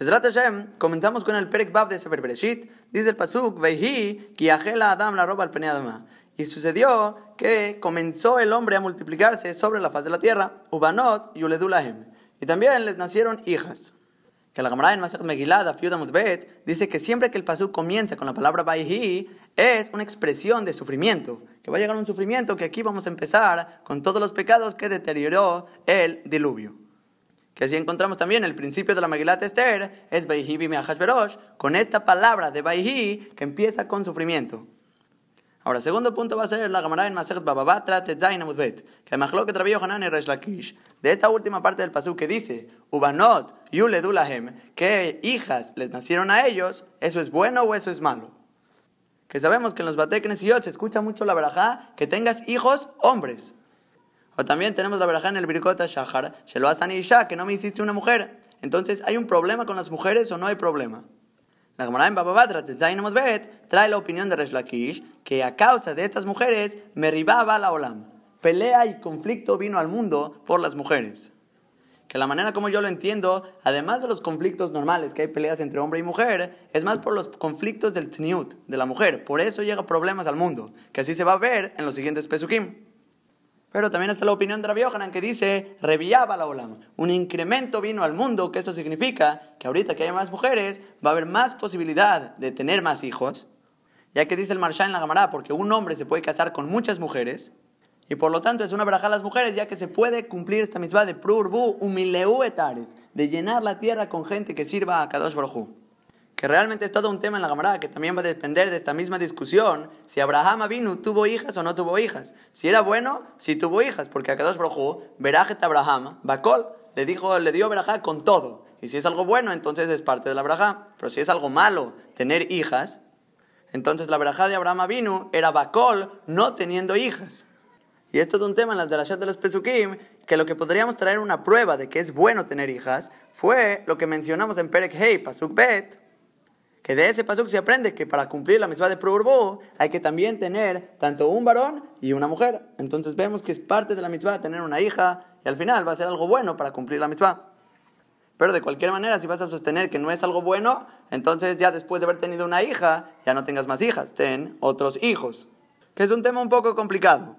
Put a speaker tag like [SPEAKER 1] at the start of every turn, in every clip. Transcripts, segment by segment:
[SPEAKER 1] Hashem, comenzamos con el Perek Bab de Sefer. Dice el Pasuk, Veihi, ki Adam la roba al Adama. Y sucedió que comenzó el hombre a multiplicarse sobre la faz de la tierra, Ubanot y Uledulahem. Y también les nacieron hijas. Que la Gemara en Masach Megillah, Mutbet, dice que siempre que el Pasuk comienza con la palabra Vaihi, es una expresión de sufrimiento. Que va a llegar un sufrimiento que aquí vamos a empezar con todos los pecados que deterioró el diluvio que así encontramos también el principio de la Magilat Esther, es Baihi Berosh, con esta palabra de Baihi que empieza con sufrimiento. Ahora, segundo punto va a ser la Gamara en Masechet Bababatra Tetzain Amudbet, que lo que trabió Hanan y Resh. De esta última parte del pasú que dice, Ubanot Yuledulahem, que hijas les nacieron a ellos, ¿eso es bueno o eso es malo? Que sabemos que en los Bateknesiot se escucha mucho la verajá que tengas hijos hombres. O también tenemos la verajá en el Birkota Shahar, Shelo Isha, que no me hiciste una mujer. Entonces, ¿hay un problema con las mujeres o no hay problema? La Gemara en Bababatra, trae la opinión de Resh Lakish, que a causa de estas mujeres, meribaba la olam. Pelea y conflicto vino al mundo por las mujeres. Que la manera como yo lo entiendo, además de los conflictos normales, que hay peleas entre hombre y mujer, es más por los conflictos del tniut, de la mujer. Por eso llega problemas al mundo, que así se va a ver en los siguientes pesukim. Pero también está la opinión de Rabbi Yohanan que dice, reviaba la olama. Un incremento vino al mundo, que esto significa que ahorita que hay más mujeres, va a haber más posibilidad de tener más hijos. Ya que dice el Marsha en la Gamará, porque un hombre se puede casar con muchas mujeres, y por lo tanto es una baraja a las mujeres, ya que se puede cumplir esta misma de prurbu umileu etares, de llenar la tierra con gente que sirva a Kadosh Baruj que realmente es todo un tema en la Gemara, que también va a depender de esta misma discusión, si Abraham vino tuvo hijas o no tuvo hijas. Si era bueno, si tuvo hijas, porque a Kadosh Brojú, Berajet Abraham, Bakol, le dijo, le dio Berajá con todo. Y si es algo bueno, entonces es parte de la Berajá. Pero si es algo malo, tener hijas, entonces la Berajá de Abraham vino era Bakol, no teniendo hijas. Y es todo un tema en las de de los Pesukim, que lo que podríamos traer una prueba de que es bueno tener hijas, fue lo que mencionamos en Perek Hei, Pasuk Bet, que de ese paso se aprende que para cumplir la misma de Prurbo hay que también tener tanto un varón y una mujer. Entonces vemos que es parte de la mitzvah tener una hija y al final va a ser algo bueno para cumplir la mitzvah. Pero de cualquier manera, si vas a sostener que no es algo bueno, entonces ya después de haber tenido una hija, ya no tengas más hijas, ten otros hijos. Que es un tema un poco complicado.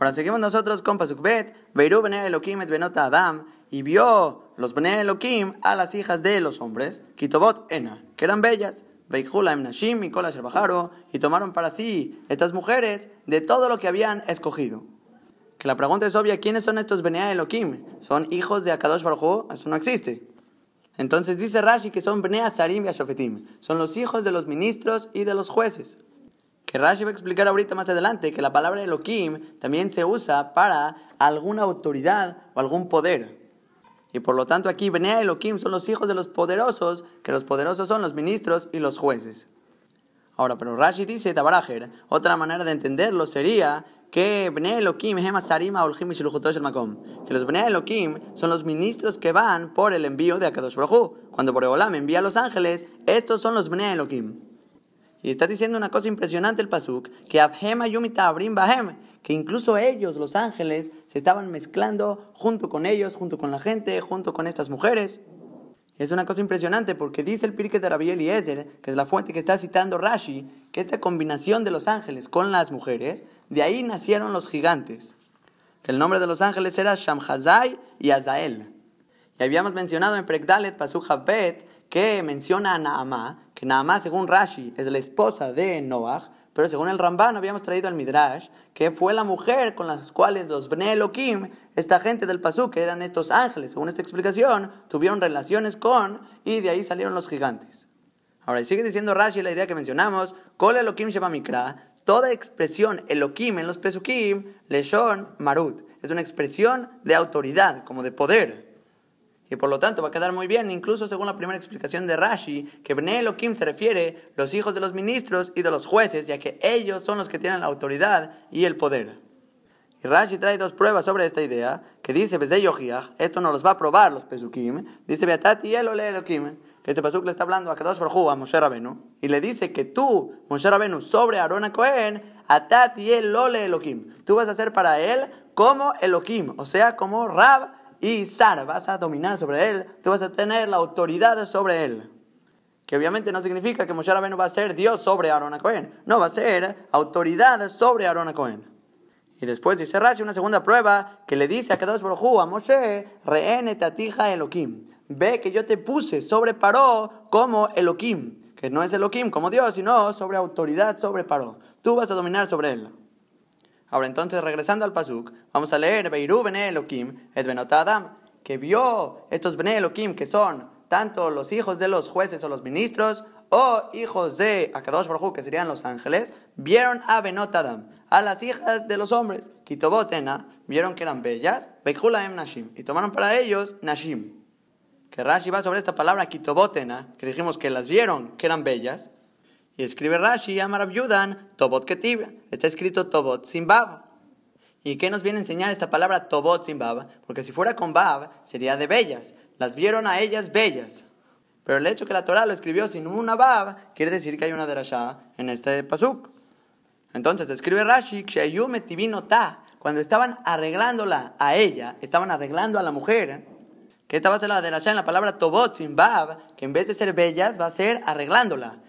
[SPEAKER 1] Ahora seguimos nosotros con Pasukbet, Beiru bene Elohim benota Adam, y vio los Bnei Elohim a las hijas de los hombres, Kitobot Ena, que eran bellas, Beijula Nashim y Kola y tomaron para sí estas mujeres de todo lo que habían escogido. Que la pregunta es obvia, ¿quiénes son estos Bnei Elohim? ¿Son hijos de Akadosh Baruj Eso no existe. Entonces dice Rashi que son Bnei Asarim y Ashofetim, son los hijos de los ministros y de los jueces. Que Rashi va a explicar ahorita más adelante que la palabra Elohim también se usa para alguna autoridad o algún poder. Y por lo tanto aquí Bnei Elohim son los hijos de los poderosos, que los poderosos son los ministros y los jueces. Ahora, pero Rashi dice, Tabarajer, otra manera de entenderlo sería que Bnei Elohim. Que los Bnei Elohim son los ministros que van por el envío de Akadosh Baruj Cuando Boreolam envía a los ángeles, estos son los Bnei Elohim. Y está diciendo una cosa impresionante el pasuk, que Abhem Ayumita Abrim Bahem, que incluso ellos, los ángeles, se estaban mezclando junto con ellos, junto con la gente, junto con estas mujeres. Es una cosa impresionante porque dice el Pirke de Rabbi Eliezer, que es la fuente que está citando Rashi, que esta combinación de los ángeles con las mujeres, de ahí nacieron los gigantes. Que el nombre de los ángeles era Shamhazai y Azael. Y habíamos mencionado en Prekdalet Pasuk Bet que menciona a Naamá, que Naamá, según Rashi, es la esposa de Noach, pero según el Ramban habíamos traído al Midrash, que fue la mujer con las cuales los Bnei esta gente del Pasú, que eran estos ángeles, según esta explicación, tuvieron relaciones con, y de ahí salieron los gigantes. Ahora, sigue diciendo Rashi la idea que mencionamos, Kol Elohim Sheba Mikra, toda expresión Elohim en los Pesukim, Leshon Marut, es una expresión de autoridad, como de poder. Y por lo tanto va a quedar muy bien, incluso según la primera explicación de Rashi, que Bnei Elohim se refiere los hijos de los ministros y de los jueces, ya que ellos son los que tienen la autoridad y el poder. Y Rashi trae dos pruebas sobre esta idea, que dice, esto nos los va a probar los Pesukim, dice, Beatati y Elohim, que este Pesuk le está hablando a Kadosh Baruj a Moshe Rabenu, y le dice que tú, Moshe Rabenu, sobre Aarón a Cohen, Atati el Elohim, tú vas a ser para él como Elohim, o sea, como Rab y Sar, vas a dominar sobre él, tú vas a tener la autoridad sobre él. Que obviamente no significa que Moshe Rabbeinu va a ser Dios sobre Aarón a Cohen. No, va a ser autoridad sobre Aarón a Cohen. Y después dice Rashi una segunda prueba que le dice a Kadosh Baruj a Moshe, reene tatija Elohim. Ve que yo te puse sobre Paró como Elohim, que no es Elohim como Dios, sino sobre autoridad sobre Paró. Tú vas a dominar sobre él. Ahora entonces, regresando al Pasuk, vamos a leer Beiru Bene Elohim, et Adam, que vio estos Bene Elohim, que son tanto los hijos de los jueces o los ministros, o hijos de Akadosh Baruj que serían los ángeles, vieron a Benot Adam, a las hijas de los hombres, Kitobotena, vieron que eran bellas, Bekhulaem Nashim, y tomaron para ellos Nashim. Que Rashi va sobre esta palabra Kitobotena, que dijimos que las vieron que eran bellas, y escribe Rashi, Amar Yudan, Tobot Ketib, está escrito Tobot sin ¿Y qué nos viene a enseñar esta palabra Tobot sin Porque si fuera con Bab, sería de bellas. Las vieron a ellas bellas. Pero el hecho que la Torah lo escribió sin una Bab, quiere decir que hay una derashá en este pasuk. Entonces escribe Rashi, ta, cuando estaban arreglándola a ella, estaban arreglando a la mujer, que esta va a ser la derashá en la palabra Tobot sin Bab, que en vez de ser bellas, va a ser arreglándola.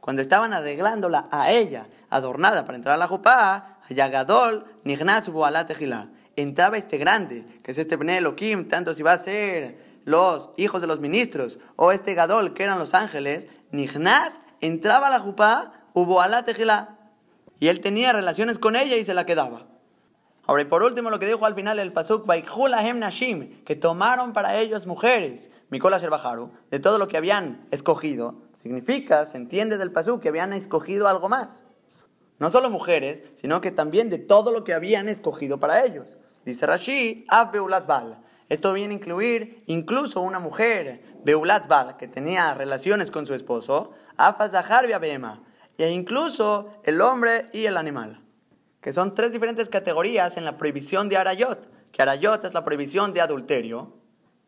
[SPEAKER 1] Cuando estaban arreglándola a ella, adornada para entrar a la jupá, Yagadol, Nignas entraba este grande, que es este Bnei Elohim, tanto si va a ser los hijos de los ministros o este Gadol, que eran los ángeles, Nignas entraba a la jupá, hubo Tejilá, y él tenía relaciones con ella y se la quedaba. Ahora, y por último, lo que dijo al final el Pasuk, Nashim, que tomaron para ellos mujeres, Mikola Sherbaharu, de todo lo que habían escogido, significa, se entiende del Pasuk, que habían escogido algo más. No solo mujeres, sino que también de todo lo que habían escogido para ellos. Dice Rashi, Ab Beulat Bal. Esto viene a incluir incluso una mujer, Beulat Bal, que tenía relaciones con su esposo, Afazahar Behema, e incluso el hombre y el animal que son tres diferentes categorías en la prohibición de Arayot, que Arayot es la prohibición de adulterio,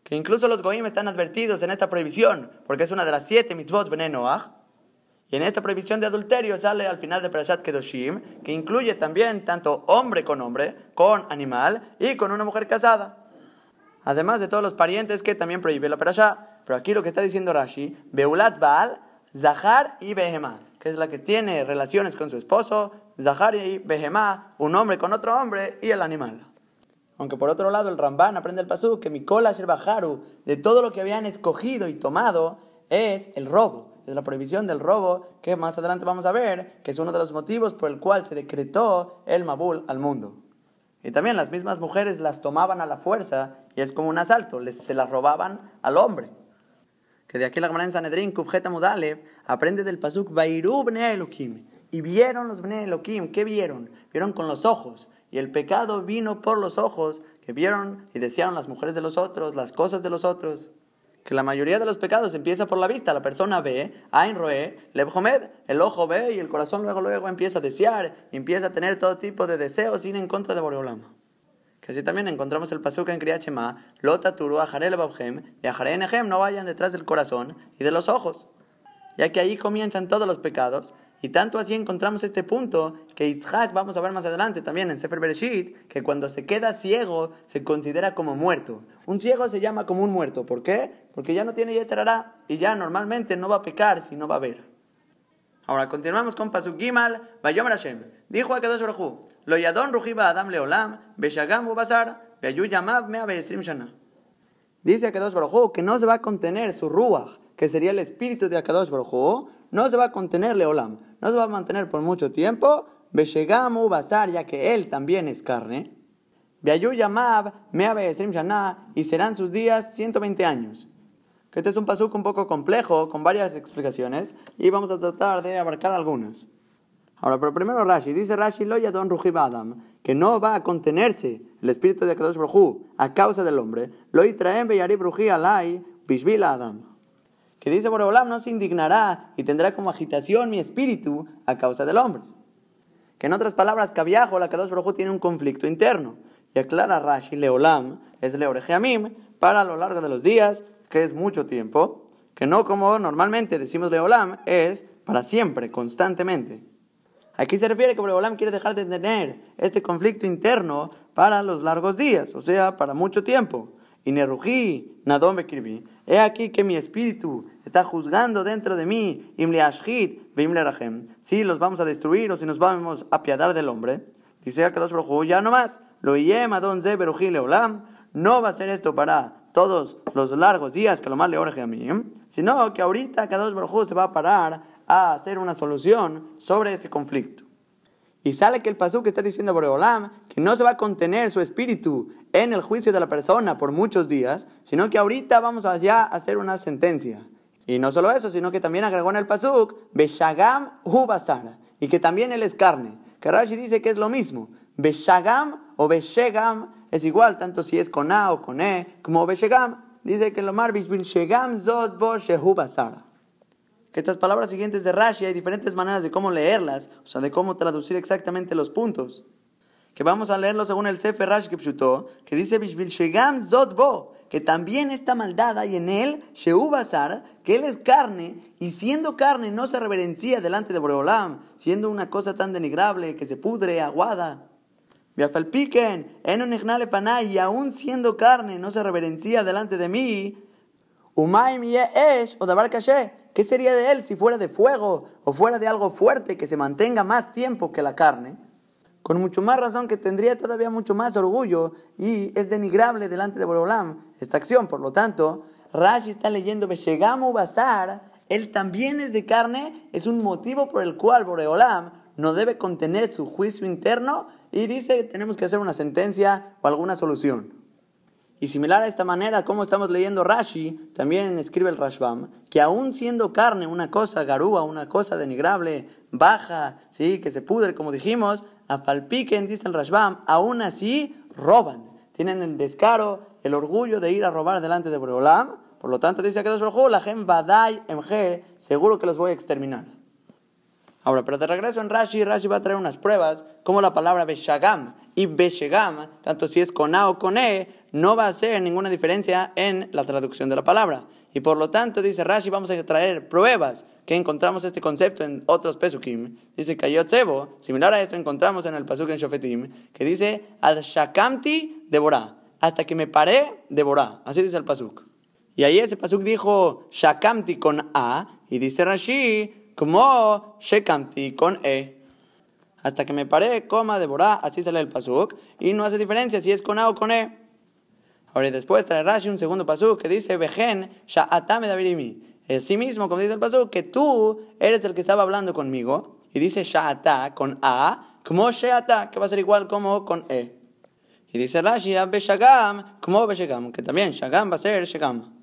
[SPEAKER 1] que incluso los Goim están advertidos en esta prohibición, porque es una de las siete mitzvot bene Noach, y en esta prohibición de adulterio sale al final de Parashat Kedoshim, que incluye también tanto hombre con hombre, con animal y con una mujer casada. Además de todos los parientes que también prohíbe la Parashat. Pero aquí lo que está diciendo Rashi, Beulat Baal, Zahar y Behemah que es la que tiene relaciones con su esposo, Zahari y Behemá, un hombre con otro hombre y el animal. Aunque por otro lado el Ramban aprende el pasú que Mikola Sherbaharu, de todo lo que habían escogido y tomado, es el robo. Es la prohibición del robo que más adelante vamos a ver, que es uno de los motivos por el cual se decretó el Mabul al mundo. Y también las mismas mujeres las tomaban a la fuerza y es como un asalto, les, se las robaban al hombre que de aquí la Gemara en Sanedrín, Kufjeta Mudalev, aprende del pasuk Vairu Bnei Elohim. Y vieron los Bnei Elohim, ¿qué vieron? Vieron con los ojos. Y el pecado vino por los ojos, que vieron y desearon las mujeres de los otros, las cosas de los otros. Que la mayoría de los pecados empieza por la vista. La persona ve, Ain Roe, Lebhomed, el ojo ve y el corazón luego, luego empieza a desear, empieza a tener todo tipo de deseos ir en contra de Boreolama. Que así también encontramos el pasuk en Kriyat Shema, Lota turu babhem, y ajarenehem no vayan detrás del corazón y de los ojos, ya que ahí comienzan todos los pecados. Y tanto así encontramos este punto que Yitzhak, vamos a ver más adelante también en Sefer Bereshit, que cuando se queda ciego se considera como muerto. Un ciego se llama como un muerto. ¿Por qué? Porque ya no tiene yeterará y ya normalmente no va a pecar si no va a ver. Ahora continuamos con Pasuk Gimal, Bayomer. Dijo a Kadosh Baruj Lo yadon rujiba adam leolam, beshagam ubazar, beayu yamav mea shana. Dice a Kadosh que no se va a contener su ruach, que sería el espíritu de Akadosh Baruj no se va a contener leolam, no se va a mantener por mucho tiempo, beshagam ubazar, ya que él también es carne. Beayu yamav mea shana, y serán sus días 120 años que este es un pasuk un poco complejo, con varias explicaciones, y vamos a tratar de abarcar algunas. Ahora, pero primero Rashi, dice Rashi, lo don Adam, que no va a contenerse el espíritu de Kadosh Brojú a causa del hombre, lo traen beyarib ruji alai bishvil Adam. Que dice Boreolam, no se indignará y tendrá como agitación mi espíritu a causa del hombre. Que en otras palabras, Kaviajo, la Kadosh Brojú tiene un conflicto interno. Y aclara Rashi, Leolam es Leorejeamim, para lo largo de los días que es mucho tiempo, que no como normalmente decimos de Olam, es para siempre, constantemente. Aquí se refiere que Boreolam quiere dejar de tener este conflicto interno para los largos días, o sea, para mucho tiempo. Y Nerují, Nadón Bekirbi, he aquí que mi espíritu está juzgando dentro de mí, Imle Ashit, Imle Rahem, si los vamos a destruir o si nos vamos a apiadar del hombre. Dice Akadosh Baruj ya no más, lo yem Adon Ze Leolam, no va a ser esto para todos los largos días que lo más le orje a mí, sino que ahorita Kadosh Baruj se va a parar a hacer una solución sobre este conflicto. Y sale que el pasú que está diciendo Boreolam que no se va a contener su espíritu en el juicio de la persona por muchos días, sino que ahorita vamos allá a hacer una sentencia. Y no solo eso, sino que también agregó en el pasuk Beshagam hu basar, y que también él es carne. Que dice que es lo mismo. Beshagam o Beshegam es igual, tanto si es con A o con E, como Beshegam. Dice que lo mar Beshegam zot bo shehu basar que estas palabras siguientes de Rashi hay diferentes maneras de cómo leerlas, o sea, de cómo traducir exactamente los puntos. Que vamos a leerlo según el Sefer Rashi que dice Bishbil Shegam Zotbo, que también esta maldad hay en él, Basar, que él es carne, y siendo carne no se reverencia delante de Boreolam, siendo una cosa tan denigrable que se pudre, aguada. Viafalpiken, y aún siendo carne no se reverencia delante de mí. Umaim Esh o Dabar ¿Qué sería de él si fuera de fuego o fuera de algo fuerte que se mantenga más tiempo que la carne? Con mucho más razón que tendría todavía mucho más orgullo y es denigrable delante de Borolam esta acción. Por lo tanto, Rashi está leyendo Beshegamu Bazar, él también es de carne, es un motivo por el cual Boreolam no debe contener su juicio interno y dice que tenemos que hacer una sentencia o alguna solución. Y similar a esta manera, como estamos leyendo Rashi, también escribe el Rashbam, que aún siendo carne una cosa garúa, una cosa denigrable, baja, ¿sí? que se pudre, como dijimos, a Falpiken, dice el Rashbam, aún así roban. Tienen el descaro, el orgullo de ir a robar delante de Boreolam. Por lo tanto, dice que la gem badai emge, seguro que los voy a exterminar. Ahora, pero de regreso en Rashi, Rashi va a traer unas pruebas, como la palabra Beshagam y Beshegam, tanto si es con A o con E, no va a hacer ninguna diferencia en la traducción de la palabra. Y por lo tanto, dice Rashi, vamos a traer pruebas que encontramos este concepto en otros pesukim. Dice Kayotzebo, similar a esto encontramos en el pasuk en Shofetim, que dice Al Shakamti devorá, hasta que me paré, devorá. Así dice el pasuk. Y ahí ese pasuk dijo Shakamti con A, y dice Rashi, como Shekamti con E. Hasta que me paré, coma, devorá, así sale el pasuk, y no hace diferencia si es con A o con E. Ahora después trae Rashi un segundo pasú que dice, Vejen, Sha'atame Davirimi. Es sí mismo, como dice el pasú, que tú eres el que estaba hablando conmigo. Y dice Sha'ata con A, como She'ata, que va a ser igual como con E. Y dice Rashi, Beshagam, como Beshagam, que también Shagam va a ser Shagam.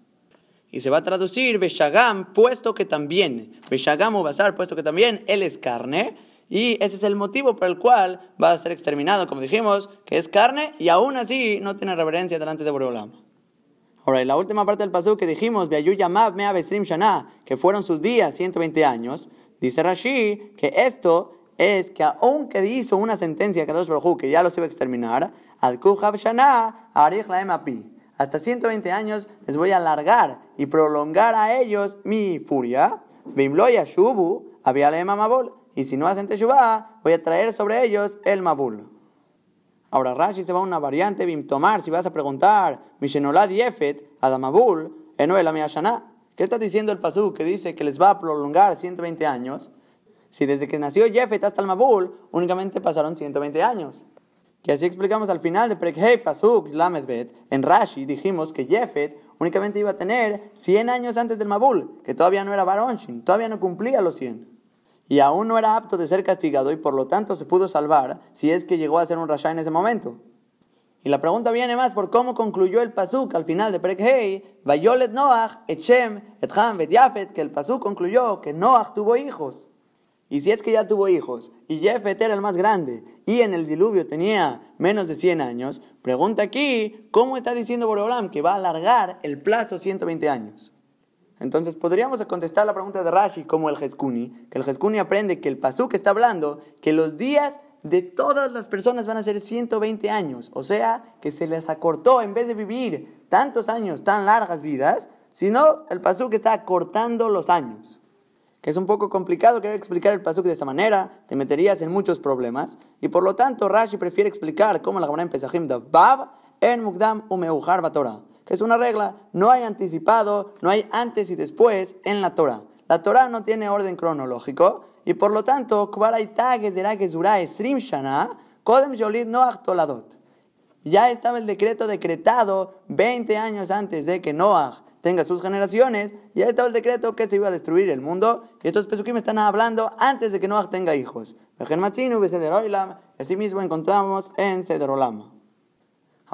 [SPEAKER 1] Y se va a traducir Beshagam, puesto que también, Beshagam o Basar, puesto que también él es carne. Y ese es el motivo por el cual va a ser exterminado, como dijimos, que es carne y aún así no tiene reverencia delante de Boreolam. Ahora, y la última parte del paso que dijimos, Shana, que fueron sus días 120 años, dice Rashi que esto es que aunque hizo una sentencia que dos que ya los iba a exterminar, Shana, hasta 120 años les voy a alargar y prolongar a ellos mi furia. Bimloya Shubu, Mabol y si no hacen Teshuvah, voy a traer sobre ellos el Mabul. Ahora Rashi se va a una variante, tomar si vas a preguntar, Mishenolad Yefet, Adamabul, Enoel ¿Qué está diciendo el Pasú que dice que les va a prolongar 120 años? Si desde que nació Yefet hasta el Mabul únicamente pasaron 120 años. Que así explicamos al final de Prekhei Pasuk Lamedbet, en Rashi dijimos que Yefet únicamente iba a tener 100 años antes del Mabul, que todavía no era Baronshin, todavía no cumplía los 100 y aún no era apto de ser castigado y por lo tanto se pudo salvar si es que llegó a ser un rasha en ese momento. Y la pregunta viene más por cómo concluyó el pasuk al final de Prekhei, Vayolet Noach, Etchem, Etcham, Yafet, que el pasuk concluyó que Noach tuvo hijos. Y si es que ya tuvo hijos, y Jefet era el más grande, y en el diluvio tenía menos de 100 años, pregunta aquí, ¿cómo está diciendo Boreolam que va a alargar el plazo 120 años? Entonces podríamos contestar la pregunta de Rashi como el Jeskuni, que el Jeskuni aprende que el Pasuk está hablando que los días de todas las personas van a ser 120 años, o sea que se les acortó en vez de vivir tantos años, tan largas vidas, sino el Pasuk está acortando los años. que es un poco complicado querer explicar el pasuk de esta manera, te meterías en muchos problemas, y por lo tanto Rashi prefiere explicar cómo la Gemara en Pesachim Bab en Mukdam Umeujar Batorah, que es una regla, no hay anticipado, no hay antes y después en la Torah. La Torah no tiene orden cronológico, y por lo tanto, ya estaba el decreto decretado 20 años antes de que Noah tenga sus generaciones, ya estaba el decreto que se iba a destruir el mundo, y estos pesukim están hablando antes de que Noah tenga hijos. Y así mismo encontramos en Sederolam.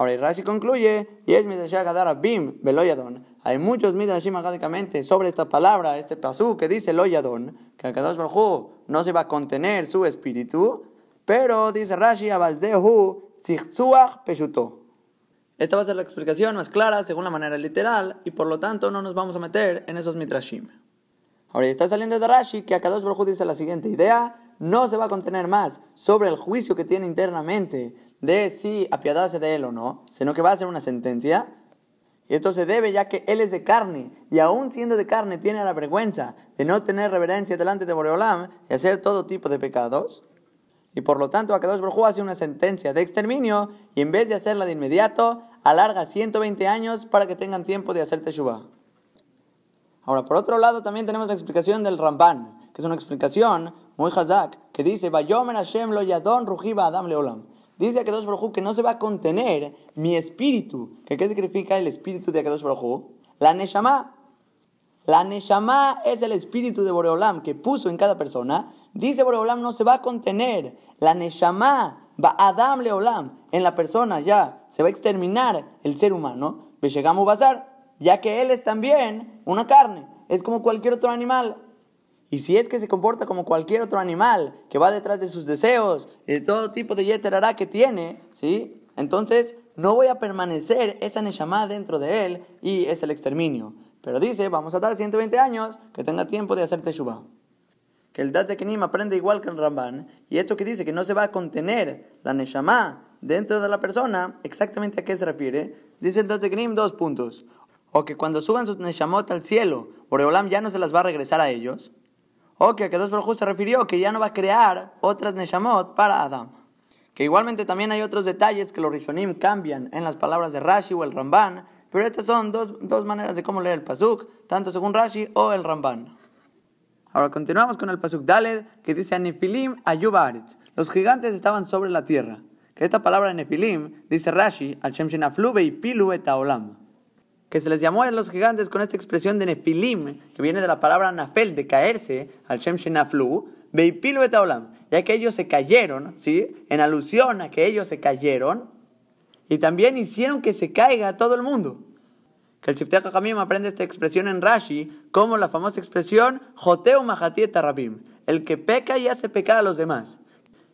[SPEAKER 1] Ahora, Rashi concluye, y es Bim Beloyadon. Hay muchos midrashim académicamente sobre esta palabra, este pasú que dice Loyadon, que Akadosh Baruj no se va a contener su espíritu, pero dice Rashi, Abalzehu Tzichtzuach Peshuto. Esta va a ser la explicación más clara según la manera literal y por lo tanto no nos vamos a meter en esos midrashim. Ahora está saliendo de Rashi que Akadosh Baruj dice la siguiente idea, no se va a contener más sobre el juicio que tiene internamente de si apiadarse de él o no, sino que va a ser una sentencia. Y esto se debe ya que él es de carne y aún siendo de carne tiene la vergüenza de no tener reverencia delante de Boreolam y hacer todo tipo de pecados. Y por lo tanto, Akadosh Baruj hace una sentencia de exterminio y en vez de hacerla de inmediato, alarga 120 años para que tengan tiempo de hacer Teshuvah. Ahora, por otro lado, también tenemos la explicación del Ramban, que es una explicación muy hazak, que dice, Vayomer Hashem lo yadon rujiba adam leolam. Dice Akadosh Baruj que no se va a contener mi espíritu. ¿Qué, ¿Qué significa el espíritu de Akadosh Baruj La Neshama. La Neshama es el espíritu de Boreolam que puso en cada persona. Dice Boreolam no se va a contener. La Neshama va Adam Leolam en la persona ya se va a exterminar el ser humano. A bazar, ya que él es también una carne, es como cualquier otro animal. Y si es que se comporta como cualquier otro animal, que va detrás de sus deseos y de todo tipo de yeterará que tiene, ¿sí? Entonces no voy a permanecer esa Neshama dentro de él y es el exterminio. Pero dice, vamos a dar 120 años que tenga tiempo de hacer Teshuvah que el Dat Kenim aprende igual que el Ramban, y esto que dice que no se va a contener la Neshama dentro de la persona, exactamente a qué se refiere, dice el Dat Kenim dos puntos. O que cuando suban sus Neshamot al cielo, Boreolam ya no se las va a regresar a ellos. O que a dos Baruj se refirió que ya no va a crear otras Neshamot para Adam. Que igualmente también hay otros detalles que los Rishonim cambian en las palabras de Rashi o el Ramban, pero estas son dos, dos maneras de cómo leer el Pasuk, tanto según Rashi o el Ramban. Ahora continuamos con el pasuk Daled que dice Nefilim ayuba Los gigantes estaban sobre la tierra. Que esta palabra Nefilim dice Rashi al Shem y Pilu etaolam. Que se les llamó a los gigantes con esta expresión de Nefilim, que viene de la palabra Nafel, de caerse, al Shem Shenaflu, Pilu etaolam. Ya que ellos se cayeron, ¿sí? En alusión a que ellos se cayeron. Y también hicieron que se caiga todo el mundo que el Siftei Jajamim aprende esta expresión en Rashi como la famosa expresión Joteu Mahatiet Rabim, el que peca y hace pecar a los demás.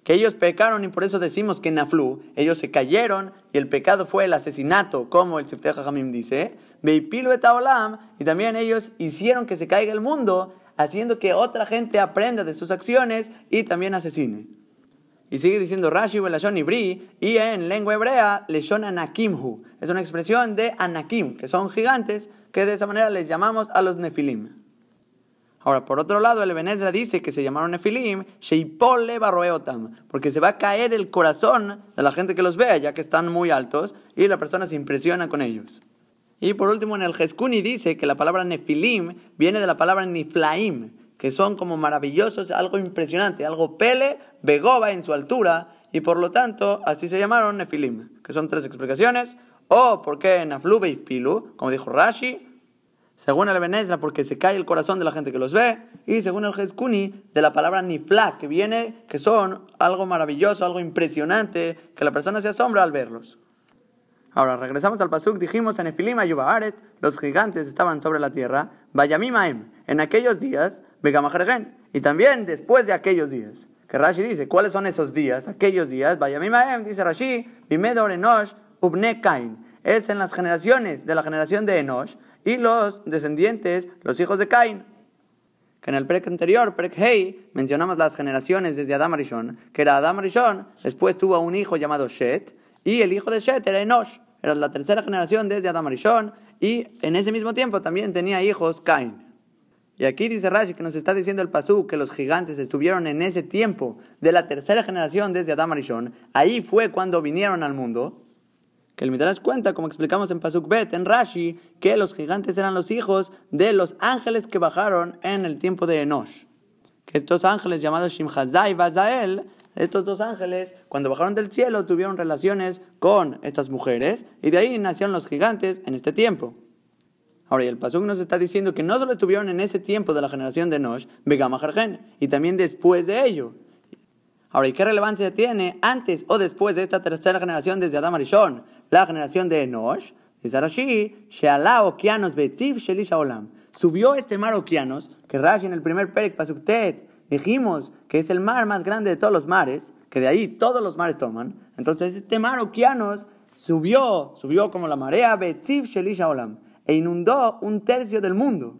[SPEAKER 1] Que ellos pecaron y por eso decimos que Naflu, ellos se cayeron y el pecado fue el asesinato, como el Jajamim dice. Y también ellos hicieron que se caiga el mundo, haciendo que otra gente aprenda de sus acciones y también asesine. Y sigue diciendo Rashi Belashon Ibri, y en lengua hebrea, Leshon Anakimhu. Es una expresión de Anakim, que son gigantes, que de esa manera les llamamos a los Nefilim. Ahora, por otro lado, el Ebenezer dice que se llamaron Nefilim, Sheipole Barroeotam, porque se va a caer el corazón de la gente que los vea, ya que están muy altos, y la persona se impresiona con ellos. Y por último, en el Jeskuni dice que la palabra Nefilim viene de la palabra Niflaim, que son como maravillosos, algo impresionante, algo pele, begoba en su altura, y por lo tanto así se llamaron Nefilim, que son tres explicaciones, o porque Naflu y Pilu, como dijo Rashi, según el Benezra, porque se cae el corazón de la gente que los ve, y según el Jeskuni, de la palabra Nifla, que viene, que son algo maravilloso, algo impresionante, que la persona se asombra al verlos. Ahora, regresamos al Pasuk, dijimos en Efilim Ayubaharet, los gigantes estaban sobre la tierra, Vayamimaem, en aquellos días, Begamajergen, y también después de aquellos días. Que Rashi dice, ¿cuáles son esos días? Aquellos días, Vayamimaem, dice Rashi, Bimedor Enosh, Ubne Kain. Es en las generaciones de la generación de Enosh y los descendientes, los hijos de Cain. Que en el prek anterior, prek Hei, mencionamos las generaciones desde Adam Arishon, que era Adam Arishon, después tuvo un hijo llamado Shet, y el hijo de Shet era Enosh era la tercera generación desde Adam Arishon y en ese mismo tiempo también tenía hijos Cain. Y aquí dice Rashi que nos está diciendo el Pasú que los gigantes estuvieron en ese tiempo de la tercera generación desde Adam Arishon. Ahí fue cuando vinieron al mundo. Que el Midrash cuenta, como explicamos en Pasuk Bet, en Rashi, que los gigantes eran los hijos de los ángeles que bajaron en el tiempo de Enosh. Que estos ángeles llamados Shimhazai y Bazael, estos dos ángeles, cuando bajaron del cielo, tuvieron relaciones con estas mujeres y de ahí nacieron los gigantes en este tiempo. Ahora, y el Pasuk nos está diciendo que no solo estuvieron en ese tiempo de la generación de Nosh, Begama y también después de ello. Ahora, ¿y qué relevancia tiene antes o después de esta tercera generación desde Adam Arishon, la generación de Enosh? Dice Rashi, Sheala Okianos Betziv Shelisha Olam. Subió este mar Okianos, que Rashi en el primer Perek Pasuktet dijimos que es el mar más grande de todos los mares, que de ahí todos los mares toman. Entonces, este mar Okianos subió, subió como la marea Betziv Shelisha Olam e inundó un tercio del mundo,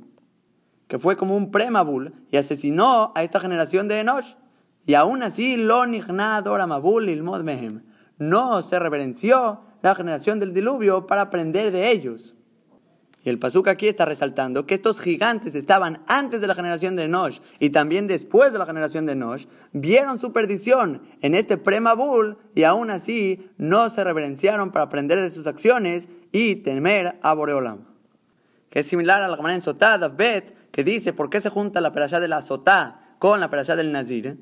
[SPEAKER 1] que fue como un premabul, y asesinó a esta generación de Enosh. Y aún así, lo ilmod mehem. No se reverenció la generación del diluvio para aprender de ellos. Y el Pasuk aquí está resaltando que estos gigantes estaban antes de la generación de Enosh y también después de la generación de Enosh, vieron su perdición en este premabul y aún así no se reverenciaron para aprender de sus acciones y temer a Boreolam que es similar a la Gemara en Sotá, Bet, que dice por qué se junta la perashá de la Sotá con la perashá del Nazir.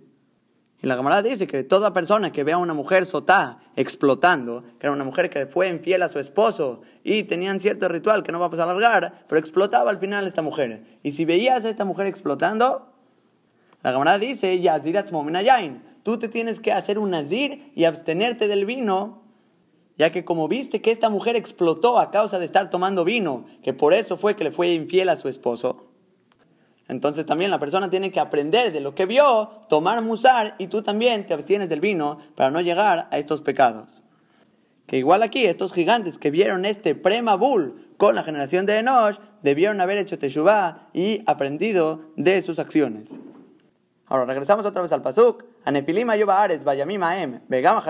[SPEAKER 1] Y la Gemara dice que toda persona que vea a una mujer sotá explotando, que era una mujer que fue infiel a su esposo y tenían cierto ritual que no va a alargar, pero explotaba al final esta mujer. Y si veías a esta mujer explotando, la Gemara dice, tú te tienes que hacer un nazir y abstenerte del vino ya que como viste que esta mujer explotó a causa de estar tomando vino, que por eso fue que le fue infiel a su esposo, entonces también la persona tiene que aprender de lo que vio, tomar musar, y tú también te abstienes del vino para no llegar a estos pecados. Que igual aquí, estos gigantes que vieron este premabul con la generación de Enosh, debieron haber hecho teshuvah y aprendido de sus acciones. Ahora regresamos otra vez al pasuk. Anefilim Ares Bayamim Aem Begam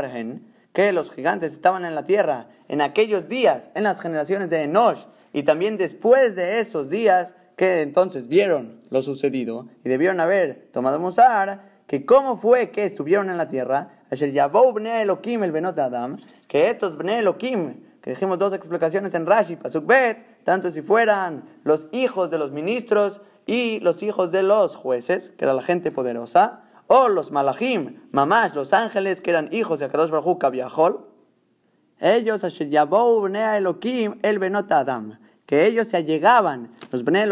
[SPEAKER 1] que los gigantes estaban en la tierra en aquellos días, en las generaciones de Enosh, y también después de esos días que entonces vieron lo sucedido y debieron haber tomado Musar, que cómo fue que estuvieron en la tierra, ayer Yabou Bne Elohim el Benot Adam, que estos Bne Elohim, que dijimos dos explicaciones en Rashi, Pasuk Bet, tanto si fueran los hijos de los ministros y los hijos de los jueces, que era la gente poderosa, o los malachim, mamás, los ángeles que eran hijos de Akadosh Baruj Hu, ellos, Elohim, el Benot Adam, que ellos se allegaban, los Bnei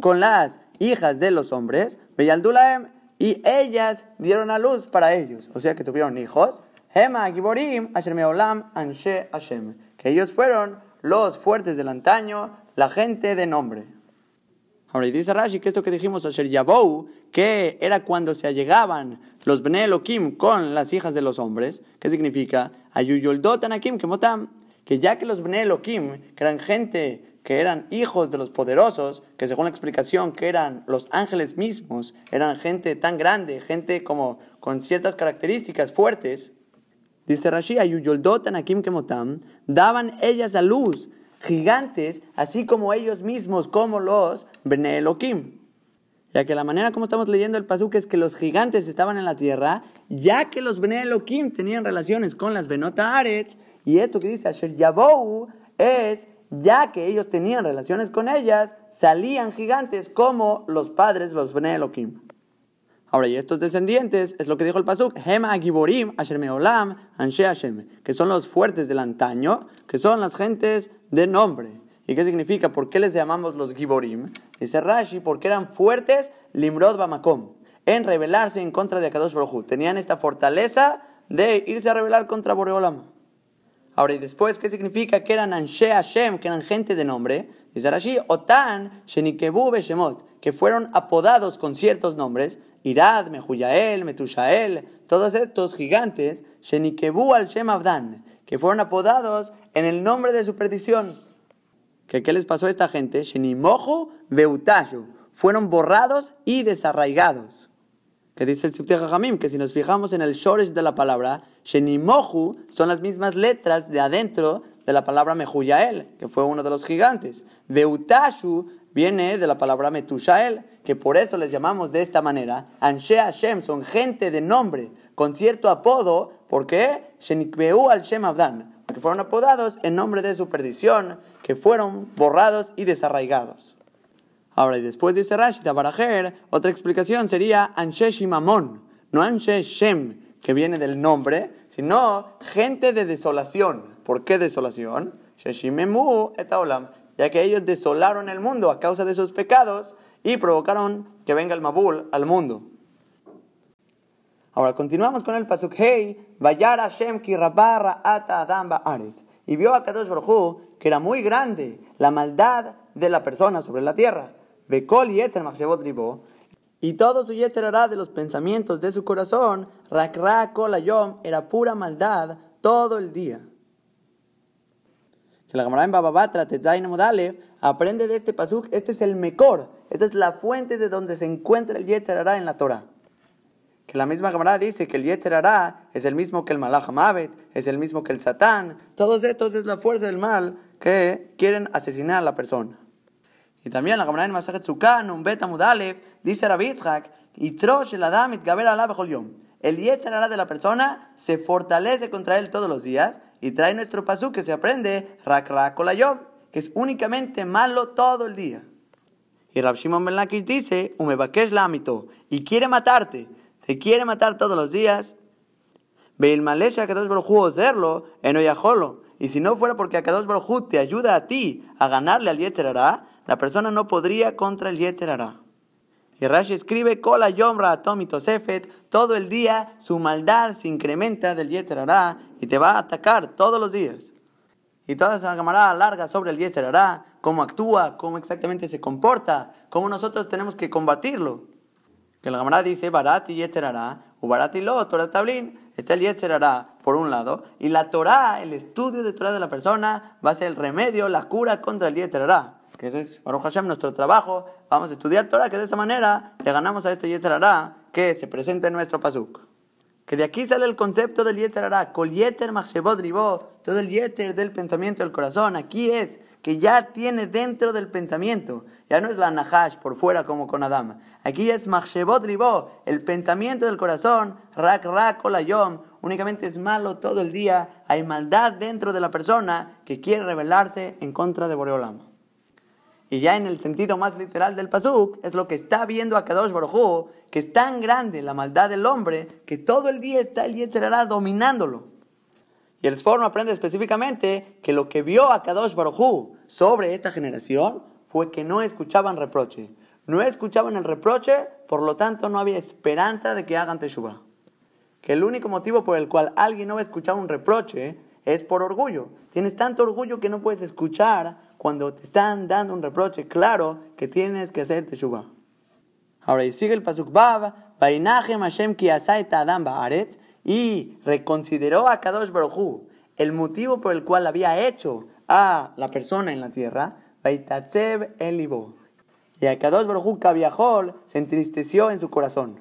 [SPEAKER 1] con las hijas de los hombres, y ellas dieron a luz para ellos, o sea que tuvieron hijos, Hema Giborim, Anshe Hashem, que ellos fueron los fuertes del antaño, la gente de nombre. Ahora, y dice Rashi que esto que dijimos, Asher Yabou, que era cuando se allegaban los Bnei Elohim con las hijas de los hombres, ¿qué significa? Ayuyoldotan que motam, que ya que los Bnei Elohim, que eran gente que eran hijos de los poderosos, que según la explicación que eran los ángeles mismos, eran gente tan grande, gente como con ciertas características fuertes, dice Rashi, Ayuyoldotan Akim Kemotam, daban ellas a luz gigantes, así como ellos mismos, como los Bnei Elohim. Ya que la manera como estamos leyendo el pasuk es que los gigantes estaban en la tierra, ya que los Bnei Elohim tenían relaciones con las Benota Aretz, y esto que dice Asher Yabou es ya que ellos tenían relaciones con ellas, salían gigantes como los padres, los Bnei. Ahora, y estos descendientes, es lo que dijo el Pasuk, Hema Giborim, Asher Meolam, Anshe Hashem, que son los fuertes del antaño, que son las gentes de nombre. ¿Y qué significa? ¿Por qué les llamamos los Giborim? Dice Rashi, porque eran fuertes, Limrod Bamakom, en rebelarse en contra de Akadosh Baruj Tenían esta fortaleza de irse a rebelar contra Boreolam. Ahora, y después, ¿qué significa? Que eran Anshe Hashem, que eran gente de nombre. Dice Rashi, Otan, Shenikebu Beshemot, que fueron apodados con ciertos nombres. Irad, Mehuyael, Metushael, todos estos gigantes, Shenikebu al Shem Abdan, que fueron apodados en el nombre de su perdición. ¿Qué, qué les pasó a esta gente? Shenimojo Beutayu, fueron borrados y desarraigados. Que dice el Sifte Jamim, que si nos fijamos en el shoresh de la palabra, Shenimoju son las mismas letras de adentro de la palabra Mehuyael, que fue uno de los gigantes. Beutashu viene de la palabra Metushael, que por eso les llamamos de esta manera. Anshe Hashem son gente de nombre, con cierto apodo, ¿por qué? Shenikbeu al Shem Abdan, porque fueron apodados en nombre de su perdición, que fueron borrados y desarraigados. Ahora, y después dice Rashi Barajer, otra explicación sería Anshe Shimamon, no Anshe Shem, que viene del nombre, sino gente de desolación. ¿Por qué desolación? Sheshimemu ya que ellos desolaron el mundo a causa de sus pecados y provocaron que venga el Mabul al mundo. Ahora continuamos con el pasuk Hey, Vayar Hashem ki ata Adam ba'aretz. Y vio a Kadosh Baruj que era muy grande la maldad de la persona sobre la tierra. Bekol machshavot libo. Y todo su yetzer de los pensamientos de su corazón, rakra kol ayom, era pura maldad todo el día. Que la Gemara en Bababatra, Tetzain Modale, aprende de este pasuk, este es el mejor, esta es la fuente de donde se encuentra el yetzer en la Torah que la misma Gemara dice que el Yetzer es el mismo que el Malach Mavet, es el mismo que el Satán. Todos estos es la fuerza del mal que quieren asesinar a la persona. Y también la Gemara en Masajet Sukan, un Beta Mudalev, dice Rabitzhak, y Trosh el Adam Gaber Yom. El Yetzer de la persona se fortalece contra él todos los días y trae nuestro pasú que se aprende Rak Yom, que es únicamente malo todo el día. Y Rab Shimon Ben dice, Umebakesh la y quiere matarte te quiere matar todos los días, Veil Malesha Kadosh Baruj hacerlo, en Oyajolo. Y si no fuera porque Akadosh Baruj te ayuda a ti a ganarle al Yeter la persona no podría contra el Yeter Y Rashi escribe, Kola Yomra Tosefet, todo el día su maldad se incrementa del Yeter y te va a atacar todos los días. Y toda esa camarada larga sobre el Yeter cómo actúa, cómo exactamente se comporta, cómo nosotros tenemos que combatirlo. Que la Gemara dice Barati Yetzerara, o Barati Lo, Torah Tablin. Está el Yetzerara por un lado, y la Torah, el estudio de Torah de la persona, va a ser el remedio, la cura contra el Yetzerara. Que ese es, Baruch Hashem, nuestro trabajo. Vamos a estudiar Torah, que de esa manera le ganamos a este Yetzerara que se presenta en nuestro Pasuk. Que de aquí sale el concepto del Yetzerara, Kol Yeter todo el Yeter del pensamiento del corazón. Aquí es que ya tiene dentro del pensamiento. Ya no es la Nahash por fuera como con Adam. Aquí es Machshevot Ribo, el pensamiento del corazón, Rak Rak Olayom. Únicamente es malo todo el día. Hay maldad dentro de la persona que quiere rebelarse en contra de Boreolam. Y ya en el sentido más literal del Pasuk, es lo que está viendo a Kadosh Baruj que es tan grande la maldad del hombre que todo el día está el Yetzerará dominándolo. Y el Sforno aprende específicamente que lo que vio a Kadosh Baruj sobre esta generación fue que no escuchaban reproche. No escuchaban el reproche, por lo tanto no había esperanza de que hagan teshuva. Que el único motivo por el cual alguien no va a escuchar un reproche es por orgullo. Tienes tanto orgullo que no puedes escuchar cuando te están dando un reproche. Claro que tienes que hacer teshuva. Ahora, y sigue el pasuk Bab, Hashem ki adam ba'aretz, y reconsideró a Kadosh el motivo por el cual había hecho a la persona en la tierra, Baitatzev Elibo. Y a Kadosh Baruj Kaviahol se entristeció en su corazón.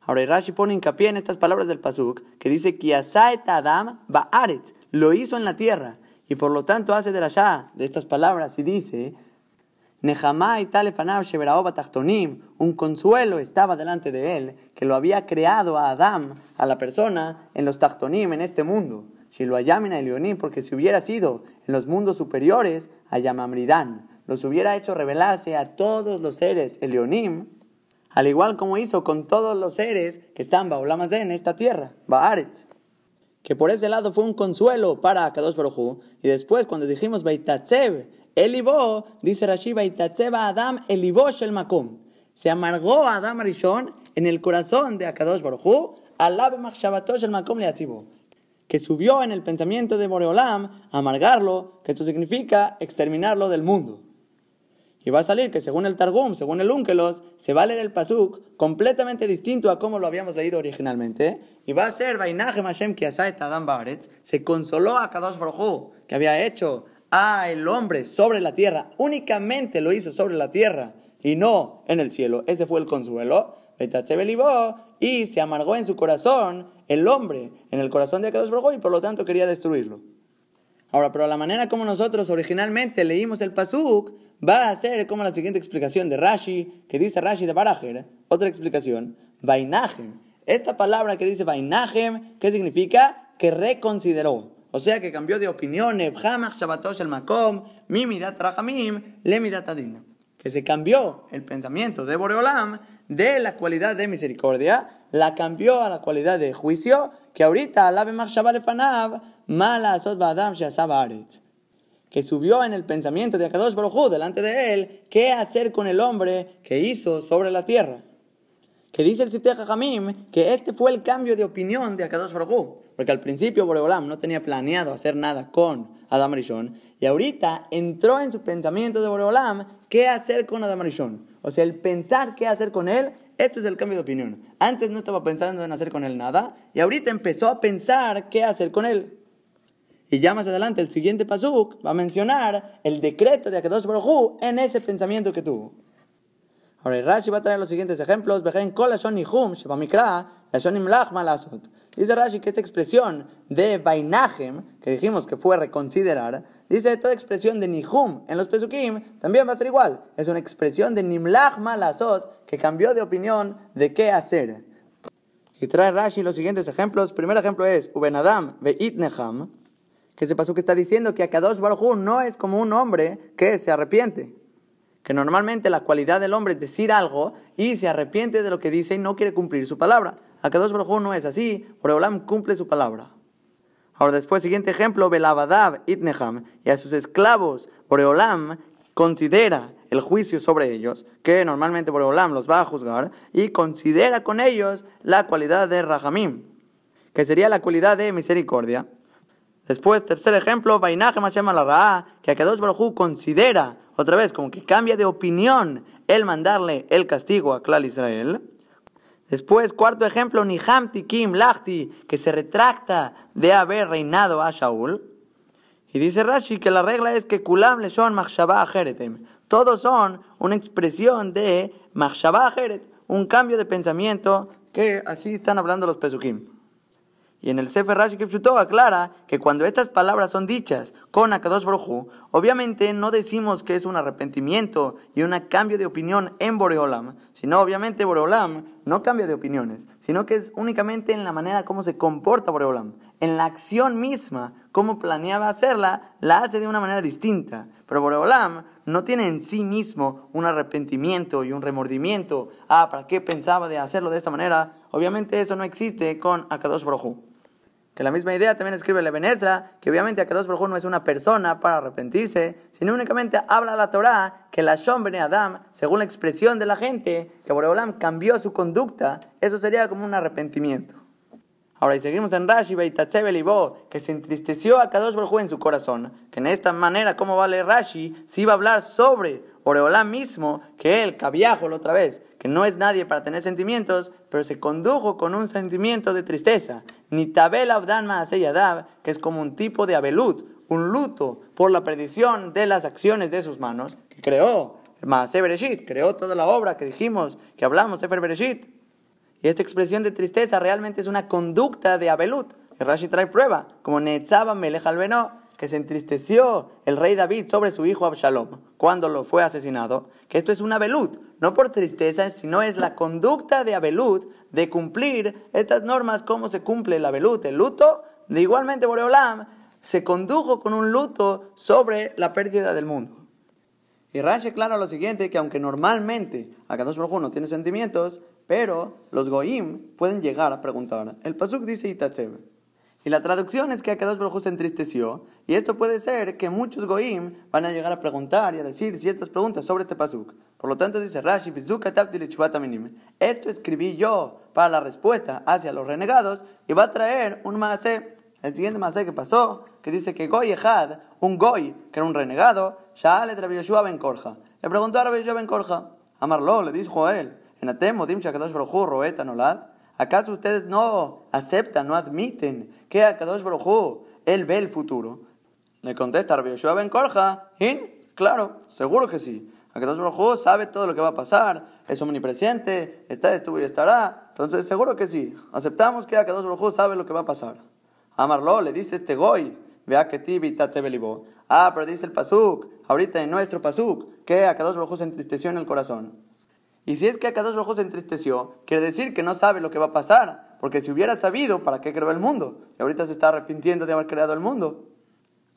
[SPEAKER 1] Ahora Rashi pone hincapié en estas palabras del Pasuk, que dice que Adam Baaret, lo hizo en la tierra, y por lo tanto hace de Shah de estas palabras y dice, un consuelo estaba delante de él, que lo había creado a Adam, a la persona, en los Tachtonim, en este mundo. Si lo Ayamina Leonim, porque si hubiera sido en los mundos superiores, Ayamamridan, los hubiera hecho revelarse a todos los seres Elionim, al igual como hizo con todos los seres que están Baolamazé en esta tierra, Baaretz. Que por ese lado fue un consuelo para Kadosh Baruj Y después, cuando dijimos Baitatzev, Elibó, dice Rashi, Baitatzeva Adam, Elibó Shel Makom. Se amargó Adam Rishon en el corazón de Akadosh Baruchu, Alabe Machshabatosh el Makom Leatzibo. Que subió en el pensamiento de Boreolam amargarlo, que esto significa exterminarlo del mundo. Y va a salir que según el Targum, según el Unkelos, se va a leer el Pasuk completamente distinto a como lo habíamos leído originalmente. Y va a ser Vainaje Hashem Kiasait Adam Baretz, se consoló a Kadosh Baruchu, que había hecho a el hombre sobre la tierra, únicamente lo hizo sobre la tierra y no en el cielo. Ese fue el consuelo. Y se amargó en su corazón el hombre, en el corazón de Akadosh Baruj y por lo tanto quería destruirlo. Ahora, pero la manera como nosotros originalmente leímos el pasuk va a ser como la siguiente explicación de Rashi, que dice Rashi de Barajer, otra explicación, Vainajem. Esta palabra que dice Vainajem, ¿qué significa? Que reconsideró. O sea que cambió de opinión, el Makom, Mimidat Rahamim, Lemidat Adin. Que se cambió el pensamiento de Boreolam de la cualidad de misericordia, la cambió a la cualidad de juicio, que ahorita la Fanav, Mala que subió en el pensamiento de Akadosh Baruj delante de él, qué hacer con el hombre que hizo sobre la tierra. Que dice el Sifteh Jamim que este fue el cambio de opinión de Akadosh Baruj porque al principio Boreolam no tenía planeado hacer nada con Adam Rishon, y ahorita entró en su pensamiento de Boreolam qué hacer con Adam Rishon. O sea, el pensar qué hacer con él, esto es el cambio de opinión. Antes no estaba pensando en hacer con él nada, y ahorita empezó a pensar qué hacer con él. Y ya más adelante, el siguiente pasuk va a mencionar el decreto de Akadosh Baruj en ese pensamiento que tuvo. Ahora, Rashi va a traer los siguientes ejemplos. Dice Rashi que esta expresión de Bainajem, que dijimos que fue reconsiderar, dice toda expresión de Nihum en los Pesukim también va a ser igual. Es una expresión de Nimlach Malasot que cambió de opinión de qué hacer. Y trae Rashi los siguientes ejemplos. Primer ejemplo es Ubenadam Veitneham, que se pasó que está diciendo que Akadosh Baruj no es como un hombre que se arrepiente. Que normalmente la cualidad del hombre es decir algo y se arrepiente de lo que dice y no quiere cumplir su palabra. Akadosh Baruj no es así, Boreolam cumple su palabra. Ahora después, siguiente ejemplo, Belabadav Itneham, y a sus esclavos, Boreolam considera el juicio sobre ellos, que normalmente Boreolam los va a juzgar, y considera con ellos la cualidad de Rahamim, que sería la cualidad de misericordia. Después, tercer ejemplo, Bainajem Hashem la que Akadosh Baruj considera, otra vez, como que cambia de opinión el mandarle el castigo a Klal Israel. Después, cuarto ejemplo, Niham Tikim Lachti, que se retracta de haber reinado a Shaul. Y dice Rashi que la regla es que Kulam Leshon Machshavah Jeretem. Todos son una expresión de Machshavah Jeret, un cambio de pensamiento que así están hablando los Pesukim. Y en el Sefer Rashi Kipshuto aclara que cuando estas palabras son dichas con Akadosh Broju, obviamente no decimos que es un arrepentimiento y un cambio de opinión en Boreolam, sino obviamente Boreolam no cambia de opiniones, sino que es únicamente en la manera como se comporta Boreolam. En la acción misma, como planeaba hacerla, la hace de una manera distinta. Pero Boreolam no tiene en sí mismo un arrepentimiento y un remordimiento. Ah, ¿para qué pensaba de hacerlo de esta manera? Obviamente eso no existe con Akadosh Broju. Que la misma idea también escribe la Benezra, que obviamente Akadosh Baruj no es una persona para arrepentirse, sino únicamente habla la Torah que la Shom Adam, según la expresión de la gente, que Boreolam cambió su conducta, eso sería como un arrepentimiento. Ahora, y seguimos en Rashi, que se entristeció a Kadosh Baruj en su corazón, que en esta manera, ¿cómo vale Rashi? Si iba a hablar sobre Boreolam mismo, que él, Cabiajo, otra vez, que no es nadie para tener sentimientos, pero se condujo con un sentimiento de tristeza. Ni Tabel Abdan Maaseyadav, que es como un tipo de abelut, un luto por la perdición de las acciones de sus manos, que creó Maase Bereshit, creó toda la obra que dijimos, que hablamos, Sefer Bereshit. Y esta expresión de tristeza realmente es una conducta de abelut. Y Rashi trae prueba, como Netzaba Melech que se entristeció el rey David sobre su hijo Absalom cuando lo fue asesinado, que esto es una velut, no por tristeza, sino es la conducta de Abelut de cumplir estas normas, cómo se cumple la velut, el luto. De igualmente Boreolam se condujo con un luto sobre la pérdida del mundo. Y Rashi aclara lo siguiente, que aunque normalmente Akadosh Baruj no tiene sentimientos, pero los goim pueden llegar a preguntar. El pasuk dice Itatzev. Y la traducción es que Akadosh Baruj se entristeció, y esto puede ser que muchos goim van a llegar a preguntar y a decir ciertas preguntas sobre este pasuk. Por lo tanto dice Rashi, esto escribí yo para la respuesta hacia los renegados, y va a traer un maase, el siguiente maase que pasó, que dice que Goy Ejad, un Goy, que era un renegado, Yoshua ben Korja. Le preguntó a Rabbi ben Korja, Amarlo, le dijo a él, ¿Acaso ustedes no aceptan, no admiten que Akadosh Baruj él ve el futuro? Le contesta Rabbi Yoshua ben Korja, Claro, seguro que sí. Akadosh Baruj sabe todo lo que va a pasar, es omnipresente, está, estuvo y estará. Entonces, seguro que sí. Aceptamos que Akadosh Baruj sabe lo que va a pasar. Amarlo le dice este Goy, vea que tibi Ah, pero dice el pasuk, ahorita en nuestro pasuk, que Akadosh Baruj se entristeció en el corazón. Y si es que Akadosh Baruj se entristeció, quiere decir que no sabe lo que va a pasar, porque si hubiera sabido, ¿para qué creó el mundo? Y ahorita se está arrepintiendo de haber creado el mundo.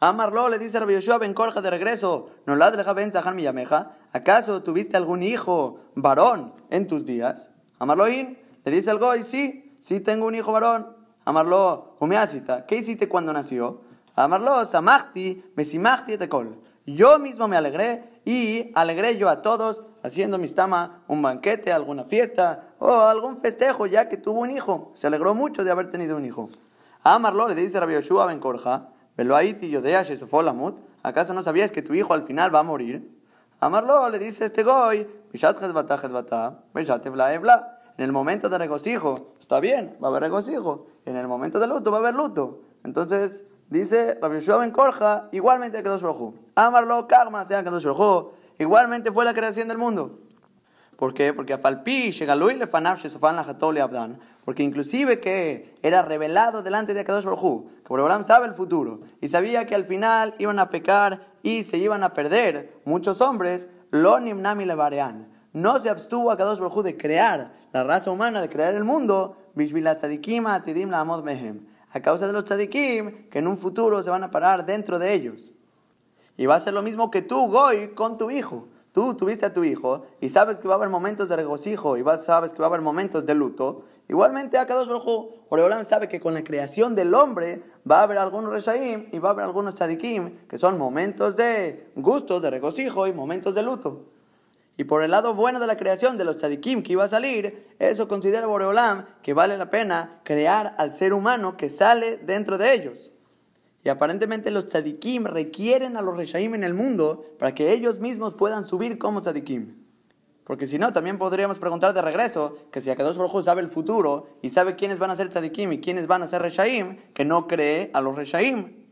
[SPEAKER 1] Amarlo le dice a Rabbi Yoshua Ben Korja de regreso, no la Ben Zahar Miyameja, ¿acaso tuviste algún hijo varón en tus días? Amarloin le dice al Goy, sí, sí tengo un hijo varón. Amarlo, Umeasita, ¿qué hiciste cuando nació? Amarlo, Samachti, Mesimachti etekol. Yo mismo me alegré y alegré yo a todos haciendo mistama un banquete, alguna fiesta o algún festejo ya que tuvo un hijo. Se alegró mucho de haber tenido un hijo. Amarlo le dice Rabbi Yoshua Ben Korja, ¿Acaso no sabías que tu hijo al final va a morir? Amarlo le dice este goy, en el momento de regocijo, está bien, va a haber regocijo. En el momento de luto va a haber luto. Entonces, dice Rabbi Yeshua ben Korja, igualmente Kadosh Baruj Amarlo, karma, sea Kadosh Baruj Igualmente fue la creación del mundo. ¿Por qué? Porque a Falpi, Shegalui, Lefanav, Shesofan, la Abdan. Porque inclusive que era revelado delante de Akadosh Baruj que Boreolam sabe el futuro y sabía que al final iban a pecar y se iban a perder muchos hombres, lo nimnami levarean. No se abstuvo Akadosh Baruj de crear la raza humana, de crear el mundo, atidim la mehem. A causa de los tzadikim que en un futuro se van a parar dentro de ellos. Y va a ser lo mismo que tú, Goy, con tu hijo. Tú tuviste a tu hijo y sabes que va a haber momentos de regocijo y sabes que va a haber momentos de luto. Igualmente, Akadosh Baruj Oreolam sabe que con la creación del hombre va a haber algunos reshaim y va a haber algunos tzadikim, que son momentos de gusto, de regocijo y momentos de luto. Y por el lado bueno de la creación de los tzadikim que iba a salir, eso considera Boreolam que vale la pena crear al ser humano que sale dentro de ellos. Y aparentemente los tzadikim requieren a los reshaim en el mundo para que ellos mismos puedan subir como tzadikim. Porque si no, también podríamos preguntar de regreso que si Akadosh Baruj sabe el futuro y sabe quiénes van a ser tzadikim y quiénes van a ser reshaim, que no cree a los reshaim.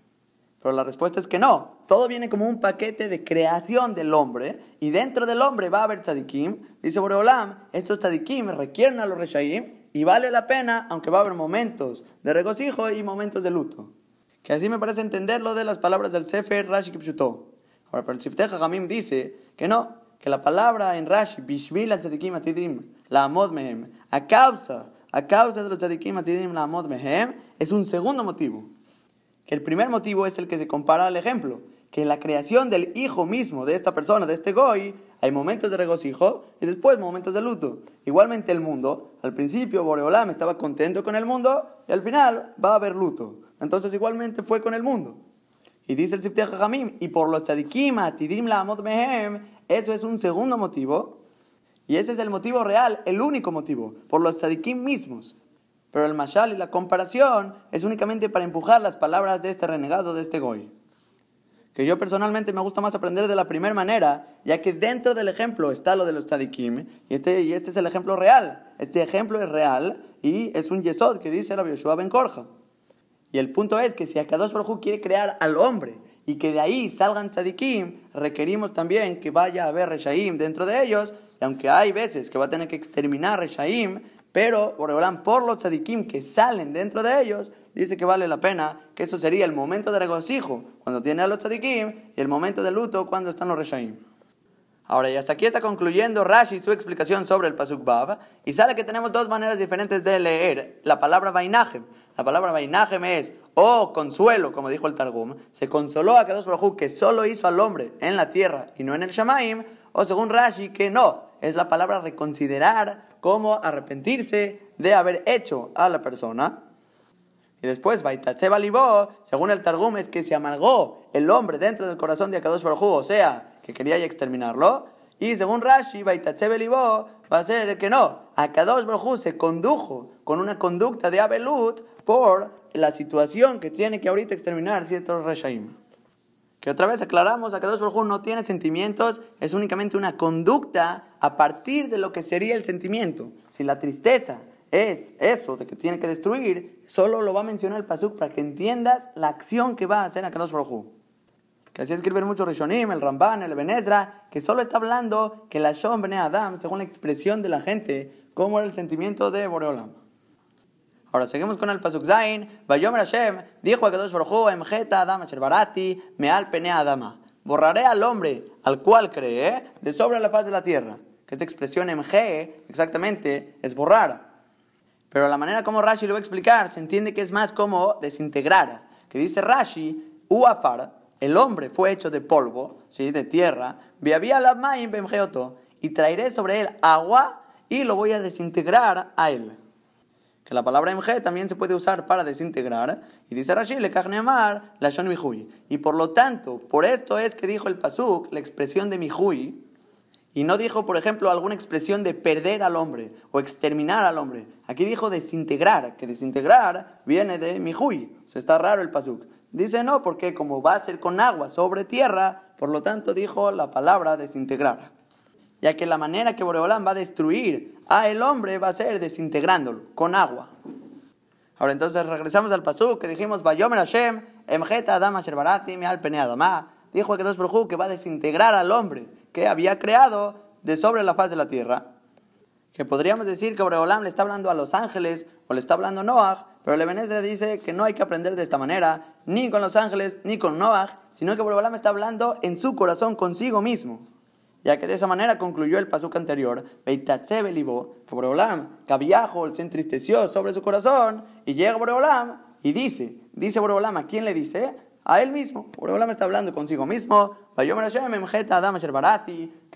[SPEAKER 1] Pero la respuesta es que no. Todo viene como un paquete de creación del hombre y dentro del hombre va a haber tzadikim. Dice Boreolam, estos tzadikim requieren a los reshaim y vale la pena, aunque va a haber momentos de regocijo y momentos de luto. Que así me parece entender lo de las palabras del Sefer Rashi Kipshuto. Ahora, pero el Sifteh dice que no, que la palabra en Rashi, Bishvil tzadikim atidim, la amod mehem, a causa, a causa de los tzadikim atidim, la amod mehem, es un segundo motivo. Que el primer motivo es el que se compara al ejemplo, que en la creación del hijo mismo de esta persona, de este goy, hay momentos de regocijo y después momentos de luto. Igualmente el mundo, al principio Boreolam estaba contento con el mundo y al final va a haber luto. Entonces igualmente fue con el mundo. Y dice el Sifteh Jamim, y por los tzadikim, atidim la amot mehem, eso es un segundo motivo. Y ese es el motivo real, el único motivo, por los tzadikim mismos. Pero el mashal y la comparación es únicamente para empujar las palabras de este renegado, de este goy. Que yo personalmente me gusta más aprender de la primera manera, ya que dentro del ejemplo está lo de los tzadikim, y este, y este es el ejemplo real. Este ejemplo es real y es un yesod que dice la Yoshua Ben Korja. Y el punto es que si Akadosh Baruj quiere crear al hombre y que de ahí salgan tzadikim, requerimos también que vaya a haber reshaim dentro de ellos, y aunque hay veces que va a tener que exterminar reshaim, pero Boreolán por los tzadikim que salen dentro de ellos, dice que vale la pena, que eso sería el momento de regocijo cuando tiene a los tzadikim y el momento de luto cuando están los reshaim. Ahora, y hasta aquí está concluyendo Rashi su explicación sobre el Pasuk Bab, y sale que tenemos dos maneras diferentes de leer la palabra Vainajem. La palabra Vainajem es, oh consuelo, como dijo el Targum, se consoló a Kadosh Baruj que solo hizo al hombre en la tierra y no en el Shamaim, o según Rashi, que no, es la palabra reconsiderar como arrepentirse de haber hecho a la persona. Y después, Vaitatseba según el Targum, es que se amargó el hombre dentro del corazón de Akadosh Baruj o sea, que quería exterminarlo. Y según Rashi, va a ser que no. Akadosh Baruj se condujo con una conducta de Abelut por la situación que tiene que ahorita exterminar ciertos Reshaim. Que otra vez aclaramos, Akadosh Baruj no tiene sentimientos, es únicamente una conducta a partir de lo que sería el sentimiento. Si la tristeza es eso de que tiene que destruir, solo lo va a mencionar el Pasuk para que entiendas la acción que va a hacer Akadosh Baruj que así escriben muchos Rishonim, el Ramban, el Benezra, que solo está hablando que la Shon Bene Adam, según la expresión de la gente, cómo era el sentimiento de Boreolam. Ahora seguimos con el Pasuk Zain. Vayomer Hashem, dijo a Kadosh Baruj Emjeta Adama Barati, Meal Pene Adama. Borraré al hombre al cual cree de sobre la faz de la tierra. Que esta expresión Mg exactamente es borrar. Pero la manera como Rashi lo va a explicar se entiende que es más como desintegrar. Que dice Rashi, Uafar, el hombre fue hecho de polvo, ¿sí? de tierra, y traeré sobre él agua y lo voy a desintegrar a él. Que la palabra MG también se puede usar para desintegrar. Y dice Rashi, le mar la shon mihui. Y por lo tanto, por esto es que dijo el pasuk la expresión de mihui. Y no dijo, por ejemplo, alguna expresión de perder al hombre o exterminar al hombre. Aquí dijo desintegrar, que desintegrar viene de mihui. O está raro el pasuk. Dice no, porque como va a ser con agua sobre tierra, por lo tanto dijo la palabra desintegrar ya que la manera que Boreolam va a destruir a el hombre va a ser desintegrándolo con agua. Ahora entonces regresamos al pasú que dijimos, Bayomer Hashem, Emjeta Adama Sherbarati, al Pene Adama. Dijo que dos que va a desintegrar al hombre que había creado de sobre la faz de la tierra. Que podríamos decir que Boreolam le está hablando a los ángeles o le está hablando a Noah, pero Levenezra dice que no hay que aprender de esta manera, ni con los ángeles, ni con Noah, sino que Boreolam está hablando en su corazón consigo mismo ya que de esa manera concluyó el pasuk anterior, Beitatze Belibo, que Boreolam, Cabiajo, se entristeció sobre su corazón, y llega Boreolam y dice, dice Boreolam, ¿a quién le dice? A él mismo. Boreolam está hablando consigo mismo, que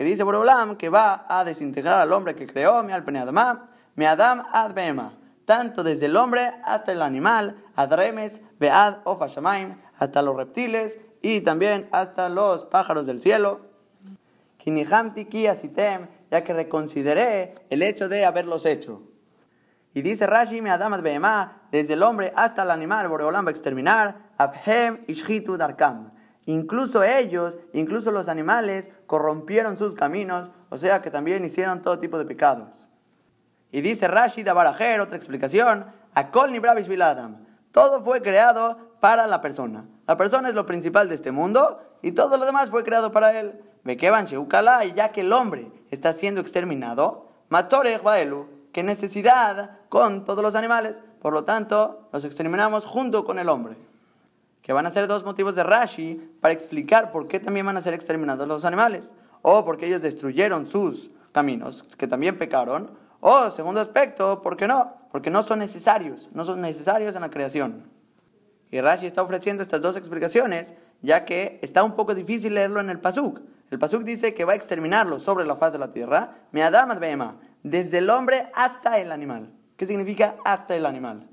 [SPEAKER 1] dice Boreolam que va a desintegrar al hombre que creó, mi Adama, mi Adam ad tanto desde el hombre hasta el animal, adremes, bead, ofashamaim, hasta los reptiles y también hasta los pájaros del cielo ya que reconsideré el hecho de haberlos hecho. Y dice Rashi, Adamat Behemá, desde el hombre hasta el animal, Boreolam va a exterminar, Abhem Ishhitu Darkam. Incluso ellos, incluso los animales, corrompieron sus caminos, o sea que también hicieron todo tipo de pecados. Y dice Rashi Dabarajer, otra explicación, Akol Nibravish Biladam. Todo fue creado para la persona. La persona es lo principal de este mundo y todo lo demás fue creado para él. Mekeban Sheukala, y ya que el hombre está siendo exterminado, Matorech Baelu, que necesidad con todos los animales, por lo tanto, los exterminamos junto con el hombre. Que van a ser dos motivos de Rashi para explicar por qué también van a ser exterminados los animales, o porque ellos destruyeron sus caminos, que también pecaron, o segundo aspecto, ¿por qué no? Porque no son necesarios, no son necesarios en la creación. Y Rashi está ofreciendo estas dos explicaciones, ya que está un poco difícil leerlo en el Pasuk. El Pasuk dice que va a exterminarlo sobre la faz de la tierra, me adamat desde el hombre hasta el animal. ¿Qué significa hasta el animal?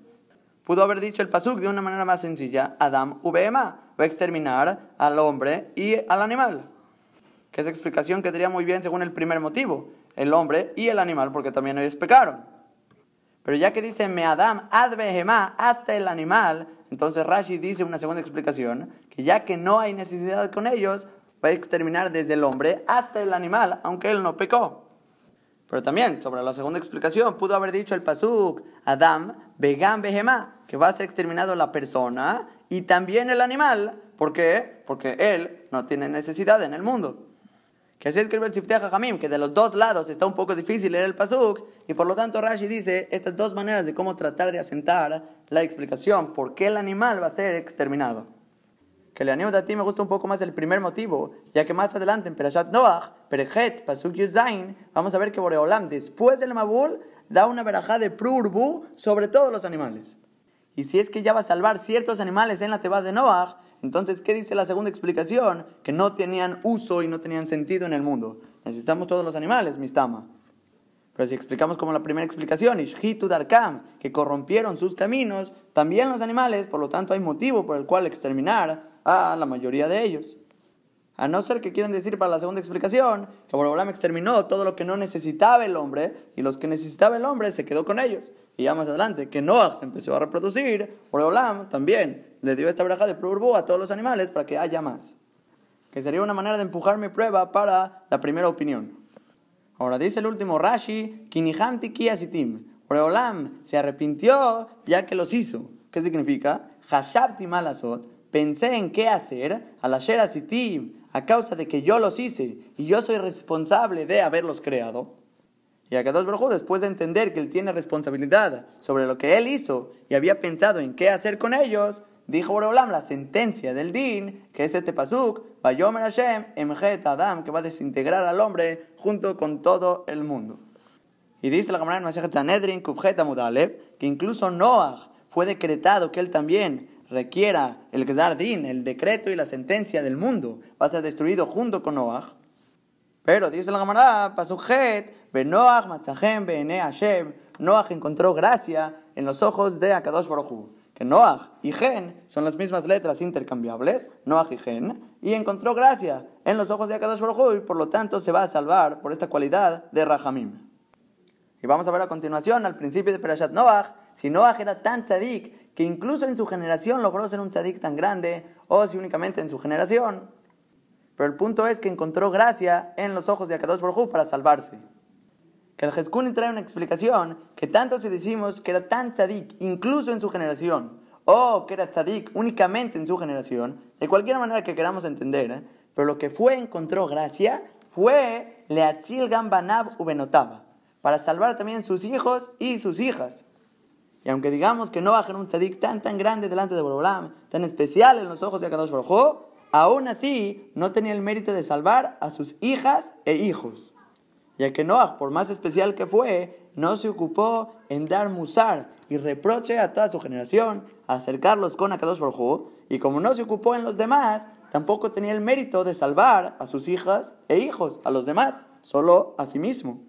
[SPEAKER 1] Pudo haber dicho el Pasuk de una manera más sencilla, Adam Ubema, va a exterminar al hombre y al animal. Que esa explicación quedaría muy bien según el primer motivo, el hombre y el animal, porque también ellos pecaron. Pero ya que dice me Adam ad hasta el animal, entonces Rashi dice una segunda explicación, que ya que no hay necesidad con ellos, va a exterminar desde el hombre hasta el animal, aunque él no pecó. Pero también, sobre la segunda explicación, pudo haber dicho el Pasuk, Adam, Begam Behemá, que va a ser exterminado la persona y también el animal. ¿Por qué? Porque él no tiene necesidad en el mundo. Que así escribe el Sifteh Jamim, que de los dos lados está un poco difícil leer el Pasuk, y por lo tanto Rashi dice estas dos maneras de cómo tratar de asentar la explicación por qué el animal va a ser exterminado. Que le animo a ti me gusta un poco más el primer motivo, ya que más adelante en Perashat Noach, Perechet, Pasuk Yudzain, vamos a ver que Boreolam después del Mabul da una verajá de Prurbu sobre todos los animales. Y si es que ya va a salvar ciertos animales en la Teba de Noach, entonces, ¿qué dice la segunda explicación? Que no tenían uso y no tenían sentido en el mundo. Necesitamos todos los animales, mistama. Pero si explicamos como la primera explicación, Ishhitu Darkam, que corrompieron sus caminos, también los animales, por lo tanto hay motivo por el cual exterminar a la mayoría de ellos. A no ser que quieran decir para la segunda explicación que Borobolam exterminó todo lo que no necesitaba el hombre y los que necesitaba el hombre se quedó con ellos. Y ya más adelante que Noah se empezó a reproducir, Borobolam también le dio esta braja de Prurbu a todos los animales para que haya más. Que sería una manera de empujar mi prueba para la primera opinión. Ahora dice el último Rashi, Kinihamti Kiasitim. Oreolam se arrepintió ya que los hizo. ¿Qué significa? Hashabti malasot. Pensé en qué hacer a la Sitim a causa de que yo los hice y yo soy responsable de haberlos creado. Y Akadosh Baruj después de entender que él tiene responsabilidad sobre lo que él hizo y había pensado en qué hacer con ellos, dijo Boreolam la sentencia del din, que es este pasuk, Bayomer Hashem, Emjet Adam, que va a desintegrar al hombre junto con todo el mundo. Y dice la camarada en Sanedrin, Kubjet que incluso Noah fue decretado que él también requiera el Gzar Din, el decreto y la sentencia del mundo, va a ser destruido junto con Noah. Pero dice la camarada, Pasujet, Benoach, Matzahem, Bene Hashem, Noah encontró gracia en los ojos de Akadosh Baruj que Noach y Gen son las mismas letras intercambiables, Noach y Gen, y encontró gracia en los ojos de Akadosh Baruj y por lo tanto se va a salvar por esta cualidad de Rahamim. Y vamos a ver a continuación, al principio de Perashat Noach, si Noach era tan tzadik que incluso en su generación logró ser un tzadik tan grande, o si únicamente en su generación. Pero el punto es que encontró gracia en los ojos de Akadosh Baruj para salvarse que el Jezkuni trae una explicación que tanto si decimos que era tan tzadik incluso en su generación, o que era tzadik únicamente en su generación, de cualquier manera que queramos entender, ¿eh? pero lo que fue encontró gracia fue Leatzil Gambanab Ubenotaba, para salvar también sus hijos y sus hijas. Y aunque digamos que no bajen un tzadik tan tan grande delante de Borolam, tan especial en los ojos de Akadosh Baruj aún así no tenía el mérito de salvar a sus hijas e hijos ya que Noah, por más especial que fue, no se ocupó en dar musar y reproche a toda su generación, acercarlos con Akadosh Baruj y como no se ocupó en los demás, tampoco tenía el mérito de salvar a sus hijas e hijos, a los demás, solo a sí mismo.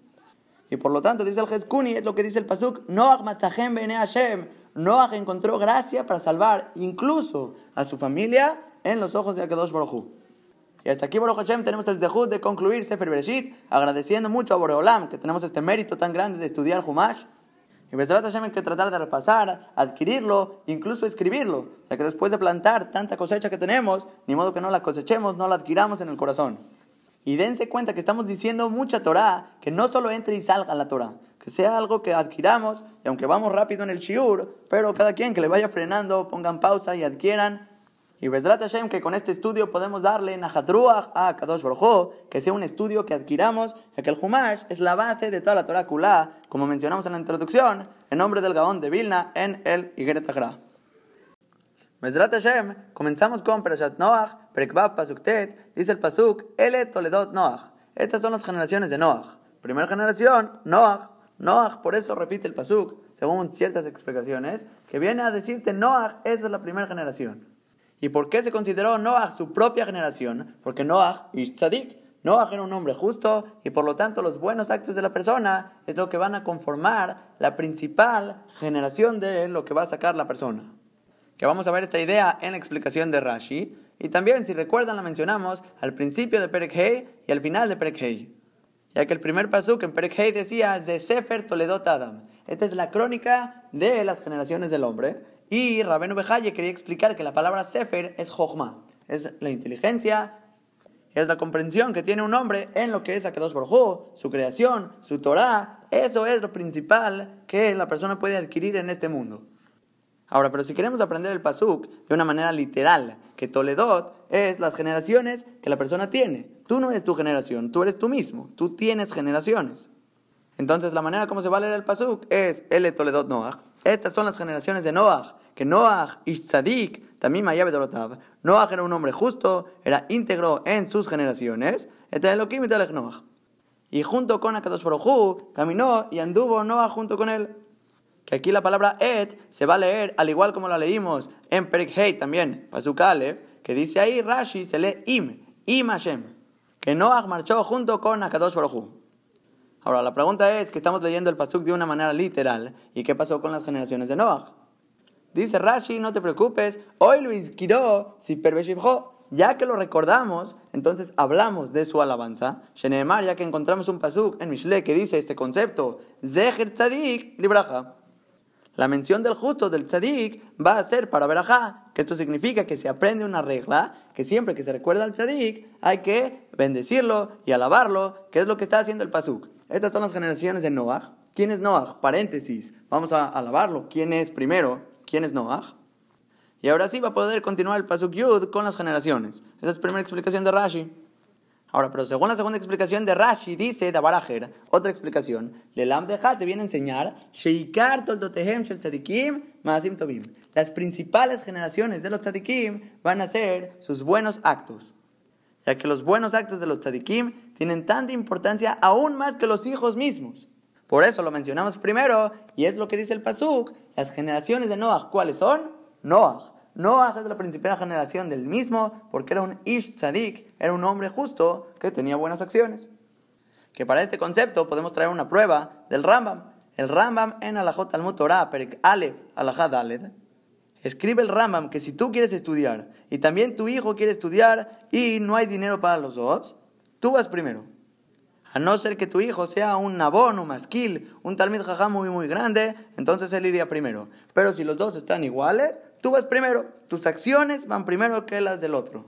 [SPEAKER 1] Y por lo tanto, dice el Jezkuni, es lo que dice el Pasuk, Noach matzahem bene Hashem, Noach encontró gracia para salvar incluso a su familia en los ojos de Akadosh Baruj y hasta aquí, Baruch Hashem, tenemos el zehut de concluir Sefer Bereshit, agradeciendo mucho a Boreolam que tenemos este mérito tan grande de estudiar Humash. Y Besrat Hashem hay que tratar de repasar, adquirirlo, incluso escribirlo, ya que después de plantar tanta cosecha que tenemos, ni modo que no la cosechemos, no la adquiramos en el corazón. Y dense cuenta que estamos diciendo mucha Torah, que no solo entre y salga la Torah, que sea algo que adquiramos, y aunque vamos rápido en el shiur, pero cada quien que le vaya frenando, pongan pausa y adquieran y Bezrat Hashem, que con este estudio podemos darle Nahatruach a Kadosh Baruj que sea un estudio que adquiramos, ya que el Humash es la base de toda la Torah Kulá, como mencionamos en la introducción, en nombre del Gaón de Vilna en el Igeret Agra. Bezrat Hashem, comenzamos con Perashat Noach, Prekbab Pasuktet, dice el Pasuk, Ele Toledot Noach. Estas son las generaciones de Noach. Primera generación, Noach. Noach, por eso repite el Pasuk, según ciertas explicaciones, que viene a decirte Noach, esa es la primera generación. ¿Y por qué se consideró Noah su propia generación? Porque Noah es tzadik. Noah era un hombre justo y por lo tanto los buenos actos de la persona es lo que van a conformar la principal generación de lo que va a sacar la persona. Que vamos a ver esta idea en la explicación de Rashi. Y también, si recuerdan, la mencionamos al principio de Perek Hei y al final de Perek Hei. Ya que el primer pasuk en Perek Hei decía de Sefer Toledot Adam. Esta es la crónica de las generaciones del hombre. Y Rabenu Bejaye quería explicar que la palabra Sefer es Jochma, es la inteligencia, es la comprensión que tiene un hombre en lo que es Akadosh Baruj su creación, su Torah. Eso es lo principal que la persona puede adquirir en este mundo. Ahora, pero si queremos aprender el Pasuk de una manera literal, que Toledot es las generaciones que la persona tiene. Tú no eres tu generación, tú eres tú mismo, tú tienes generaciones. Entonces, la manera como se va a leer el Pasuk es El Toledot Noach. Estas son las generaciones de Noach que Noach y Tzadik, también Dorotav, Noach era un hombre justo, era íntegro en sus generaciones, y junto con Akadosh Baruj caminó y anduvo Noach junto con él. Que aquí la palabra et se va a leer al igual como la leímos en Perik Hei también, Pasukalev, que dice ahí Rashi se lee im, im Hashem, que Noach marchó junto con Akadosh Baruj Ahora la pregunta es que estamos leyendo el pasuk de una manera literal y qué pasó con las generaciones de Noach. Dice Rashi, no te preocupes, hoy Luis Quiró, si ya que lo recordamos, entonces hablamos de su alabanza. Sheneemar, ya que encontramos un pasuk en Mishle que dice este concepto, Zeher Tzadik Libraja. La mención del justo, del tzadik, va a ser para verajá, que esto significa que se aprende una regla, que siempre que se recuerda al tzadik, hay que bendecirlo y alabarlo, que es lo que está haciendo el pasuk. Estas son las generaciones de Noah. ¿Quién es Noah? Paréntesis. Vamos a alabarlo. ¿Quién es primero? ¿Quién es Noah? Y ahora sí va a poder continuar el Pasuk Yud con las generaciones. Esa es la primera explicación de Rashi. Ahora, pero según la segunda explicación de Rashi, dice Dabarajer, otra explicación, Lelam de te viene a enseñar, Sheikar Toldotehem Shel Tzadikim Maasim Tobim. Las principales generaciones de los Tzadikim van a ser sus buenos actos. Ya que los buenos actos de los Tzadikim tienen tanta importancia aún más que los hijos mismos. Por eso lo mencionamos primero, y es lo que dice el Pasuk, las generaciones de Noah, ¿cuáles son? Noah. Noah es la principal generación del mismo porque era un Ish Tzadik, era un hombre justo que tenía buenas acciones. Que para este concepto podemos traer una prueba del Rambam. El Rambam en Alajot Talmud Torah, Perek Aleph, Alajad Aled, escribe el Rambam que si tú quieres estudiar y también tu hijo quiere estudiar y no hay dinero para los dos, tú vas primero. A no ser que tu hijo sea un nabón, un masquil, un talmid jajá muy muy grande, entonces él iría primero. Pero si los dos están iguales, tú vas primero. Tus acciones van primero que las del otro.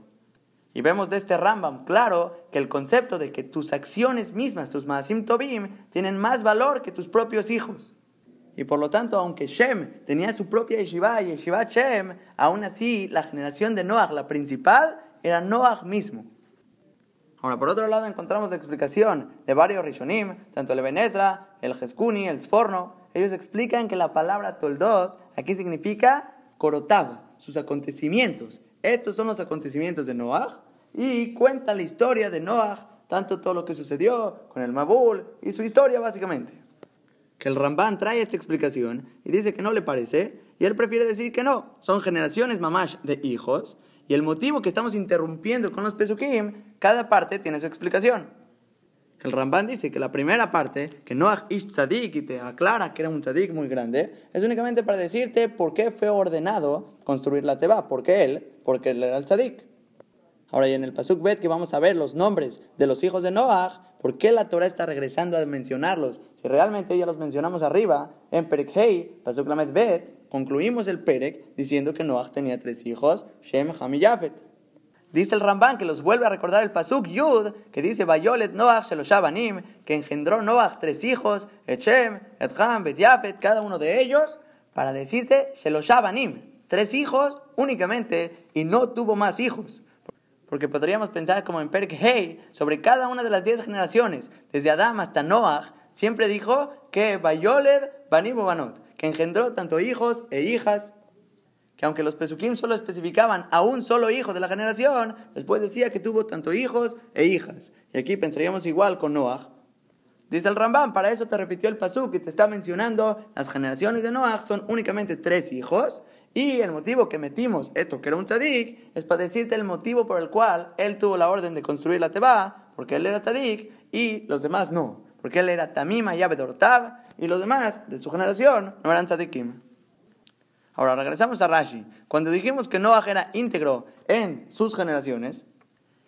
[SPEAKER 1] Y vemos de este Rambam claro que el concepto de que tus acciones mismas, tus maasim tobim, tienen más valor que tus propios hijos. Y por lo tanto, aunque Shem tenía su propia yeshiva y yeshiva Shem, aún así la generación de Noach, la principal, era Noach mismo. Ahora, por otro lado, encontramos la explicación de varios Rishonim, tanto el Ebenezra, el Jeskuni, el Sforno. Ellos explican que la palabra Toldot aquí significa Korotab, sus acontecimientos. Estos son los acontecimientos de Noah y cuenta la historia de Noah, tanto todo lo que sucedió con el Mabul y su historia básicamente. Que el Ramban trae esta explicación y dice que no le parece y él prefiere decir que no, son generaciones mamash de hijos y el motivo que estamos interrumpiendo con los Pesukim, cada parte tiene su explicación. El Ramban dice que la primera parte, que Noach ish tzadik, y te aclara que era un tzadik muy grande, es únicamente para decirte por qué fue ordenado construir la Teba. ¿Por qué él? Porque él era el tzadik. Ahora, y en el Pasuk Bet, que vamos a ver los nombres de los hijos de Noach, ¿por qué la Torah está regresando a mencionarlos? Si realmente ya los mencionamos arriba, en Perek Hei, Pasuk Lamed Bet, concluimos el Perek diciendo que Noach tenía tres hijos, Shem, Ham y Yafet. Dice el Ramban que los vuelve a recordar el Pasuk Yud, que dice Bayolet Noach Sheloshabanim, que engendró Noach tres hijos, Echem, Ham, Bet Yafet, cada uno de ellos, para decirte Sheloshabanim, tres hijos únicamente, y no tuvo más hijos. Porque podríamos pensar como en Perek Hey, sobre cada una de las diez generaciones, desde Adam hasta Noach, siempre dijo que Bayoled Banim Banot engendró tanto hijos e hijas, que aunque los Pesukim solo especificaban a un solo hijo de la generación, después decía que tuvo tanto hijos e hijas. Y aquí pensaríamos igual con Noah. Dice el Rambam, para eso te repitió el Pasuk que te está mencionando, las generaciones de Noah son únicamente tres hijos, y el motivo que metimos esto, que era un tzadik, es para decirte el motivo por el cual él tuvo la orden de construir la Teba, porque él era tzadik, y los demás no, porque él era Tamima y Abedortab, y los demás de su generación no eran tzadikim. Ahora regresamos a Rashi. Cuando dijimos que Noah era íntegro en sus generaciones,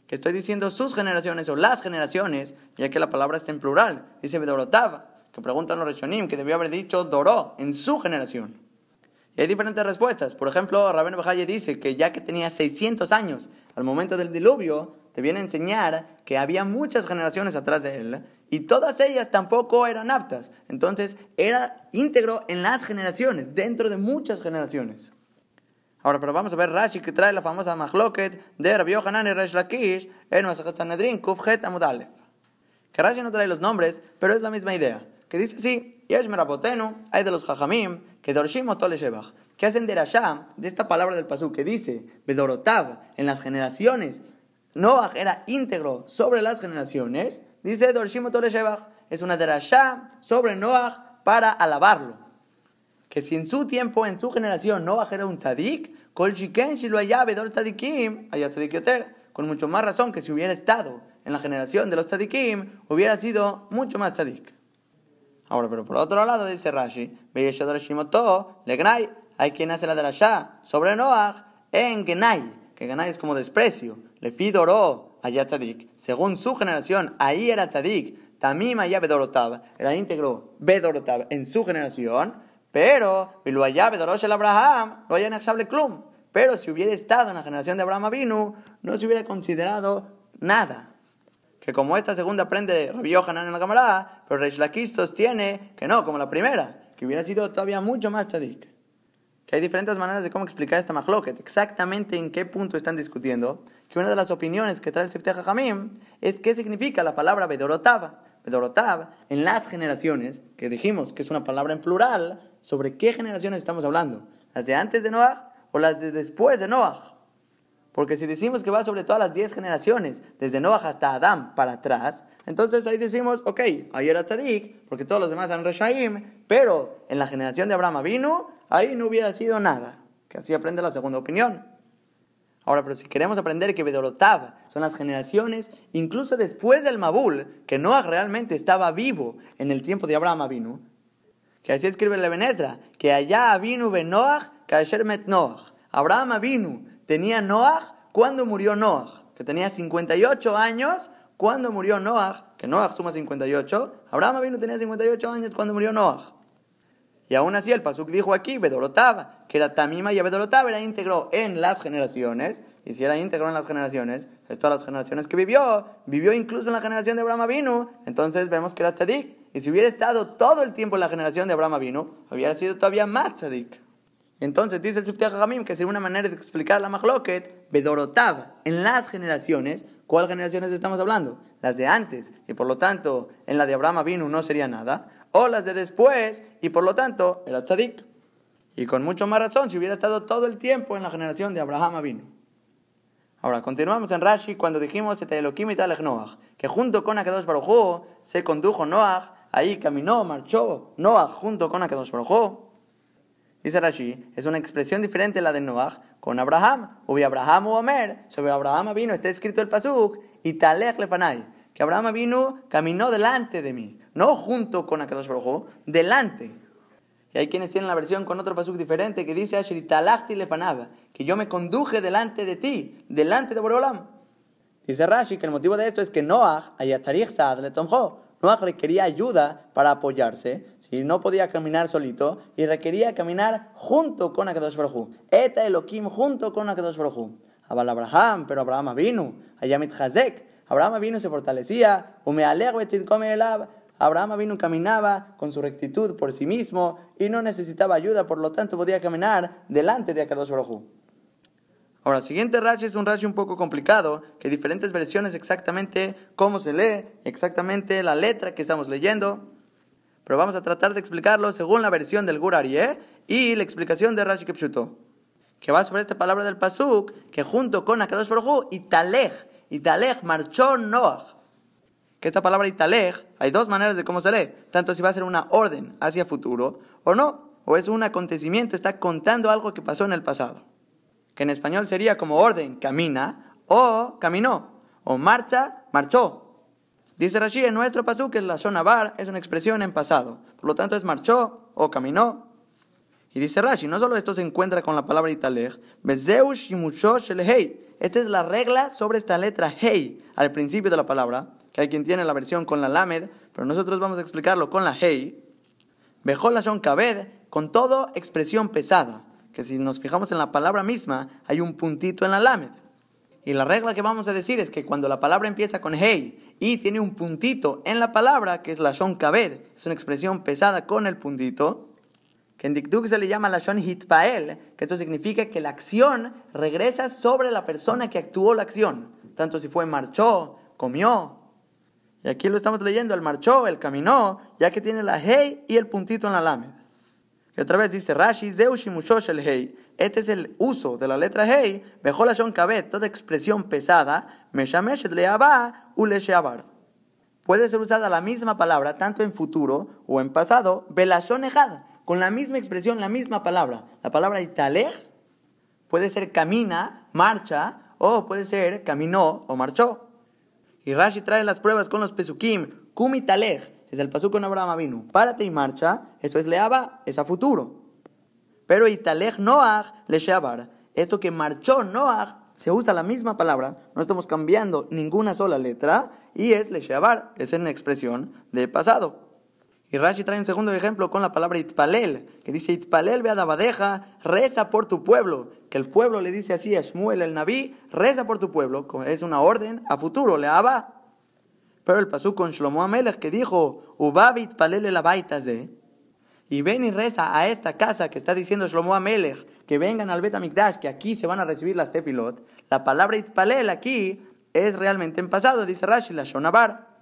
[SPEAKER 1] que estoy diciendo sus generaciones o las generaciones, ya que la palabra está en plural, dice Bedorotav, que preguntan los Rechonim, que debió haber dicho Doró en su generación. Y hay diferentes respuestas. Por ejemplo, Rabén Bajaye dice que ya que tenía 600 años al momento del diluvio, te viene a enseñar que había muchas generaciones atrás de él y todas ellas tampoco eran aptas. Entonces era íntegro en las generaciones, dentro de muchas generaciones. Ahora, pero vamos a ver Rashi que trae la famosa Mahloket de Rabbi Yohanan y Resh Lakish en Masachet Sanedrin, Kufjet Amudale. Que Rashi no trae los nombres, pero es la misma idea. Que dice así, Yesh Merabotenu, hay de los Jajamim, que Dorshim que hacen de Rasha, de esta palabra del Pasú que dice, Bedorotav, en las generaciones, Noah era íntegro sobre las generaciones, Dice Dorshim es una derashá sobre Noah para alabarlo. Que si en su tiempo, en su generación, Noah era un tzadik, Con mucho más razón que si hubiera estado en la generación de los tzadikim, hubiera sido mucho más tzadik. Ahora, pero por otro lado, dice Rashi, hay quien hace la derashá sobre Noah en Genai, que Genai es como desprecio. Le pidoró allá tzadik. Según su generación, ahí era tzadik. Tamim allá bedorotab. Era íntegro bedorotab en su generación. Pero, lo allá bedorosh el Abraham, lo haya klum. Pero si hubiera estado en la generación de Abraham Avinu, no se hubiera considerado nada. Que como esta segunda aprende Rabbi Yohanan en la cámara, pero Reish Lakish sostiene que no, como la primera, que hubiera sido todavía mucho más tzadik. Que hay diferentes maneras de cómo explicar esta mahloket, exactamente en qué punto están discutiendo, que una de las opiniones que trae el Sifteh Jamim es qué significa la palabra Bedorotav. Bedorotav, en las generaciones, que dijimos que es una palabra en plural, ¿sobre qué generaciones estamos hablando? ¿Las de antes de Noah o las de después de Noah? Porque si decimos que va sobre todas las 10 generaciones, desde Noah hasta Adán para atrás, entonces ahí decimos, ok, ahí era Tzadik, porque todos los demás eran Reshaim, pero en la generación de Abraham vino, ahí no hubiera sido nada. Que así aprende la segunda opinión. Ahora, pero si queremos aprender que Bedorotav son las generaciones, incluso después del Mabul, que Noah realmente estaba vivo en el tiempo de Abraham vino, que así escribe el Ebenezer, que allá vino Benoach, Kasher Met Noach. Abraham vino tenía Noah cuando murió Noah, que tenía 58 años cuando murió Noah, que Noah suma 58, Abraham vino tenía 58 años cuando murió Noah. Y aún así el Pasuk dijo aquí, Bedorotaba, que era Tamima y Bedorotaba era íntegro en las generaciones, y si era íntegro en las generaciones, es todas las generaciones que vivió, vivió incluso en la generación de Abraham vino, entonces vemos que era tzadik. Y si hubiera estado todo el tiempo en la generación de Abraham vino, hubiera sido todavía más tzadik. Entonces dice el Hagamim que sería una manera de explicar la Mahloket, Bedorotav, en las generaciones. ¿Cuál generaciones estamos hablando? Las de antes, y por lo tanto en la de Abraham vino no sería nada. O las de después, y por lo tanto era tzadik. Y con mucho más razón si hubiera estado todo el tiempo en la generación de Abraham vino. Ahora, continuamos en Rashi cuando dijimos que junto con Akadosh Baruj se condujo Noach, ahí caminó, marchó Noach junto con Akadosh Baruj Dice Rashi, es una expresión diferente a la de Noah con Abraham. Ubi Abraham u Omer, sobre Abraham vino, está escrito el pasuk, y Talech lefanai, que Abraham vino, caminó delante de mí, no junto con Akadosh Baruj delante. Y hay quienes tienen la versión con otro pasuk diferente que dice que yo me conduje delante de ti, delante de Boreolam. Dice Rashi que el motivo de esto es que Noah, ayatarich sad le tomó, requería ayuda para apoyarse, si no podía caminar solito, y requería caminar junto con Akadosh Baruj Eta Elohim junto con Akadosh Baruj Abal Abraham, pero Abraham vino, Ayamit Hazek, Abraham vino se fortalecía, Abraham vino caminaba con su rectitud por sí mismo y no necesitaba ayuda, por lo tanto podía caminar delante de Akadosh Baruj Ahora, el siguiente Rashi es un Rashi un poco complicado, que diferentes versiones exactamente cómo se lee, exactamente la letra que estamos leyendo. Pero vamos a tratar de explicarlo según la versión del Gur y la explicación de Rashi Kepshuto. Que va sobre esta palabra del Pasuk, que junto con Akadosh Baruj y Italej, Italej marchó Noah. Que esta palabra Italej, hay dos maneras de cómo se lee. Tanto si va a ser una orden hacia futuro o no, o es un acontecimiento, está contando algo que pasó en el pasado que en español sería como orden, camina, o caminó, o marcha, marchó. Dice Rashi, en nuestro pasú que la bar es una expresión en pasado, por lo tanto es marchó o caminó. Y dice Rashi, no solo esto se encuentra con la palabra italej, esta es la regla sobre esta letra hei al principio de la palabra, que hay quien tiene la versión con la lamed, pero nosotros vamos a explicarlo con la hei. Bejol la kabed, con todo expresión pesada que si nos fijamos en la palabra misma, hay un puntito en la lamed. Y la regla que vamos a decir es que cuando la palabra empieza con hey y tiene un puntito en la palabra, que es la shon kabed, es una expresión pesada con el puntito, que en Dikduk se le llama la shon hitpael, que esto significa que la acción regresa sobre la persona que actuó la acción, tanto si fue marchó, comió. Y aquí lo estamos leyendo, el marchó, el caminó, ya que tiene la hey y el puntito en la lamed. Y otra vez dice Rashi, el Hei. Este es el uso de la letra Hei, Bejolashon Kabet, toda expresión pesada, Meshameshet Leaba Ulesheabar. Puede ser usada la misma palabra tanto en futuro o en pasado, Belashon Ejad, con la misma expresión, la misma palabra. La palabra Italej puede ser camina, marcha, o puede ser caminó o marchó. Y Rashi trae las pruebas con los pesukim, Kumitalej, es el pasú con Abraham vino. Párate y marcha, eso es leaba, es a futuro. Pero italej noach le Esto que marchó Noach, se usa la misma palabra, no estamos cambiando ninguna sola letra, y es le es una expresión del pasado. Y Rashi trae un segundo ejemplo con la palabra itpalel, que dice itpalel ve a reza por tu pueblo. Que el pueblo le dice así a Shmuel el Naví, reza por tu pueblo, es una orden a futuro, le pero el pasú con Shlomo Amelech que dijo, Ubabit palele la de. y ven y reza a esta casa que está diciendo Shlomo Amelech, que vengan al Bet Amikdash, que aquí se van a recibir las tefilot, la palabra itpalel aquí es realmente en pasado, dice Rashi, la shonabar.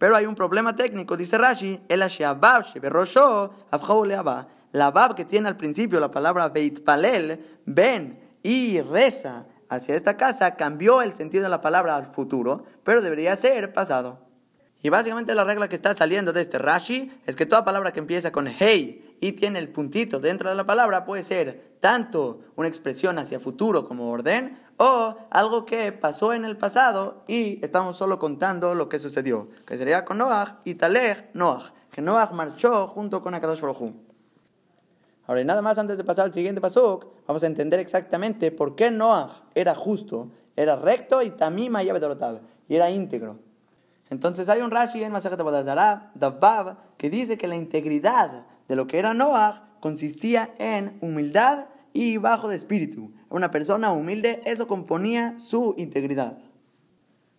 [SPEAKER 1] Pero hay un problema técnico, dice Rashi, el sheabab sheberosho La bab que tiene al principio la palabra beitpalel, ven y reza hacia esta casa, cambió el sentido de la palabra al futuro, pero debería ser pasado. Y básicamente la regla que está saliendo de este Rashi es que toda palabra que empieza con hey y tiene el puntito dentro de la palabra puede ser tanto una expresión hacia futuro como orden o algo que pasó en el pasado y estamos solo contando lo que sucedió, que sería con Noah y Talej Noah, que Noah marchó junto con Akadosh Baruj Ahora, y nada más antes de pasar al siguiente pasuk, vamos a entender exactamente por qué Noah era justo, era recto y tamima y y era íntegro. Entonces hay un Rashi en Masajet Abodazara, Davab, que dice que la integridad de lo que era Noah consistía en humildad y bajo de espíritu. Una persona humilde, eso componía su integridad.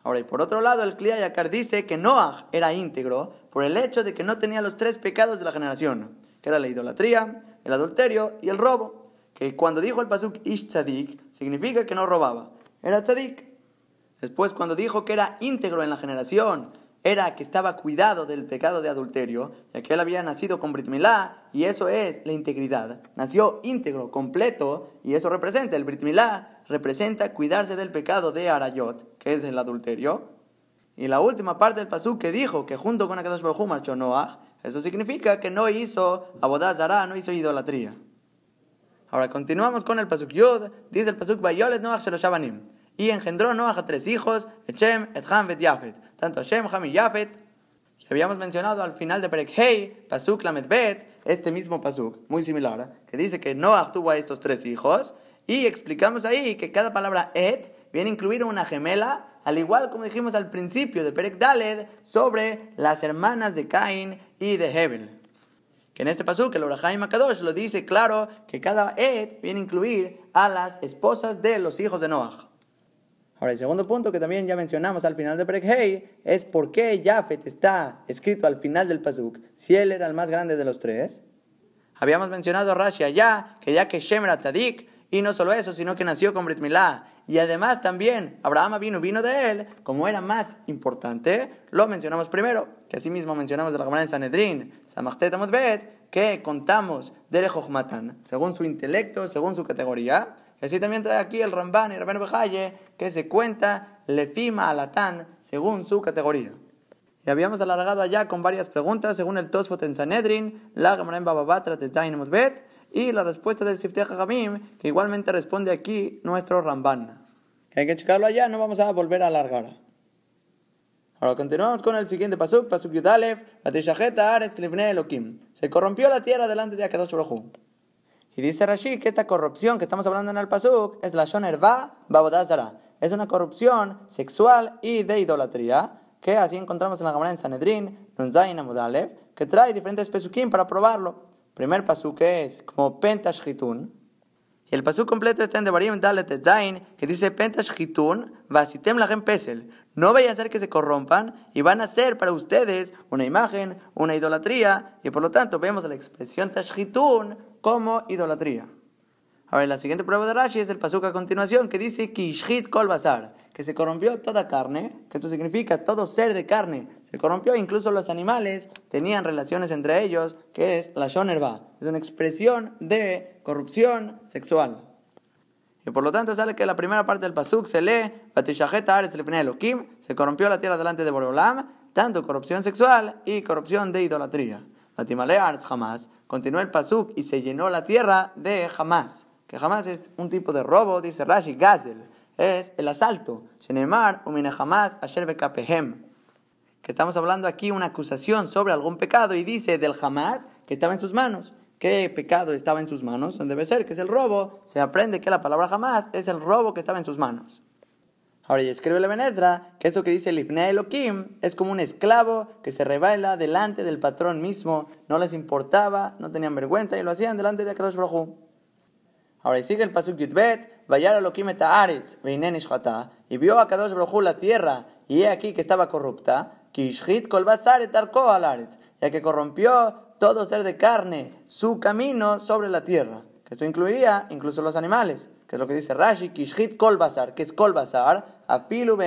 [SPEAKER 1] Ahora, y por otro lado, el Yakar dice que Noah era íntegro por el hecho de que no tenía los tres pecados de la generación, que era la idolatría, el adulterio y el robo. Que cuando dijo el pasuk Ish Tzadik, significa que no robaba. Era Tzadik. Después, cuando dijo que era íntegro en la generación, era que estaba cuidado del pecado de adulterio, ya que él había nacido con Brit Milá, y eso es la integridad. Nació íntegro, completo, y eso representa, el Brit Milá representa cuidarse del pecado de Arayot, que es el adulterio. Y la última parte del pasú que dijo que junto con Akadosh Baruj marchó Noah, eso significa que no hizo abodazara, no hizo idolatría. Ahora continuamos con el pasuk Yod, dice el pasuk Bayolet Noach Shaloshabanim y engendró Noah a tres hijos, Echem, Etcham, Bet Yafet, tanto Shem, Ham y Yafet, que habíamos mencionado al final de Perek Hei, Pasuk Lamed Bet, este mismo Pasuk, muy similar, que dice que Noah tuvo a estos tres hijos, y explicamos ahí que cada palabra Et viene a incluir una gemela, al igual como dijimos al principio de Perek Daled, sobre las hermanas de Cain y de Hebel. Que en este pasuk, el Orahaim Akadosh lo dice claro que cada Et viene a incluir a las esposas de los hijos de Noah. Ahora, el segundo punto que también ya mencionamos al final de Brekhei es por qué Jafet está escrito al final del Pasuk, si él era el más grande de los tres. Habíamos mencionado a Rashi allá, que ya que Shem era tzadik, y no solo eso, sino que nació con Brit Milá, y además también Abraham vino, vino de él, como era más importante, lo mencionamos primero, que así mismo mencionamos de la Gemara en Sanedrín, Samachtet Bet, que contamos de Matan, según su intelecto, según su categoría, Así también trae aquí el Ramban y Rabben Bejaye que se cuenta Lefima Alatán según su categoría. Y habíamos alargado allá con varias preguntas según el Tosfot en Sanedrin, la Gemara en Bababatra Bet y la respuesta del Sifteh Hamim, que igualmente responde aquí nuestro Ramban. hay que checarlo allá, no vamos a volver a alargar. Ahora continuamos con el siguiente pasuk, pasuk Yudalev, la Ares Elohim. Se corrompió la tierra delante de Akadosh Baruj y dice Rashi que esta corrupción que estamos hablando en el Pasuk es la Shonerva Babodazara. Es una corrupción sexual y de idolatría, que así encontramos en la Gemara en Sanedrin, Nunzain Amudalev, que trae diferentes pesukim para probarlo. Primer pasuk es como Pentashchitun. Y el pasuk completo está en Devarim Dalet Zain, que dice Pentashchitun, Vasitem Lachem Pesel. No vayan a ser que se corrompan y van a ser para ustedes una imagen, una idolatría, y por lo tanto vemos la expresión Tashchitun como idolatría. Ahora, la siguiente prueba de Rashi es el pasuk a continuación que dice Kishhit kol basar, que se corrompió toda carne, que esto significa todo ser de carne, se corrompió, incluso los animales tenían relaciones entre ellos, que es la shonerba, es una expresión de corrupción sexual. Y por lo tanto sale que la primera parte del pasuk se lee, se corrompió la tierra delante de Boreolam, tanto corrupción sexual y corrupción de idolatría. Jamás Continuó el pasuk y se llenó la tierra de jamás. Que jamás es un tipo de robo, dice Rashi, Gazel. Es el asalto. Shenemar, umine jamás, asher bekapehem. Que estamos hablando aquí una acusación sobre algún pecado y dice del jamás que estaba en sus manos. ¿Qué pecado estaba en sus manos? Debe ser que es el robo. Se aprende que la palabra jamás es el robo que estaba en sus manos. Ahora, y escribe la Benedra que eso que dice Lifnei Elohim es como un esclavo que se revela delante del patrón mismo, no les importaba, no tenían vergüenza y lo hacían delante de Akadosh Baruj Ahora, y sigue el pasuk Yudbet, Vayar Elohim et Aretz, Veinen y vio a Kadosh Baruj la tierra, y he aquí que estaba corrupta, Kishhit kol basar et al ya que corrompió todo ser de carne su camino sobre la tierra. Que esto incluiría incluso los animales, que es lo que dice Rashi, Kishhit Kol Basar, que es Kol Basar, Afilu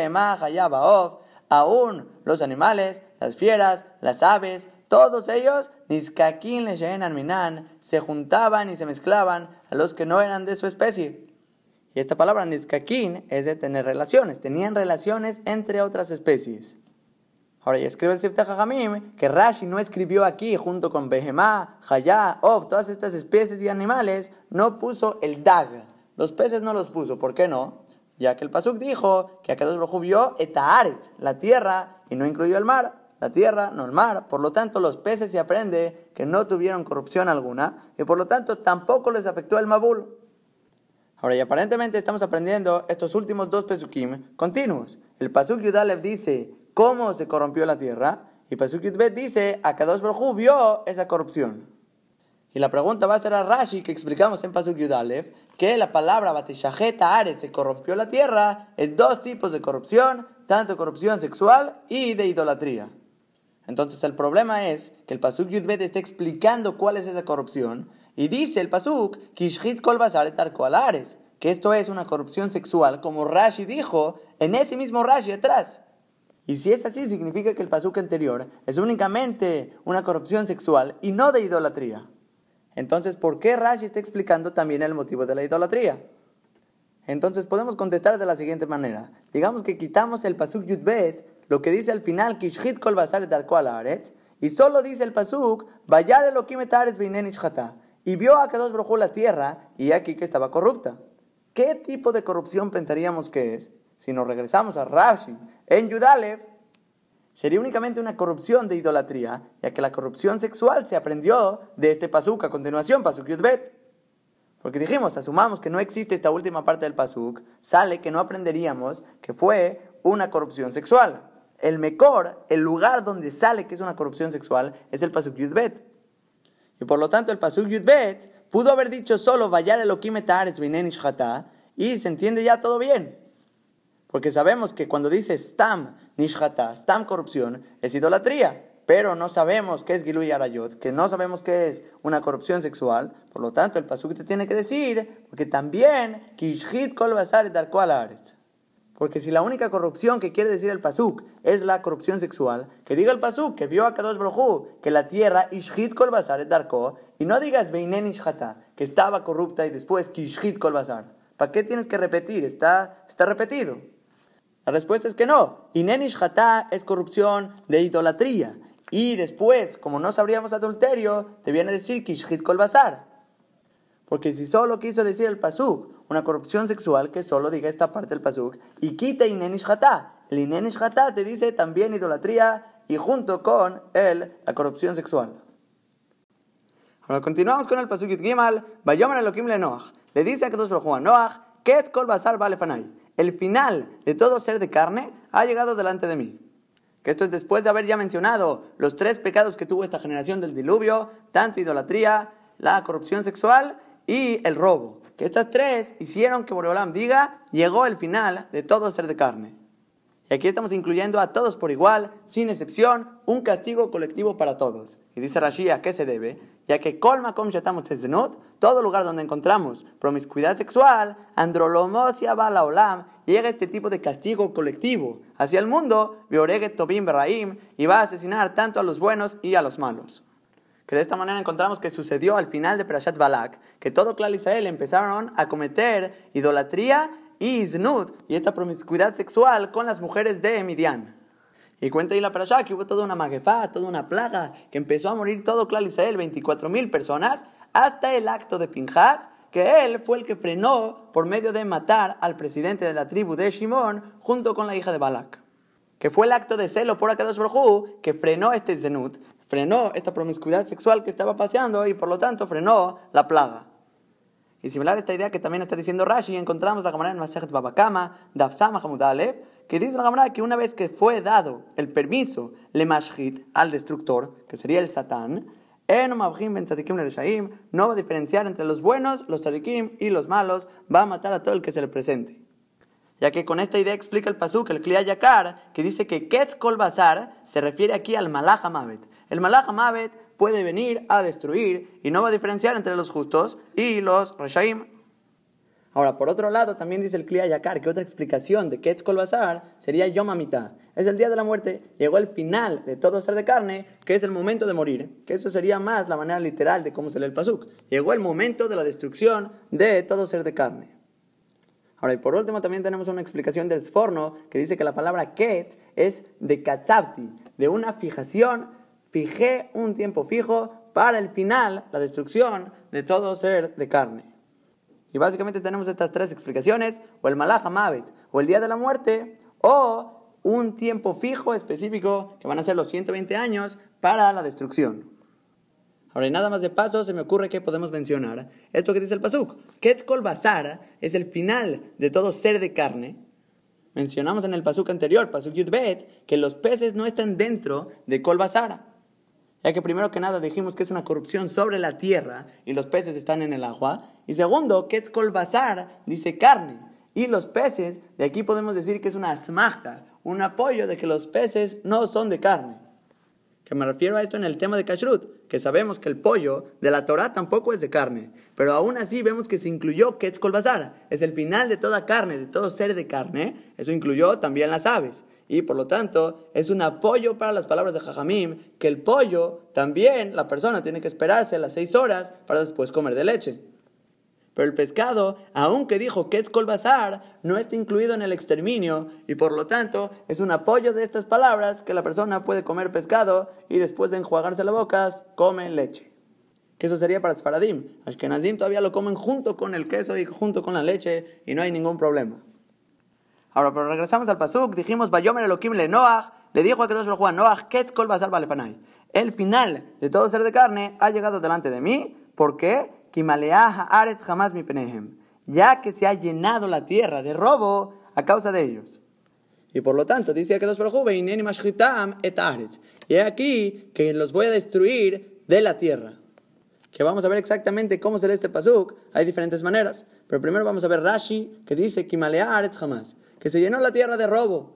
[SPEAKER 1] aún los animales, las fieras, las aves, todos ellos, Nizkakin Leshenan Minan, se juntaban y se mezclaban a los que no eran de su especie. Y esta palabra Nizkakin es de tener relaciones, tenían relaciones entre otras especies. Ahora, ya escribe el Siftah Jajamim que Rashi no escribió aquí junto con Behemá, Hayá, Ov, todas estas especies y animales, no puso el Dag. Los peces no los puso, ¿por qué no? Ya que el Pasuk dijo que Akadosh Baruj vio Etaaret, la tierra, y no incluyó el mar. La tierra, no el mar. Por lo tanto, los peces se aprende que no tuvieron corrupción alguna, y por lo tanto tampoco les afectó el Mabul. Ahora, y aparentemente estamos aprendiendo estos últimos dos Pesukim continuos. El Pasuk Yudalev dice cómo se corrompió la tierra, y Pasuk Yudbet dice a Kadosh Baruj vio esa corrupción. Y la pregunta va a ser a Rashi, que explicamos en Pasuk Yudalev, que la palabra Batishajeta Are se corrompió la tierra, es dos tipos de corrupción, tanto corrupción sexual y de idolatría. Entonces el problema es que el Pasuk Yudbet está explicando cuál es esa corrupción, y dice el Pasuk, Kishhit Kol Ares, que esto es una corrupción sexual, como Rashi dijo en ese mismo Rashi atrás. Y si es así, significa que el Pasuk anterior es únicamente una corrupción sexual y no de idolatría. Entonces, ¿por qué Rashi está explicando también el motivo de la idolatría? Entonces podemos contestar de la siguiente manera. Digamos que quitamos el pasuk Yudbet, lo que dice al final, Kishhit kol basar y solo dice el pasuk, Vayar Elohim etaretz y vio a Kadosh Baruj la tierra, y aquí que estaba corrupta. ¿Qué tipo de corrupción pensaríamos que es? Si nos regresamos a Rashi, en Yudalev, sería únicamente una corrupción de idolatría, ya que la corrupción sexual se aprendió de este pasuk a continuación, pasuk Yudbet. Porque dijimos, asumamos que no existe esta última parte del pasuk, sale que no aprenderíamos que fue una corrupción sexual. El mejor, el lugar donde sale que es una corrupción sexual, es el pasuk Yudbet. Y por lo tanto el pasuk Yudbet pudo haber dicho solo Vayar Elohim y se entiende ya todo bien. Porque sabemos que cuando dice Stam Nishhata, Stam corrupción, es idolatría. Pero no sabemos qué es Giluy Arayot, que no sabemos qué es una corrupción sexual. Por lo tanto, el pasuk te tiene que decir, porque también Kishhit Kol Basar Porque si la única corrupción que quiere decir el pasuk es la corrupción sexual, que diga el pasuk que vio a Kadosh Brojú, que la tierra Ishhit Kol Basar Darko, y no digas Beinen Ishhata, que estaba corrupta y después Kishhit Kol Basar. ¿Para qué tienes que repetir? Está, está repetido. La respuesta es que no. Inenish es corrupción de idolatría. Y después, como no sabríamos adulterio, te viene a decir Kishhit Kol Basar. Porque si solo quiso decir el pasuk, una corrupción sexual, que solo diga esta parte del pasuk, y quite Inenish El Inenish te dice también idolatría y junto con él la corrupción sexual. Ahora continuamos con el pasuk Gimal, Bayomer Elohim le Noach. Le dice a Kedosh Baruch Noach, Ket Kol Basar vale el final de todo ser de carne ha llegado delante de mí. Que esto es después de haber ya mencionado los tres pecados que tuvo esta generación del diluvio, tanto idolatría, la corrupción sexual y el robo. Que estas tres hicieron que Boreolam diga, llegó el final de todo ser de carne. Y aquí estamos incluyendo a todos por igual, sin excepción, un castigo colectivo para todos. Y dice Rashi, ¿a qué se debe? Ya que colma com todo lugar donde encontramos promiscuidad sexual, androlomosia bala olam, llega este tipo de castigo colectivo hacia el mundo, tobim berraim, y va a asesinar tanto a los buenos y a los malos. Que de esta manera encontramos que sucedió al final de Parashat Balak, que todo Clan Israel empezaron a cometer idolatría y y esta promiscuidad sexual con las mujeres de Midian. Y cuenta ahí la parasha que hubo toda una maguefá, toda una plaga, que empezó a morir todo Clal Israel, 24 mil personas, hasta el acto de Pinjas, que él fue el que frenó por medio de matar al presidente de la tribu de Shimon junto con la hija de Balak. Que fue el acto de celo por Akadosh Baruj que frenó este zenut, frenó esta promiscuidad sexual que estaba paseando y por lo tanto frenó la plaga. Y similar a esta idea que también está diciendo Rashi, encontramos la cámara en Masechet Babakama, Dafsama Hamudalev, que dice la cámara que una vez que fue dado el permiso le mashhit al destructor, que sería el Satán, no va a diferenciar entre los buenos, los tzadikim y los malos, va a matar a todo el que se le presente. Ya que con esta idea explica el pasuk, el Kliya Yakar, que dice que Ketz Kol Bazar se refiere aquí al Malach Amavet, El Malach Mavet puede venir a destruir y no va a diferenciar entre los justos y los Reshaim. Ahora, por otro lado, también dice el Kliya Yakar que otra explicación de Ketz Kol Bazar sería Yom Es el día de la muerte, llegó el final de todo ser de carne, que es el momento de morir. Que eso sería más la manera literal de cómo se lee el Pasuk. Llegó el momento de la destrucción de todo ser de carne. Ahora, y por último, también tenemos una explicación del Sforno que dice que la palabra Ketz es de Katzabti, de una fijación. Fijé un tiempo fijo para el final, la destrucción de todo ser de carne. Y básicamente tenemos estas tres explicaciones, o el Malach Mavet, o el día de la muerte, o un tiempo fijo específico, que van a ser los 120 años, para la destrucción. Ahora, y nada más de paso, se me ocurre que podemos mencionar esto que dice el Pasuk. Ketzkol Basara es el final de todo ser de carne. Mencionamos en el Pasuk anterior, Pasuk Yudbet, que los peces no están dentro de Kol Basara. Ya que primero que nada dijimos que es una corrupción sobre la tierra y los peces están en el agua. Y segundo, que es colbazar, dice carne. Y los peces, de aquí podemos decir que es una asmachta, un apoyo de que los peces no son de carne. Que me refiero a esto en el tema de kashrut, que sabemos que el pollo de la Torah tampoco es de carne, pero aún así vemos que se incluyó Ketz Kolbazar, es el final de toda carne, de todo ser de carne, eso incluyó también las aves y por lo tanto es un apoyo para las palabras de Jajamim, que el pollo también la persona tiene que esperarse las seis horas para después comer de leche. Pero el pescado, aunque dijo que es colbazar, no está incluido en el exterminio y por lo tanto es un apoyo de estas palabras que la persona puede comer pescado y después de enjuagarse la boca come leche. Que eso sería para Sfaradim. Ashkenazim todavía lo comen junto con el queso y junto con la leche y no hay ningún problema. Ahora, pero regresamos al Pasuk, dijimos, Bayomer Elohim le Noach, le dijo a Kedosh Baruch Noach, Ketz kol basar El final de todo ser de carne ha llegado delante de mí, ¿por qué? Aretz jamás mi penehem, ya que se ha llenado la tierra de robo a causa de ellos. Y por lo tanto, dice Kedosh Baruch et Aretz. Y aquí que los voy a destruir de la tierra que vamos a ver exactamente cómo se lee este pasuk, hay diferentes maneras. Pero primero vamos a ver Rashi, que dice, Aretz jamás, que se llenó la tierra de robo.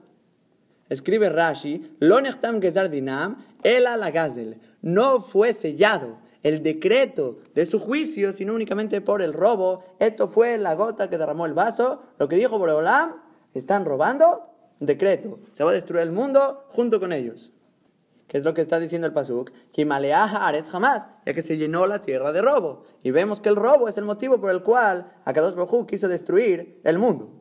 [SPEAKER 1] Escribe Rashi, Lo gezar dinam, el la gazel. No fue sellado el decreto de su juicio, sino únicamente por el robo. Esto fue la gota que derramó el vaso. Lo que dijo Boreolam, están robando, decreto. Se va a destruir el mundo junto con ellos que es lo que está diciendo el Pasuk, aretz jamás, ya que se llenó la tierra de robo. Y vemos que el robo es el motivo por el cual Akadosh Baruj quiso destruir el mundo.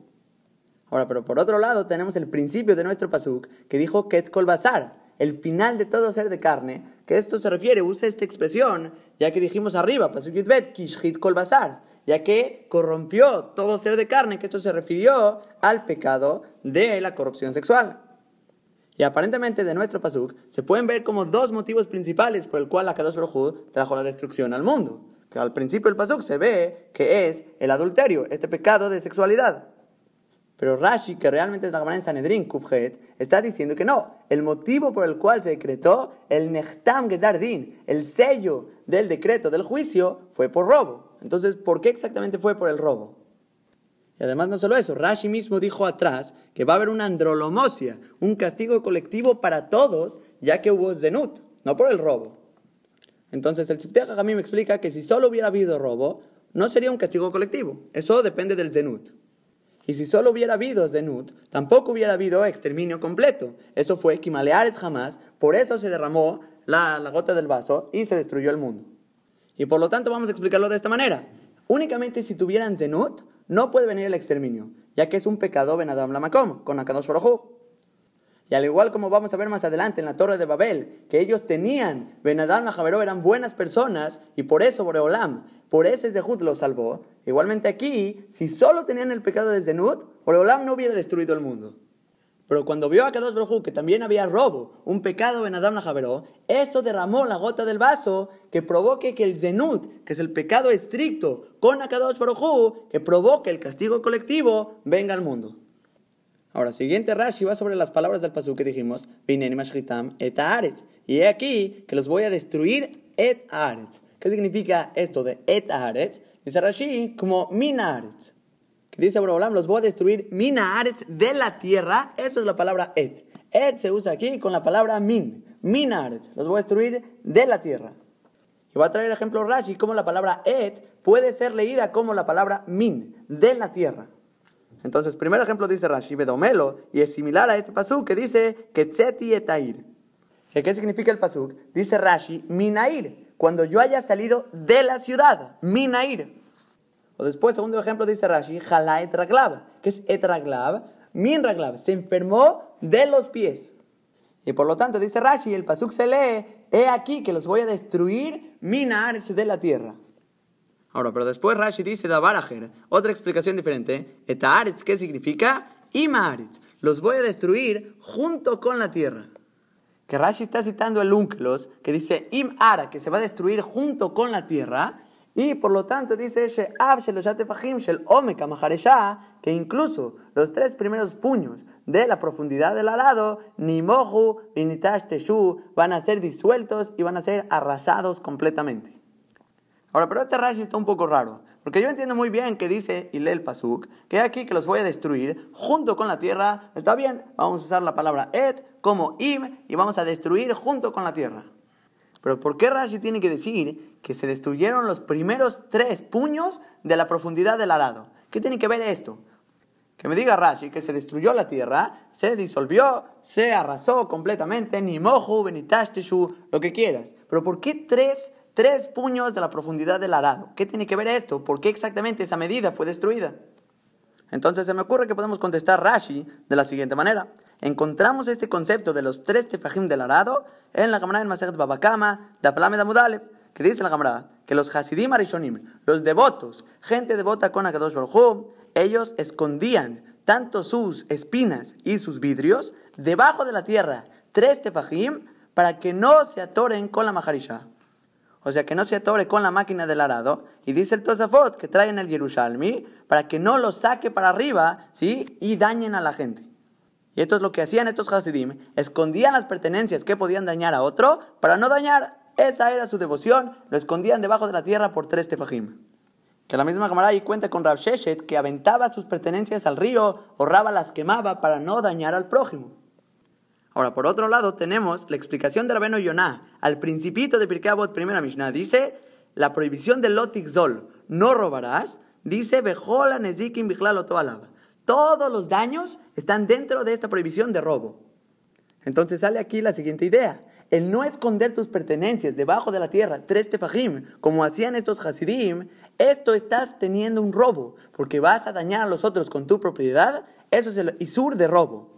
[SPEAKER 1] Ahora, pero por otro lado tenemos el principio de nuestro Pasuk, que dijo que kol basar, el final de todo ser de carne, que esto se refiere, usa esta expresión, ya que dijimos arriba, Pasuk Yudbet, kishit kol basar, ya que corrompió todo ser de carne, que esto se refirió al pecado de la corrupción sexual. Y aparentemente de nuestro pasuk se pueden ver como dos motivos principales por el cual la Kadosh Baruj trajo la destrucción al mundo. Que al principio del pasuk se ve que es el adulterio, este pecado de sexualidad. Pero Rashi, que realmente es la Gemara en Sanedrin, Kufjet, está diciendo que no. El motivo por el cual se decretó el Nechtam Gezardin, el sello del decreto del juicio, fue por robo. Entonces, ¿por qué exactamente fue por el robo? Y además no solo eso, Rashi mismo dijo atrás que va a haber una androlomosia, un castigo colectivo para todos, ya que hubo zenut, no por el robo. Entonces el a mí me explica que si solo hubiera habido robo, no sería un castigo colectivo. Eso depende del zenut. Y si solo hubiera habido zenut, tampoco hubiera habido exterminio completo. Eso fue Kimaleares jamás, por eso se derramó la, gota del vaso y se destruyó el mundo. Y por lo tanto vamos a explicarlo de esta manera. Únicamente si tuvieran zenut, no puede venir el exterminio, ya que es un pecado Ben Adam Lamakom, con Akadosh Baruj Y al igual como vamos a ver más adelante en la Torre de Babel, que ellos tenían, Ben Adam Javeró eran buenas personas y por eso Boreolam, por ese Zehut los salvó. Igualmente aquí, si solo tenían el pecado de Zenut, Boreolam no hubiera destruido el mundo. Pero cuando vio a Kadosh Baruj que también había robo, un pecado en Adam Javeró, eso derramó la gota del vaso que provoque que el zenut, que es el pecado estricto con Akadosh Baruj que provoque el castigo colectivo, venga al mundo. Ahora, siguiente Rashi va sobre las palabras del pasú que dijimos, et Y he aquí que los voy a destruir et aretz. ¿Qué significa esto de et aretz? Dice Rashi como min Dice Borobolam, los voy a destruir mina de la tierra. Esa es la palabra et. Et se usa aquí con la palabra min. minaret. Los voy a destruir de la tierra. Y voy a traer ejemplo Rashi como la palabra et puede ser leída como la palabra min, de la tierra. Entonces, primer ejemplo dice Rashi, Bedomelo, y es similar a este pasuk que dice Ketzeti etair. ¿Qué significa el pasuk? Dice Rashi, minair, cuando yo haya salido de la ciudad, minair. O después, segundo ejemplo, dice Rashi, Jalá etraglav, que es etraglav, min raglav, se enfermó de los pies. Y por lo tanto, dice Rashi, el pasuk se lee, he aquí que los voy a destruir, minares de la tierra. Ahora, pero después Rashi dice Dabarajer, otra explicación diferente. Etaaretz, ¿qué significa? Imaaretz. Los voy a destruir junto con la tierra. Que Rashi está citando el Unkelos, que dice Im Ara, que se va a destruir junto con la tierra. Y por lo tanto dice que incluso los tres primeros puños de la profundidad del arado, ni teshu, van a ser disueltos y van a ser arrasados completamente. Ahora, pero este Rashi está un poco raro, porque yo entiendo muy bien que dice Ilel Pasuk, que aquí que los voy a destruir junto con la tierra, está bien, vamos a usar la palabra et como im y vamos a destruir junto con la tierra. Pero ¿por qué Rashi tiene que decir que se destruyeron los primeros tres puños de la profundidad del arado? ¿Qué tiene que ver esto? Que me diga Rashi que se destruyó la tierra, se disolvió, se arrasó completamente, ni moju, benitashtishu, lo que quieras. Pero ¿por qué tres tres puños de la profundidad del arado. ¿Qué tiene que ver esto? ¿Por qué exactamente esa medida fue destruida? Entonces se me ocurre que podemos contestar Rashi de la siguiente manera. Encontramos este concepto de los tres tefajim del arado en la cámara del Masechet Babakama, de Apalame Mudalev, que dice la cámara que los Hasidim Arishonim, los devotos, gente devota con Akadosh Baruj ellos escondían tanto sus espinas y sus vidrios debajo de la tierra, tres tefajim, para que no se atoren con la maharisha o sea, que no se atore con la máquina del arado. Y dice el Tosafot que traen el Yerushalmi para que no lo saque para arriba, ¿sí? Y dañen a la gente. Y esto es lo que hacían estos Hasidim, escondían las pertenencias que podían dañar a otro para no dañar. Esa era su devoción, lo escondían debajo de la tierra por tres tefajim. Que la misma camarada ahí cuenta con Rav Sheshet que aventaba sus pertenencias al río o Raba las quemaba para no dañar al prójimo. Ahora, por otro lado, tenemos la explicación de Rabeno Yonah al principito de Pirkei Avot, primera Mishnah. Dice, la prohibición del Lotik Zol, no robarás, dice, Bejola Nezikim Todos los daños están dentro de esta prohibición de robo. Entonces sale aquí la siguiente idea. El no esconder tus pertenencias debajo de la tierra, tres tefajim, como hacían estos hasidim, esto estás teniendo un robo, porque vas a dañar a los otros con tu propiedad, eso es el isur de robo.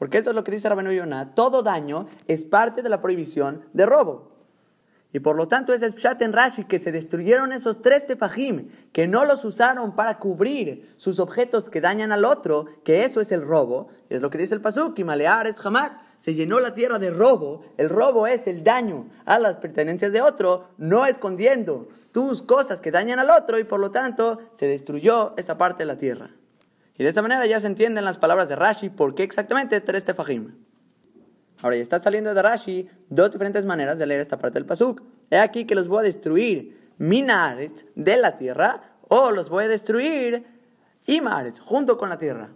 [SPEAKER 1] Porque eso es lo que dice Rabenu Yonah. Todo daño es parte de la prohibición de robo. Y por lo tanto es Pshat en Rashi que se destruyeron esos tres tefajim, que no los usaron para cubrir sus objetos que dañan al otro, que eso es el robo. Y es lo que dice el Pasuk, y es jamás. Se llenó la tierra de robo. El robo es el daño a las pertenencias de otro, no escondiendo tus cosas que dañan al otro, y por lo tanto se destruyó esa parte de la tierra. Y de esta manera ya se entienden las palabras de Rashi, por qué exactamente tres tefajim. Ahora ya está saliendo de Rashi dos diferentes maneras de leer esta parte del pasuk. He aquí que los voy a destruir minares de la tierra o los voy a destruir imares junto con la tierra.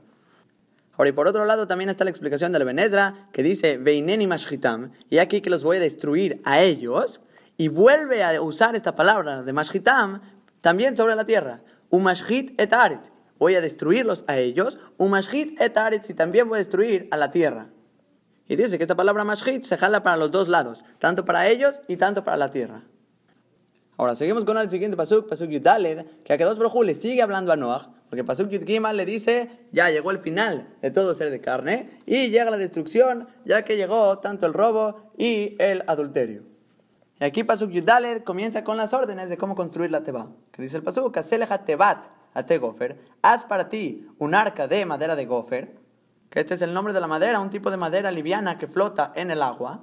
[SPEAKER 1] Ahora, y por otro lado también está la explicación del Benezra que dice Veineni Mashhitam, y aquí que los voy a destruir a ellos, y vuelve a usar esta palabra de Mashhitam también sobre la tierra. Umashhit et aret, voy a destruirlos a ellos, un mashit et y también voy a destruir a la tierra. Y dice que esta palabra mashit se jala para los dos lados, tanto para ellos y tanto para la tierra. Ahora seguimos con el siguiente pasuk, pasuk Yudaled, que a dos Brojú le sigue hablando a Noah, porque pasuk Yudgimal le dice, ya llegó el final de todo ser de carne, y llega la destrucción, ya que llegó tanto el robo y el adulterio. Y aquí pasuk Yudaled comienza con las órdenes de cómo construir la teba, que dice el pasuk, Aseleja tebat, gofer, haz para ti un arca de madera de gofer, que este es el nombre de la madera, un tipo de madera liviana que flota en el agua.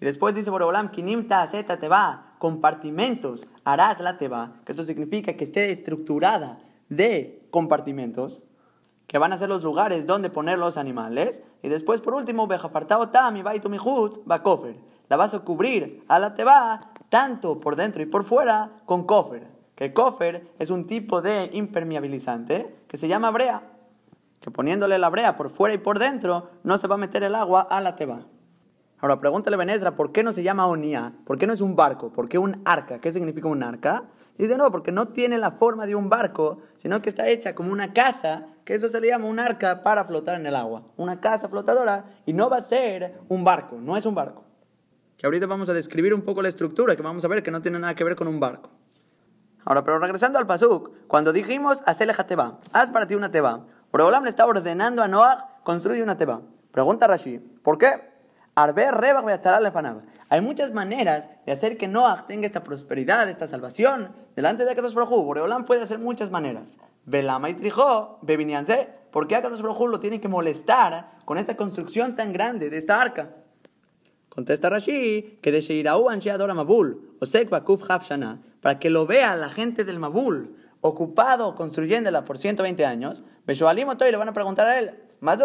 [SPEAKER 1] Y después dice Borobolam, kinimta azeta te va, compartimentos, harás la teba, que esto significa que esté estructurada de compartimentos, que van a ser los lugares donde poner los animales. Y después, por último, bejafartao tam y baitu va kofer. La vas a cubrir a la teba, tanto por dentro y por fuera, con kofer que kofer es un tipo de impermeabilizante que se llama brea, que poniéndole la brea por fuera y por dentro no se va a meter el agua a la teba. Ahora pregúntale a ¿por qué no se llama Onía? ¿Por qué no es un barco? ¿Por qué un arca? ¿Qué significa un arca? Dice, no, porque no tiene la forma de un barco, sino que está hecha como una casa, que eso se le llama un arca para flotar en el agua. Una casa flotadora y no va a ser un barco, no es un barco. Que ahorita vamos a describir un poco la estructura, que vamos a ver que no tiene nada que ver con un barco. Ahora, pero regresando al pasuk, cuando dijimos, hacele teba, haz para ti una teba. Boreolam le está ordenando a Noah construir una teba. Pregunta Rashi, ¿por qué? Hay muchas maneras de hacer que Noah tenga esta prosperidad, esta salvación delante de Akadosh Baruj Boreolam puede hacer muchas maneras. Belama y Trijó, Bebinianse, ¿por qué Akadosh Baruj lo tiene que molestar con esta construcción tan grande de esta arca? Contesta Rashi que de Sheiraú Ansheadora Mabul, o Sekba Kuf Shana, para que lo vea la gente del Mabul, ocupado construyéndola por 120 años, Beshoalim y le van a preguntar a él, más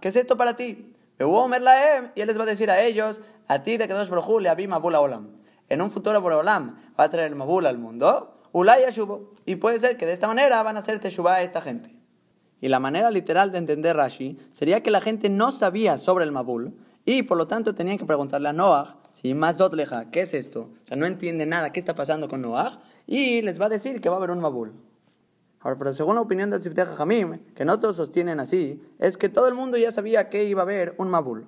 [SPEAKER 1] ¿qué es esto para ti? Y él les va a decir a ellos, a ti de Kadosh Baruj le abim Mabul Olam. En un futuro Olam va a traer el Mabul al mundo, Ulay Y puede ser que de esta manera van a hacer Teshuvah a esta gente. Y la manera literal de entender Rashi sería que la gente no sabía sobre el Mabul y por lo tanto tenían que preguntarle a Noah si más Zotleja, ¿qué es esto? O sea, no entiende nada, ¿qué está pasando con Noah? Y les va a decir que va a haber un Mabul. Ahora, pero según la opinión del Sifteh Jamim, que no todos sostienen así, es que todo el mundo ya sabía que iba a haber un Mabul.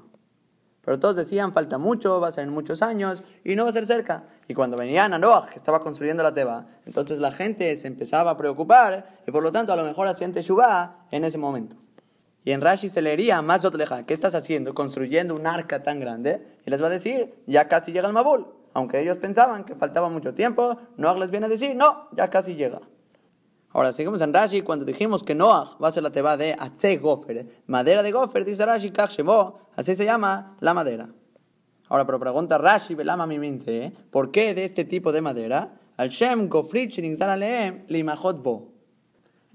[SPEAKER 1] Pero todos decían, falta mucho, va a ser en muchos años y no va a ser cerca. Y cuando venían a Noah, que estaba construyendo la Teba, entonces la gente se empezaba a preocupar y por lo tanto a lo mejor hacían Teshuvah en ese momento. Y en Rashi se leería más Otleja, ¿qué estás haciendo? Construyendo un arca tan grande. Y les va a decir, ya casi llega el Mabul. Aunque ellos pensaban que faltaba mucho tiempo, Noah les viene a decir, no, ya casi llega. Ahora, seguimos en Rashi cuando dijimos que Noah va a ser la teba de Atze Gofer. Madera de Gofer, dice Rashi, así se llama la madera. Ahora, pero pregunta Rashi, Belama ¿eh? ¿por qué de este tipo de madera? Al Shem Gofrit Limachot Bo.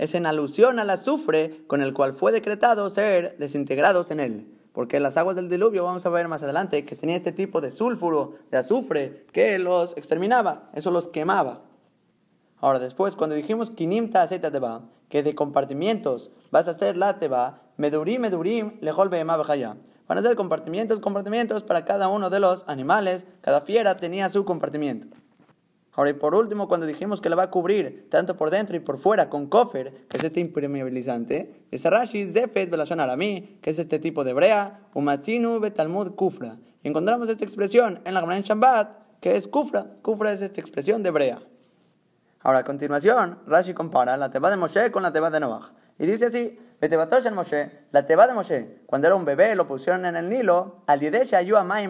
[SPEAKER 1] Es en alusión al azufre con el cual fue decretado ser desintegrados en él. Porque las aguas del diluvio, vamos a ver más adelante, que tenía este tipo de sulfuro, de azufre, que los exterminaba, eso los quemaba. Ahora después, cuando dijimos kinimta aceita teba, que de compartimientos vas a hacer la teba, medurim, medurim, lejol behaya. Van a ser compartimientos, compartimientos para cada uno de los animales, cada fiera tenía su compartimiento. Ahora, y por último, cuando dijimos que la va a cubrir tanto por dentro y por fuera con kofer, que es este impermeabilizante, es Rashi Zefet Belashon que es este tipo de brea, Umatzinu Betalmud Kufra. Y encontramos esta expresión en la Gemara en Shabbat, que es Kufra. Kufra es esta expresión de brea. Ahora, a continuación, Rashi compara la teba de Moshe con la teba de Noah. Y dice así, Moshe, la teba de Moshe, cuando era un bebé lo pusieron en el Nilo, al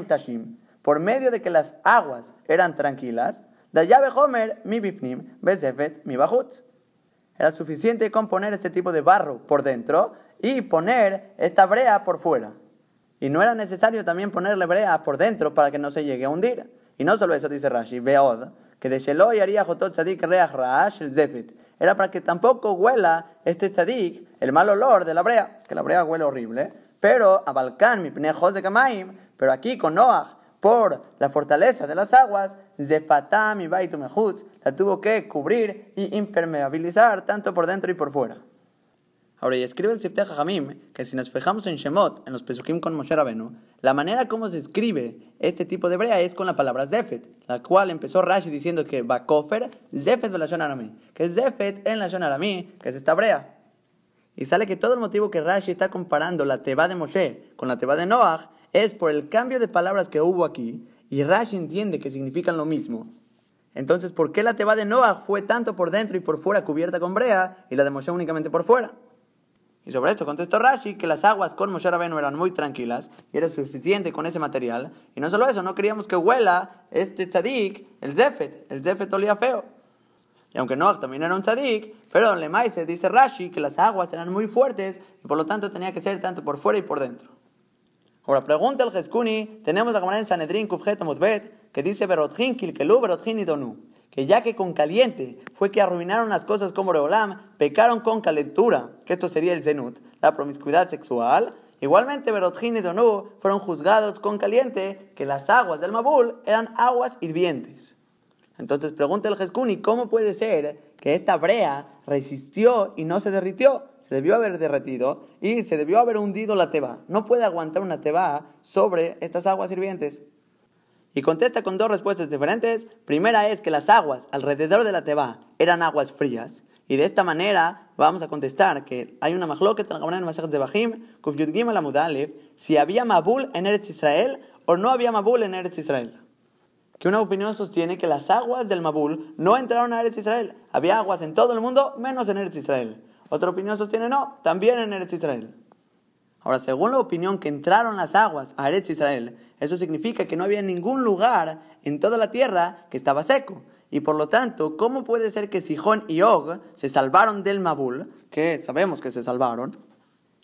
[SPEAKER 1] Tashim, por medio de que las aguas eran tranquilas, llave Homer mi bifnim, bezefet mi bajutz. Era suficiente con poner este tipo de barro por dentro y poner esta brea por fuera. Y no era necesario también ponerle brea por dentro para que no se llegue a hundir. Y no solo eso dice Rashi, Beod, que de Sheloy haría Jotot Tzadik Reach Raash el Zefet. Era para que tampoco huela este tzadik el mal olor de la brea, que la brea huele horrible. Pero a Balkan, mi de Kamaim, pero aquí con Noach, por la fortaleza de las aguas, Zefatam y Baitu la tuvo que cubrir y impermeabilizar tanto por dentro y por fuera. Ahora, y escribe el Sifteh Jamim que si nos fijamos en Shemot, en los Pesukim con Moshe Rabenu, la manera como se escribe este tipo de hebrea es con la palabra Zefet, la cual empezó Rashi diciendo que Bakofer, Zefet la Arami, que es Zefet en la Arami, que es esta hebrea. Y sale que todo el motivo que Rashi está comparando la Teba de Moshe con la Teba de Noach es por el cambio de palabras que hubo aquí, y Rashi entiende que significan lo mismo. Entonces, ¿por qué la Teba de Noach fue tanto por dentro y por fuera cubierta con brea y la de únicamente por fuera? Y sobre esto contestó Rashi que las aguas con Moshe Rabenu eran muy tranquilas y era suficiente con ese material. Y no solo eso, no queríamos que huela este tzadik, el zefet. El zefet olía feo. Y aunque Noach también era un tzadik, pero en se dice Rashi que las aguas eran muy fuertes y por lo tanto tenía que ser tanto por fuera y por dentro. Ahora pregunta el Jeskuni, tenemos la camarada en Sanedrin Kufjet Mutbet, que dice Berotjin Kilkelu Berotjin y Donu que ya que con caliente fue que arruinaron las cosas como Reolam, pecaron con calentura, que esto sería el zenut, la promiscuidad sexual. Igualmente, Berotjin y Donú fueron juzgados con caliente, que las aguas del Mabul eran aguas hirvientes. Entonces pregunta el Jeskuni, ¿cómo puede ser que esta brea resistió y no se derritió? Se debió haber derretido y se debió haber hundido la teba. No puede aguantar una teba sobre estas aguas hirvientes. Y contesta con dos respuestas diferentes. Primera es que las aguas alrededor de la teba eran aguas frías. Y de esta manera vamos a contestar que hay una mahloket en de Bajim, si había Mabul en Eretz Israel o no había Mabul en Eretz Israel. Que una opinión sostiene que las aguas del Mabul no entraron a Eretz Israel. Había aguas en todo el mundo menos en Eretz Israel. Otra opinión sostiene no, también en Eretz Israel. Ahora, según la opinión que entraron las aguas a Eretz Israel, eso significa que no había ningún lugar en toda la tierra que estaba seco. Y por lo tanto, ¿cómo puede ser que Sijón y Og se salvaron del Mabul, que sabemos que se salvaron,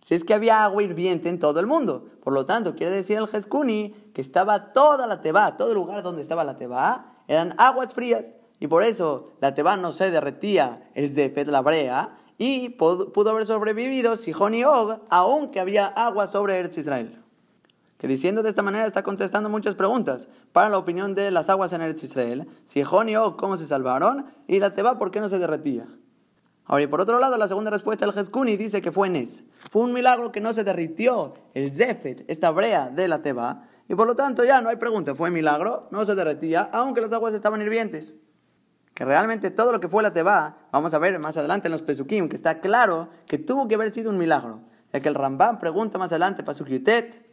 [SPEAKER 1] si es que había agua hirviente en todo el mundo? Por lo tanto, quiere decir el Jeskuni que estaba toda la Teba, todo el lugar donde estaba la Teba, eran aguas frías. Y por eso la Teba no se derretía el Zefet, la brea, y pudo haber sobrevivido Sijón y Og, aunque había agua sobre Eretz Israel que diciendo de esta manera está contestando muchas preguntas para la opinión de las aguas en Eretz Israel, si Ejón y cómo se salvaron, y la Teba por qué no se derretía. Ahora, y por otro lado, la segunda respuesta del Jeskuni dice que fue Nes. Fue un milagro que no se derritió el Zefet, esta brea de la Teba, y por lo tanto ya no hay pregunta, fue milagro, no se derretía, aunque las aguas estaban hirvientes. Que realmente todo lo que fue la Teba, vamos a ver más adelante en los Pesukim, que está claro que tuvo que haber sido un milagro. Ya que el Rambam pregunta más adelante, Pasuk Yutet,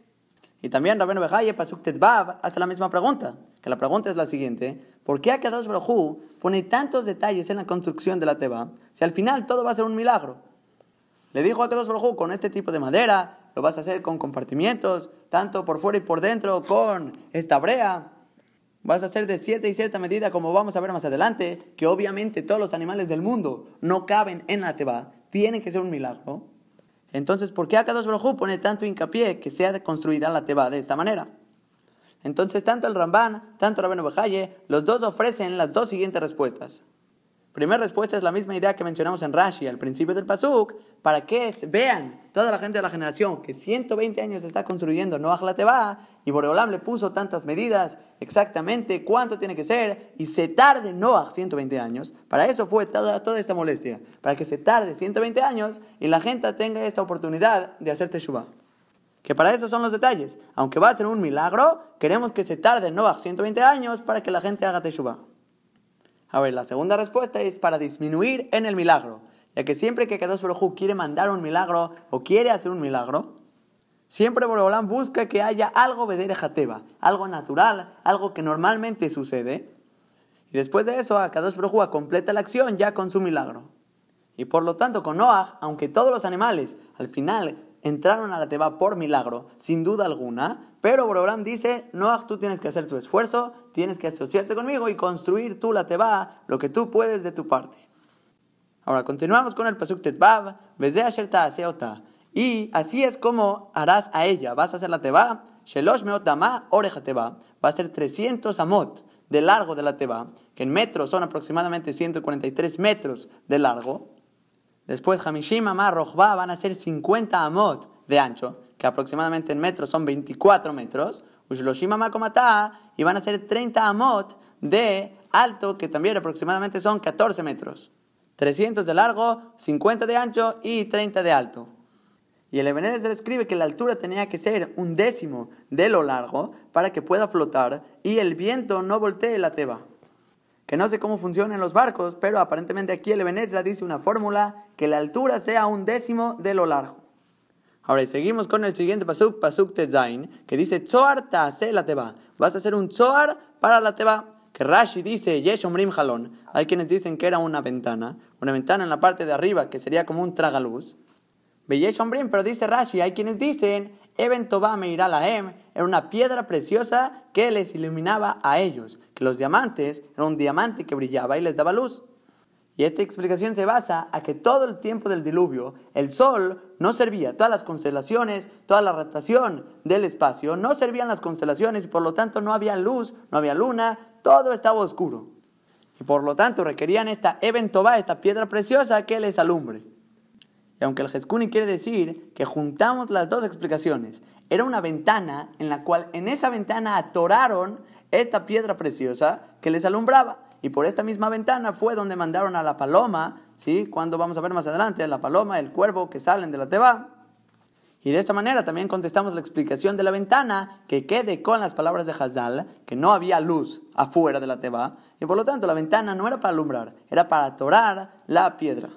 [SPEAKER 1] y también Rabenu Bejaye, Pasuk Tetbav, hace la misma pregunta. Que la pregunta es la siguiente: ¿Por qué Akadosh Baruj pone tantos detalles en la construcción de la Teba si al final todo va a ser un milagro? Le dijo a Akadosh Baruj con este tipo de madera, lo vas a hacer con compartimientos, tanto por fuera y por dentro, con esta brea. Vas a hacer de cierta y cierta medida, como vamos a ver más adelante, que obviamente todos los animales del mundo no caben en la Teba. Tiene que ser un milagro. Entonces, ¿por qué Akadosh Baruj pone tanto hincapié que sea construida la Teba de esta manera? Entonces, tanto el Ramban, tanto Rabenu Bejaye, los dos ofrecen las dos siguientes respuestas. Primera respuesta es la misma idea que mencionamos en Rashi al principio del Pasuk, para que vean toda la gente de la generación que 120 años está construyendo Noach la Teba y Boreolam le puso tantas medidas, exactamente cuánto tiene que ser, y se tarde Noach 120 años. Para eso fue toda, toda esta molestia, para que se tarde 120 años y la gente tenga esta oportunidad de hacer Teshuvah. Que para eso son los detalles. Aunque va a ser un milagro, queremos que se tarde Noach 120 años para que la gente haga Teshuvah. A ver, la segunda respuesta es para disminuir en el milagro, ya que siempre que Kadosh Baruj quiere mandar un milagro o quiere hacer un milagro, siempre Boreolam busca que haya algo de Jateba, algo natural, algo que normalmente sucede. Y después de eso, Kadosh Baruj completa la acción ya con su milagro. Y por lo tanto, con Noah, aunque todos los animales al final entraron a la Teba por milagro, sin duda alguna, pero Borolam dice, Noah, tú tienes que hacer tu esfuerzo, tienes que asociarte conmigo y construir tú la Teba, lo que tú puedes de tu parte. Ahora continuamos con el Pasuk Seota. Y así es como harás a ella, vas a hacer la Teba, Shelosh Meotama Oreja Teba, va a ser 300 amot de largo de la Teba, que en metros son aproximadamente 143 metros de largo, Después Hamishim Amar van a ser 50 amot de ancho, aproximadamente en metros son 24 metros. Y van a ser 30 amot de alto, que también aproximadamente son 14 metros. 300 de largo, 50 de ancho y 30 de alto. Y el Ebenezer escribe que la altura tenía que ser un décimo de lo largo para que pueda flotar y el viento no voltee la teba que no sé cómo funcionan los barcos, pero aparentemente aquí el Ebenezer dice una fórmula que la altura sea un décimo de lo largo. Ahora, seguimos con el siguiente pasuk, pasuk tezain, que dice, Tzoar ta'ase la teba. Vas a hacer un tzoar para la teba. Que Rashi dice, Yesh omrim jalón. Hay quienes dicen que era una ventana, una ventana en la parte de arriba, que sería como un tragaluz. Yesh omrim, pero dice Rashi, hay quienes dicen, Eben Meirá Lahem era una piedra preciosa que les iluminaba a ellos, que los diamantes era un diamante que brillaba y les daba luz. Y esta explicación se basa a que todo el tiempo del diluvio el sol no servía, todas las constelaciones, toda la rotación del espacio, no servían las constelaciones y por lo tanto no había luz, no había luna, todo estaba oscuro. Y por lo tanto requerían esta Eben esta piedra preciosa que les alumbre. Y aunque el Jeskuni quiere decir que juntamos las dos explicaciones, era una ventana en la cual en esa ventana atoraron esta piedra preciosa que les alumbraba. Y por esta misma ventana fue donde mandaron a la paloma, ¿sí? Cuando vamos a ver más adelante, la paloma, el cuervo que salen de la teba. Y de esta manera también contestamos la explicación de la ventana que quede con las palabras de Hazal, que no había luz afuera de la teba, y por lo tanto la ventana no era para alumbrar, era para atorar la piedra.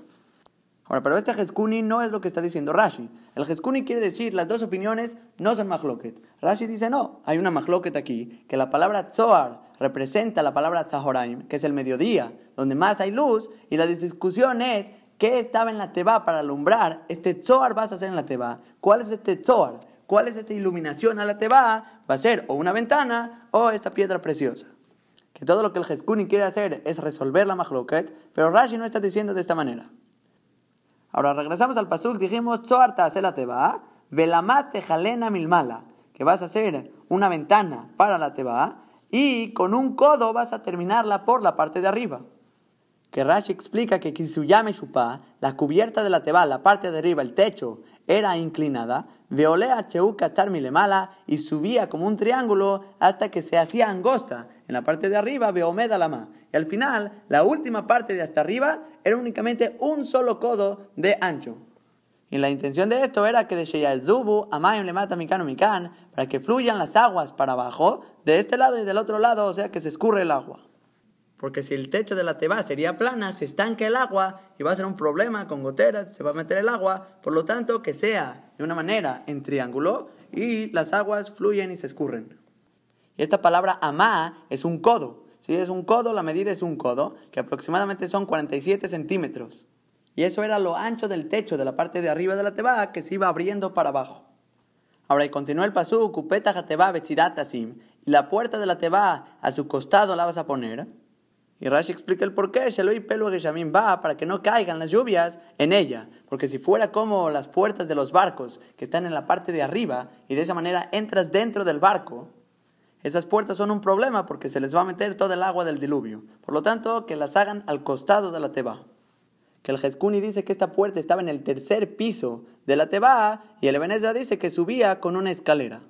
[SPEAKER 1] Ahora, pero este Jeskuni no es lo que está diciendo Rashi. El Jeskuni quiere decir las dos opiniones no son mahloket. Rashi dice no, hay una mahloket aquí, que la palabra tzoar representa la palabra tzahoraim, que es el mediodía, donde más hay luz, y la discusión es ¿Qué estaba en la Teba para alumbrar? Este Tzoar vas a hacer en la Teba. ¿Cuál es este Tzoar? ¿Cuál es esta iluminación a la Teba? Va a ser o una ventana o esta piedra preciosa. Que todo lo que el Jeskuni quiere hacer es resolver la Mahloket, pero Rashi no está diciendo de esta manera. Ahora regresamos al Pasuk, dijimos Tzoar te hace la Teba, velamate jalena milmala, que vas a hacer una ventana para la Teba y con un codo vas a terminarla por la parte de arriba que Rashi explica que Kisuyame Shupa, la cubierta de la teba, la parte de arriba, el techo, era inclinada, veolea cheuka mala y subía como un triángulo hasta que se hacía angosta. En la parte de arriba, veomeda lama. Y al final, la última parte de hasta arriba era únicamente un solo codo de ancho. Y la intención de esto era que de Sheyal Zubu, Amayim le mata Mikano Mikan, para que fluyan las aguas para abajo, de este lado y del otro lado, o sea que se escurre el agua. Porque si el techo de la teba sería plana, se estanca el agua y va a ser un problema con goteras, se va a meter el agua. Por lo tanto, que sea de una manera en triángulo y las aguas fluyen y se escurren. Y esta palabra amá es un codo. Si es un codo, la medida es un codo, que aproximadamente son 47 centímetros. Y eso era lo ancho del techo de la parte de arriba de la teba que se iba abriendo para abajo. Ahora, y continúa el pasú, cupeta jateba y la puerta de la teba a su costado la vas a poner. Y Rashi explica el porqué, Sheloi Pelu Geshamim va para que no caigan las lluvias en ella. Porque si fuera como las puertas de los barcos que están en la parte de arriba y de esa manera entras dentro del barco, esas puertas son un problema porque se les va a meter toda el agua del diluvio. Por lo tanto, que las hagan al costado de la teba. Que el Jeskuni dice que esta puerta estaba en el tercer piso de la teba y el Ebenezer dice que subía con una escalera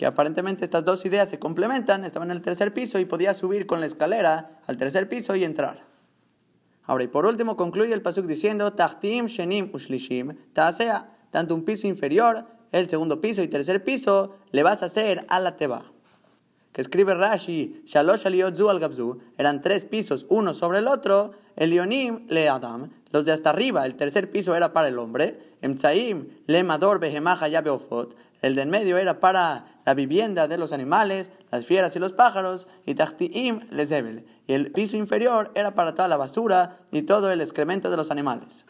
[SPEAKER 1] que aparentemente estas dos ideas se complementan, estaba en el tercer piso y podía subir con la escalera al tercer piso y entrar. Ahora, y por último concluye el pasuk diciendo, Tachtim, Shenim, Ushlishim, Taasea, tanto un piso inferior, el segundo piso y tercer piso, le vas a hacer a la teba. Que escribe Rashi, Shalosh al Gabzu, eran tres pisos, uno sobre el otro, Elionim le Adam, los de hasta arriba, el tercer piso era para el hombre, Emtsaim le Mador Behemaja Yabeofot, el de en medio era para la vivienda de los animales, las fieras y los pájaros, y Tachtiim Lezebel. Y el piso inferior era para toda la basura y todo el excremento de los animales.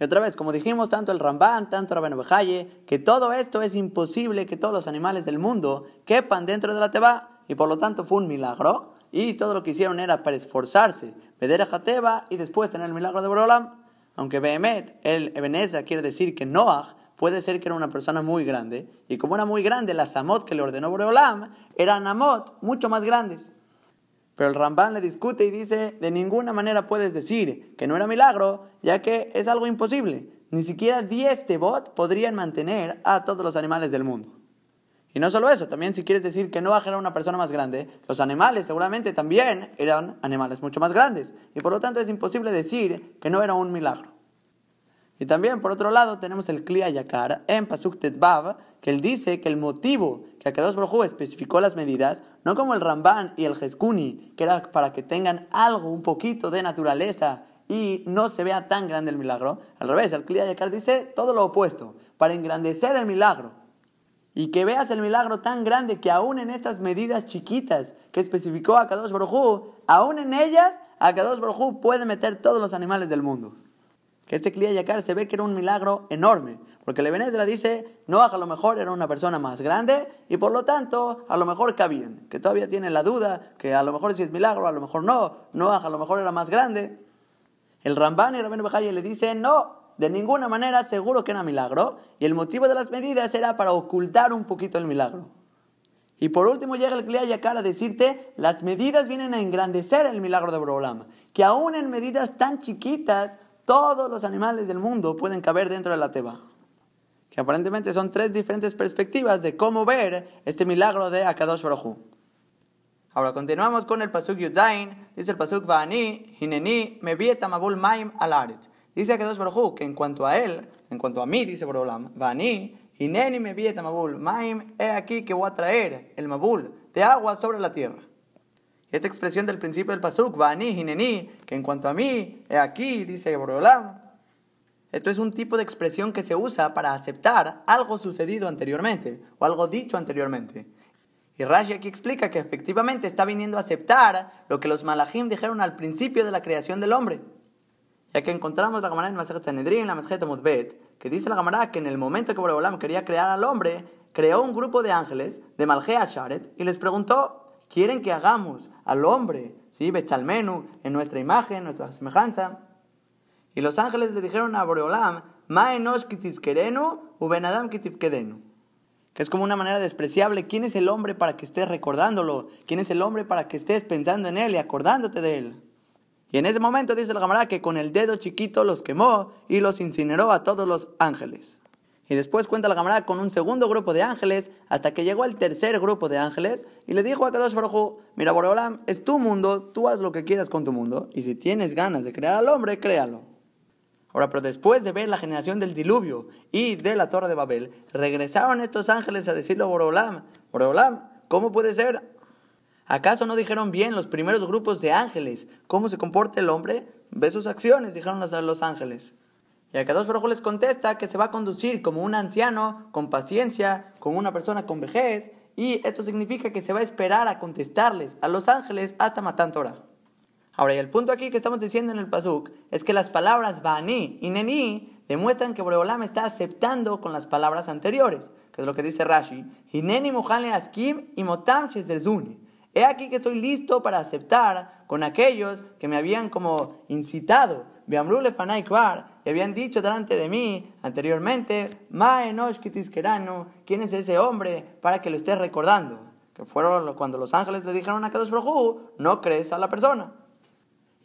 [SPEAKER 1] Y otra vez, como dijimos, tanto el Ramban, tanto Bejaye, que todo esto es imposible que todos los animales del mundo quepan dentro de la Teba, y por lo tanto fue un milagro, y todo lo que hicieron era para esforzarse, pedir a Jateba y después tener el milagro de Borolam. Aunque Behemet, el Ebenezer quiere decir que Noah puede ser que era una persona muy grande, y como era muy grande, las amot que le ordenó Boreolam eran amot mucho más grandes. Pero el Ramban le discute y dice, de ninguna manera puedes decir que no era milagro, ya que es algo imposible. Ni siquiera 10 tebot podrían mantener a todos los animales del mundo. Y no solo eso, también si quieres decir que Noah era una persona más grande, los animales seguramente también eran animales mucho más grandes. Y por lo tanto es imposible decir que no era un milagro. Y también, por otro lado, tenemos el Kli Yakar en Pasuk Tetbav, que él dice que el motivo que Akadosh Baruj especificó las medidas, no como el Ramban y el Jeskuni, que era para que tengan algo, un poquito de naturaleza y no se vea tan grande el milagro. Al revés, el Kli Yakar dice todo lo opuesto, para engrandecer el milagro. Y que veas el milagro tan grande que aún en estas medidas chiquitas que especificó Akadosh Baruj aún en ellas, Akadosh Baruj puede meter todos los animales del mundo que este Kliya Yakar se ve que era un milagro enorme, porque el Ebenezer dice, no, a lo mejor era una persona más grande y por lo tanto a lo mejor cabían, que todavía tiene la duda, que a lo mejor si es milagro, a lo mejor no, no, a lo mejor era más grande. El Ramban y Rabén Bejaye le dice, no, de ninguna manera seguro que era milagro, y el motivo de las medidas era para ocultar un poquito el milagro. Y por último llega el Kliya Yakar a decirte, las medidas vienen a engrandecer el milagro de Borolam, que aún en medidas tan chiquitas todos los animales del mundo pueden caber dentro de la teba. Que aparentemente son tres diferentes perspectivas de cómo ver este milagro de Akadosh Baruj Ahora continuamos con el Pasuk Yudzain. dice el pasuk Vani, Hineni, Mevieta Mabul Maim Alaret. Dice dos Baruj que en cuanto a él, en cuanto a mí, dice Borolam, Vani, Hineni Mevieta Mabul Maim, he aquí que voy a traer el Mabul de agua sobre la tierra. Esta expresión del principio del pasuk, Vani, Hineni, que en cuanto a mí, he aquí, dice Borolam, esto es un tipo de expresión que se usa para aceptar algo sucedido anteriormente o algo dicho anteriormente. Y Rashi aquí explica que efectivamente está viniendo a aceptar lo que los malachim dijeron al principio de la creación del hombre. Ya que encontramos la Gemara en Masechet Sanedrin, la Medjeta Mudbet, que dice la Gemara que en el momento que Boreolam quería crear al hombre, creó un grupo de ángeles de Malgea Sharet y les preguntó, ¿quieren que hagamos al hombre, sí, Betzalmenu, en nuestra imagen, nuestra semejanza? Y los ángeles le dijeron a Boreolam, Ma enosh ubenadam kedenu. Que es como una manera despreciable. ¿Quién es el hombre para que estés recordándolo? ¿Quién es el hombre para que estés pensando en él y acordándote de él? Y en ese momento dice la camarada que con el dedo chiquito los quemó y los incineró a todos los ángeles. Y después cuenta la camarada con un segundo grupo de ángeles hasta que llegó el tercer grupo de ángeles y le dijo a Kadosh Baruj mira Boreolam, es tu mundo, tú haz lo que quieras con tu mundo y si tienes ganas de crear al hombre, créalo. Ahora, pero después de ver la generación del diluvio y de la torre de Babel, regresaron estos ángeles a decirle a Borolam, Borolam, ¿cómo puede ser? ¿Acaso no dijeron bien los primeros grupos de ángeles cómo se comporta el hombre? Ve sus acciones, dijeron los ángeles. Y dos Baruj les contesta que se va a conducir como un anciano, con paciencia, como una persona con vejez, y esto significa que se va a esperar a contestarles a los ángeles hasta Matan Torah. Ahora, y el punto aquí que estamos diciendo en el Pasuk es que las palabras Bani y Neni demuestran que Boreolam está aceptando con las palabras anteriores, que es lo que dice Rashi, Hineni Askim y Motam He aquí que estoy listo para aceptar con aquellos que me habían como incitado, y habían dicho delante de mí anteriormente, Ma Enosh ¿quién es ese hombre para que lo estés recordando? Que fueron cuando los ángeles le dijeron a Kadosh Baruj no crees a la persona.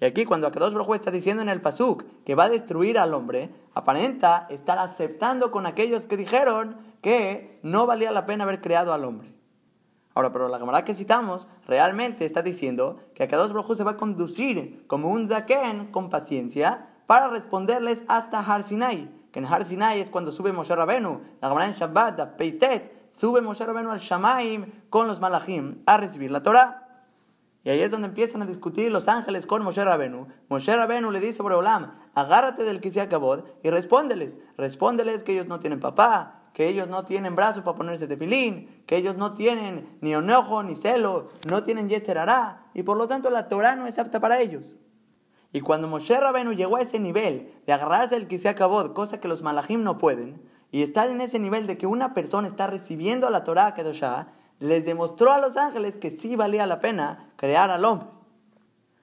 [SPEAKER 1] Y aquí cuando Akadosh Baruj está diciendo en el Pasuk que va a destruir al hombre, aparenta estar aceptando con aquellos que dijeron que no valía la pena haber creado al hombre. Ahora, pero la camarada que citamos realmente está diciendo que Akadosh Baruj se va a conducir como un zaken con paciencia para responderles hasta Har Sinai, que en Har Sinai es cuando sube Moshe Rabenu, la camarada en Shabbat, Peitet, sube Moshe Rabenu al Shamaim con los Malachim a recibir la Torah. Y ahí es donde empiezan a discutir los ángeles con Moshe Rabenu. Moshe Rabenu le dice a Boreolam, agárrate del Kisiakabod y respóndeles. Respóndeles que ellos no tienen papá, que ellos no tienen brazo para ponerse tefilín, que ellos no tienen ni enojo ni celo, no tienen yetzerará, y por lo tanto la Torah no es apta para ellos. Y cuando Moshe Rabenu llegó a ese nivel de agarrarse del Kisiakabod, cosa que los malachim no pueden, y estar en ese nivel de que una persona está recibiendo a la Torah Kedoshah, les demostró a los ángeles que sí valía la pena crear al hombre.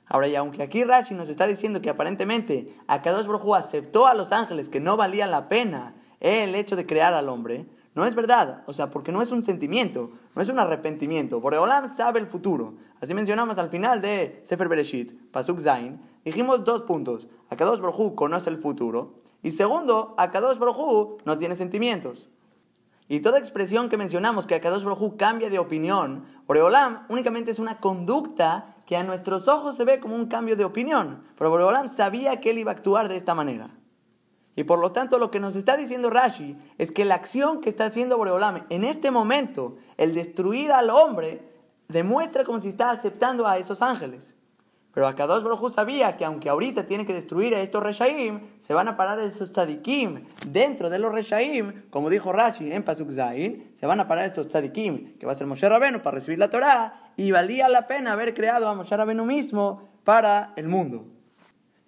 [SPEAKER 1] Ahora, y aunque aquí Rashi nos está diciendo que aparentemente Akadosh Baruj aceptó a los ángeles que no valía la pena el hecho de crear al hombre, no es verdad, o sea, porque no es un sentimiento, no es un arrepentimiento. Boreolam sabe el futuro. Así mencionamos al final de Sefer Bereshit, Pasuk Zain, dijimos dos puntos. Akadosh Baruj conoce el futuro y segundo, Akadosh Baruj no tiene sentimientos. Y toda expresión que mencionamos que Akadosh Baruj cambia de opinión, Boreolam únicamente es una conducta que a nuestros ojos se ve como un cambio de opinión. Pero Boreolam sabía que él iba a actuar de esta manera. Y por lo tanto lo que nos está diciendo Rashi es que la acción que está haciendo Boreolam en este momento, el destruir al hombre, demuestra como si está aceptando a esos ángeles. Pero Akadosh Baruj sabía que aunque ahorita tiene que destruir a estos Reshaim, se van a parar esos Tzadikim dentro de los Reshaim, como dijo Rashi en Pasuk Zain, se van a parar estos Tzadikim, que va a ser Moshe Rabenu para recibir la Torah, y valía la pena haber creado a Moshe Rabenu mismo para el mundo.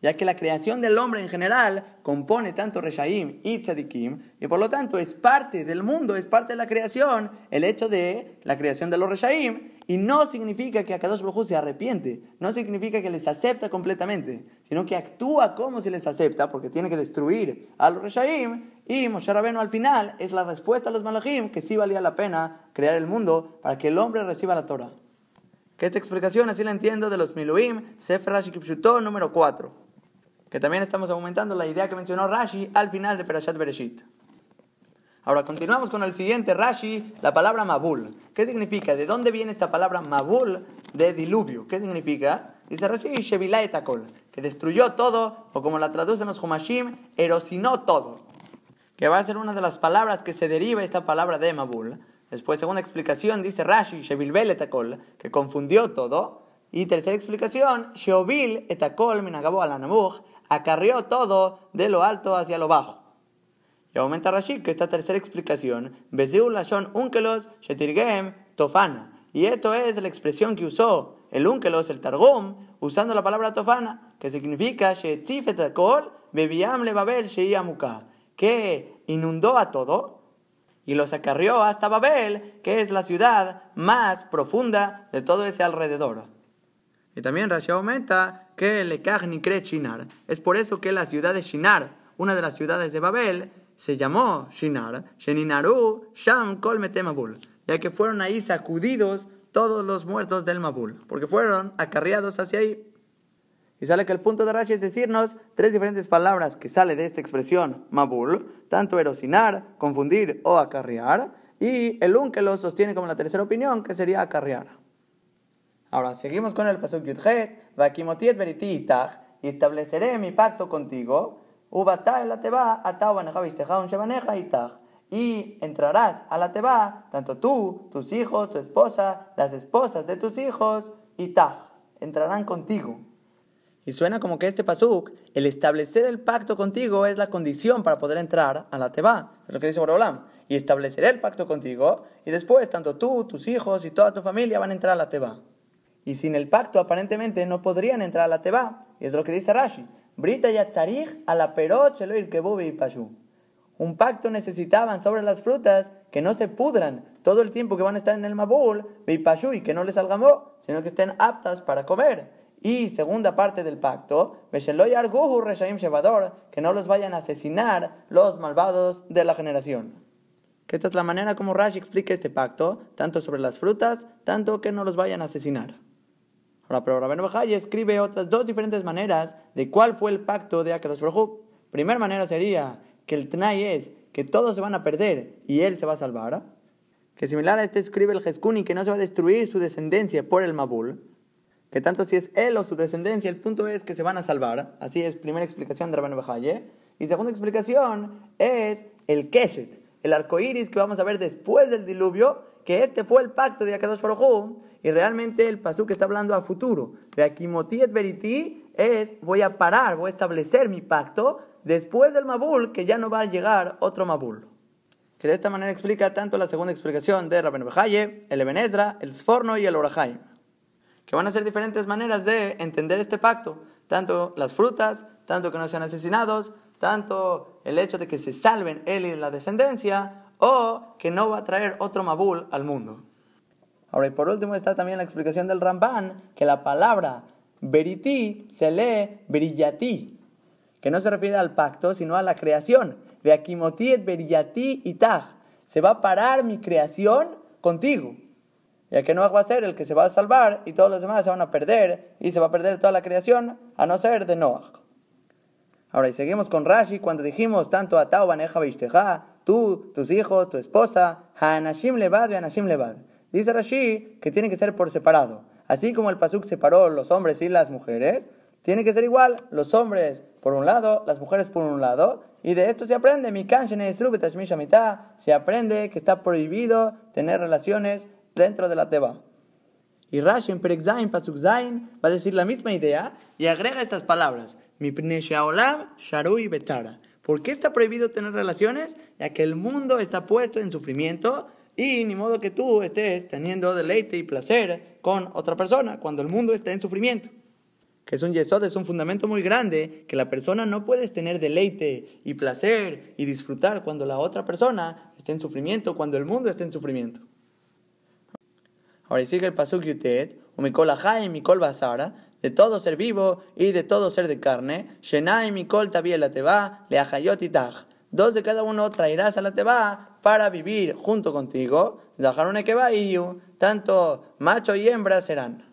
[SPEAKER 1] Ya que la creación del hombre en general compone tanto Reshaim y Tzadikim, y por lo tanto es parte del mundo, es parte de la creación, el hecho de la creación de los Reshaim, y no significa que Akadosh Baruj se arrepiente, no significa que les acepta completamente, sino que actúa como si les acepta, porque tiene que destruir a los Reshaim, y Moshe Rabenu al final es la respuesta a los Malachim, que sí valía la pena crear el mundo para que el hombre reciba la Torah. Que esta explicación así la entiendo de los Miluim, Sefer Rashi número 4. Que también estamos aumentando la idea que mencionó Rashi al final de Perashat Bereshit. Ahora continuamos con el siguiente Rashi, la palabra Mabul. ¿Qué significa? ¿De dónde viene esta palabra Mabul de diluvio? ¿Qué significa? Dice Rashi, Shevilá etakol, que destruyó todo, o como la traducen los Humashim, erosinó todo. Que va a ser una de las palabras que se deriva esta palabra de Mabul. Después, segunda explicación, dice Rashi, Shevilbel etakol, que confundió todo. Y tercera explicación, Sheovil etakol minagabo alanamuch, acarrió todo de lo alto hacia lo bajo. Y aumenta Rashi que esta tercera explicación, Lashon Unkelos Shetirgem Tofana. Y esto es la expresión que usó el Unkelos, el Targum, usando la palabra Tofana, que significa Shetzifetakol Bebiam Babel Sheiamuka, que inundó a todo y los acarrió hasta Babel, que es la ciudad más profunda de todo ese alrededor. Y también Rashi aumenta que le cree Shinar. Es por eso que la ciudad de Shinar, una de las ciudades de Babel, se llamó Shinar, Sheninaru Sham Kol Mabul, ya que fueron ahí sacudidos todos los muertos del Mabul, porque fueron acarreados hacia ahí. Y sale que el punto de Rashi es decirnos tres diferentes palabras que sale de esta expresión Mabul, tanto erosinar, confundir o acarrear, y el un que lo sostiene como la tercera opinión, que sería acarrear. Ahora, seguimos con el pasuk Yudhet, Vakimotiet Veriti y estableceré mi pacto contigo, y entrarás a la teba, tanto tú, tus hijos, tu esposa, las esposas de tus hijos, y taj, entrarán contigo. Y suena como que este pasuk, el establecer el pacto contigo es la condición para poder entrar a la teba. Es lo que dice Borolam. Y estableceré el pacto contigo, y después tanto tú, tus hijos y toda tu familia van a entrar a la teba. Y sin el pacto aparentemente no podrían entrar a la teba. Y es lo que dice Rashi. Brita yatzarich a la perot y pashu. Un pacto necesitaban sobre las frutas que no se pudran todo el tiempo que van a estar en el mabul, y que no les salgamó, sino que estén aptas para comer. Y segunda parte del pacto, que no los vayan a asesinar los malvados de la generación. Esta es la manera como Rashi explica este pacto, tanto sobre las frutas, tanto que no los vayan a asesinar. Ahora, pero Rabenu Bajay escribe otras dos diferentes maneras de cuál fue el pacto de Akadosh Baruj Primera manera sería que el Tnai es que todos se van a perder y él se va a salvar. Que similar a este escribe el Jeskuni que no se va a destruir su descendencia por el Mabul. Que tanto si es él o su descendencia, el punto es que se van a salvar. Así es, primera explicación de Rabenu Bajaye. Y segunda explicación es el Keshet, el arco iris que vamos a ver después del diluvio, que este fue el pacto de Akadosh Baruj y realmente el pasú que está hablando a futuro. De Akimotiet Veriti es voy a parar, voy a establecer mi pacto después del Mabul, que ya no va a llegar otro Mabul. Que de esta manera explica tanto la segunda explicación de Rabben Bejaye, el Eben el Sforno y el Orahaim. Que van a ser diferentes maneras de entender este pacto. Tanto las frutas, tanto que no sean asesinados, tanto el hecho de que se salven él y la descendencia, o que no va a traer otro Mabul al mundo. Ahora, y por último está también la explicación del Ramban, que la palabra veriti se lee brillati, que no se refiere al pacto, sino a la creación. Veakimotiet beriyati itach. Se va a parar mi creación contigo. Ya que Noah va a ser el que se va a salvar y todos los demás se van a perder y se va a perder toda la creación a no ser de Noah. Ahora, y seguimos con Rashi cuando dijimos tanto a Tau, Baneja, tú, tus hijos, tu esposa, Hanashim Levad, Hanashim Levad. Dice Rashi que tiene que ser por separado. Así como el Pasuk separó los hombres y las mujeres, tiene que ser igual los hombres por un lado, las mujeres por un lado. Y de esto se aprende, se aprende que está prohibido tener relaciones dentro de la teba. Y Rashi en Perek Pasuk Zain, va a decir la misma idea y agrega estas palabras. Betara. ¿Por qué está prohibido tener relaciones? Ya que el mundo está puesto en sufrimiento y ni modo que tú estés teniendo deleite y placer con otra persona cuando el mundo está en sufrimiento. Que es un yesod, es un fundamento muy grande, que la persona no puede tener deleite y placer y disfrutar cuando la otra persona está en sufrimiento, cuando el mundo está en sufrimiento. Ahora sigue el pasuk yutet, o mikol y mikol basara, de todo ser vivo y de todo ser de carne, shenai mikol tabiela teba, leachayot itach. Dos de cada uno traerás a la teba para vivir junto contigo, tanto macho y hembra serán.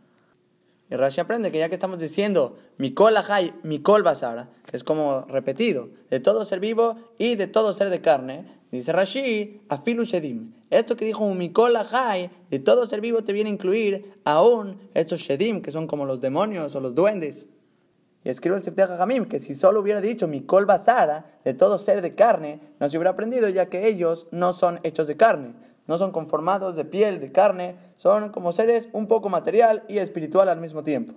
[SPEAKER 1] Y Rashi aprende que ya que estamos diciendo Mikol Ajay, Mikol Basara, es como repetido, de todo ser vivo y de todo ser de carne, Dice Rashi, afilu shedim. Esto que dijo Mikol Ahai, de todo ser vivo te viene a incluir aún estos shedim, que son como los demonios o los duendes. Y escribe el Sefteh Jamim que si solo hubiera dicho Mikol Basara, de todo ser de carne, no se hubiera aprendido, ya que ellos no son hechos de carne, no son conformados de piel, de carne, son como seres un poco material y espiritual al mismo tiempo.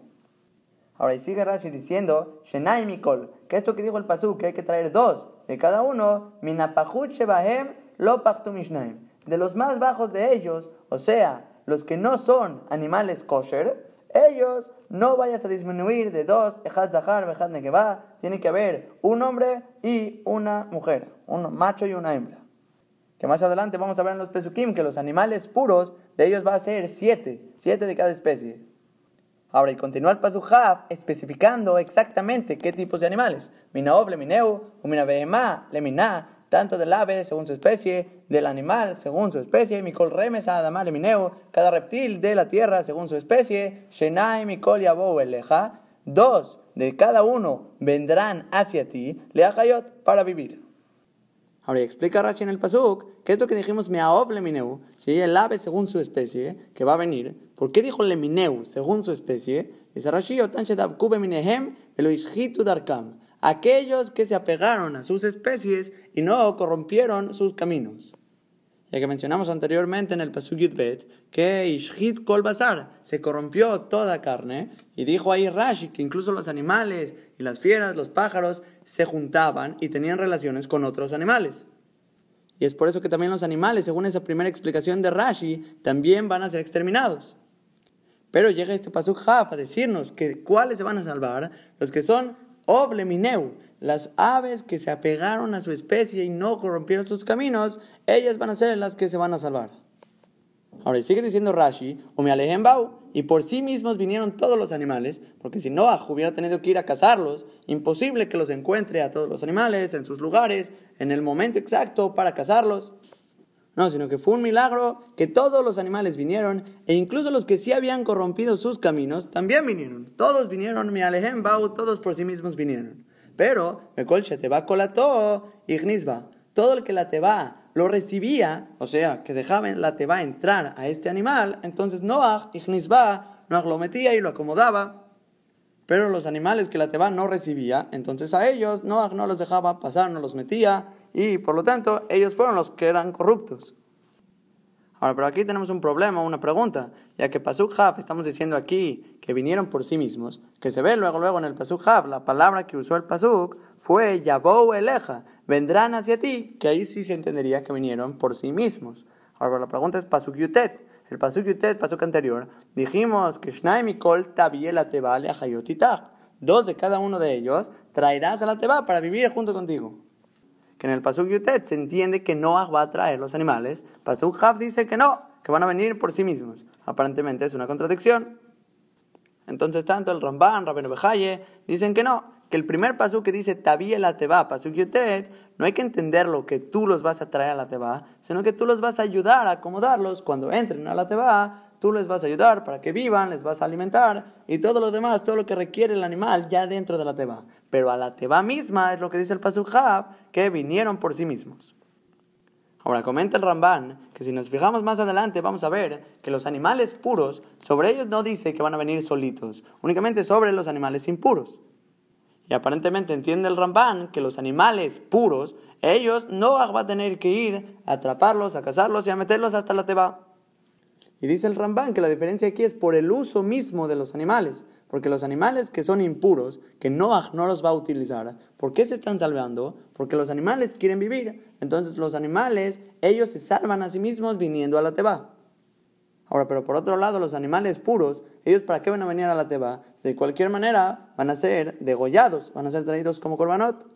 [SPEAKER 1] Ahora, y sigue Rashi diciendo, Shenai Mikol, que esto que dijo el Pasú, que hay que traer dos de cada uno, Minapachut Shebahem Lo Mishnaim. De los más bajos de ellos, o sea, los que no son animales kosher, ellos no vayas a disminuir de dos, Ejad Zahar, Ejad Negeba, tiene que haber un hombre y una mujer, un macho y una hembra. Que más adelante vamos a ver en los Pesukim que los animales puros, de ellos va a ser siete, siete de cada especie. Ahora, y continúa el Pasujav especificando exactamente qué tipos de animales. Minaob, lemineu, umina tanto del ave según su especie, del animal según su especie, mikol remes, adamá, lemineu, cada reptil de la tierra según su especie, shenai, mikol, yabou, eleja, dos de cada uno vendrán hacia ti, leachayot, para vivir. Ahora explica Rashi en el Pasuk que esto que dijimos Meaov Lemineu, si el ave según su especie, que va a venir, ¿por qué dijo Lemineu según su especie? Dice Rashi, Darkam, aquellos que se apegaron a sus especies y no corrompieron sus caminos. Ya que mencionamos anteriormente en el Pasuk Yudbet que Ishit Kol Bazar se corrompió toda carne y dijo ahí Rashi que incluso los animales y las fieras, los pájaros, se juntaban y tenían relaciones con otros animales. Y es por eso que también los animales, según esa primera explicación de Rashi, también van a ser exterminados. Pero llega este Pasuk Haf a decirnos que cuáles se van a salvar, los que son Oblemineu, las aves que se apegaron a su especie y no corrompieron sus caminos, ellas van a ser las que se van a salvar. Ahora, sigue diciendo Rashi, o me alejen bau, y por sí mismos vinieron todos los animales, porque si Noah hubiera tenido que ir a cazarlos, imposible que los encuentre a todos los animales en sus lugares, en el momento exacto para cazarlos. No, sino que fue un milagro que todos los animales vinieron, e incluso los que sí habían corrompido sus caminos, también vinieron. Todos vinieron, me alejen bau, todos por sí mismos vinieron. Pero, te va colató, ignisba. Todo el que la teba lo recibía, o sea, que dejaba la teba entrar a este animal, entonces Noah, ignisba, Noah lo metía y lo acomodaba. Pero los animales que la teba no recibía, entonces a ellos Noah no los dejaba pasar, no los metía, y por lo tanto ellos fueron los que eran corruptos. Ahora, pero aquí tenemos un problema, una pregunta, ya que Pasuk Haf, estamos diciendo aquí que vinieron por sí mismos, que se ve luego, luego en el Pasuk Haf, la palabra que usó el Pasuk fue Yabou Eleja, vendrán hacia ti, que ahí sí se entendería que vinieron por sí mismos. Ahora, la pregunta es Pasuk Yutet. El Pasuk Yutet, Pasuk anterior, dijimos que Shnai Mikol Tabiela Teba Dos de cada uno de ellos traerás a la Teba para vivir junto contigo que en el Pasuk Yutet se entiende que Noah va a traer los animales. Pasuk Hav dice que no, que van a venir por sí mismos. Aparentemente es una contradicción. Entonces, tanto el Ramban, Rabben Bejaye, dicen que no, que el primer pasuk que dice Tabí la Teba, pasuk Yutet, no hay que entenderlo que tú los vas a traer a la Teba, sino que tú los vas a ayudar a acomodarlos cuando entren a la Teba tú les vas a ayudar para que vivan, les vas a alimentar y todo lo demás, todo lo que requiere el animal ya dentro de la teba. Pero a la teba misma es lo que dice el Pasujab, que vinieron por sí mismos. Ahora comenta el Ramban que si nos fijamos más adelante vamos a ver que los animales puros, sobre ellos no dice que van a venir solitos, únicamente sobre los animales impuros. Y aparentemente entiende el Ramban que los animales puros, ellos no van a tener que ir a atraparlos, a cazarlos y a meterlos hasta la teba. Y dice el Ramban que la diferencia aquí es por el uso mismo de los animales. Porque los animales que son impuros, que Noah no los va a utilizar, ¿por qué se están salvando? Porque los animales quieren vivir. Entonces los animales, ellos se salvan a sí mismos viniendo a la Teba. Ahora, pero por otro lado, los animales puros, ellos para qué van a venir a la Teba? De cualquier manera, van a ser degollados, van a ser traídos como corbanot.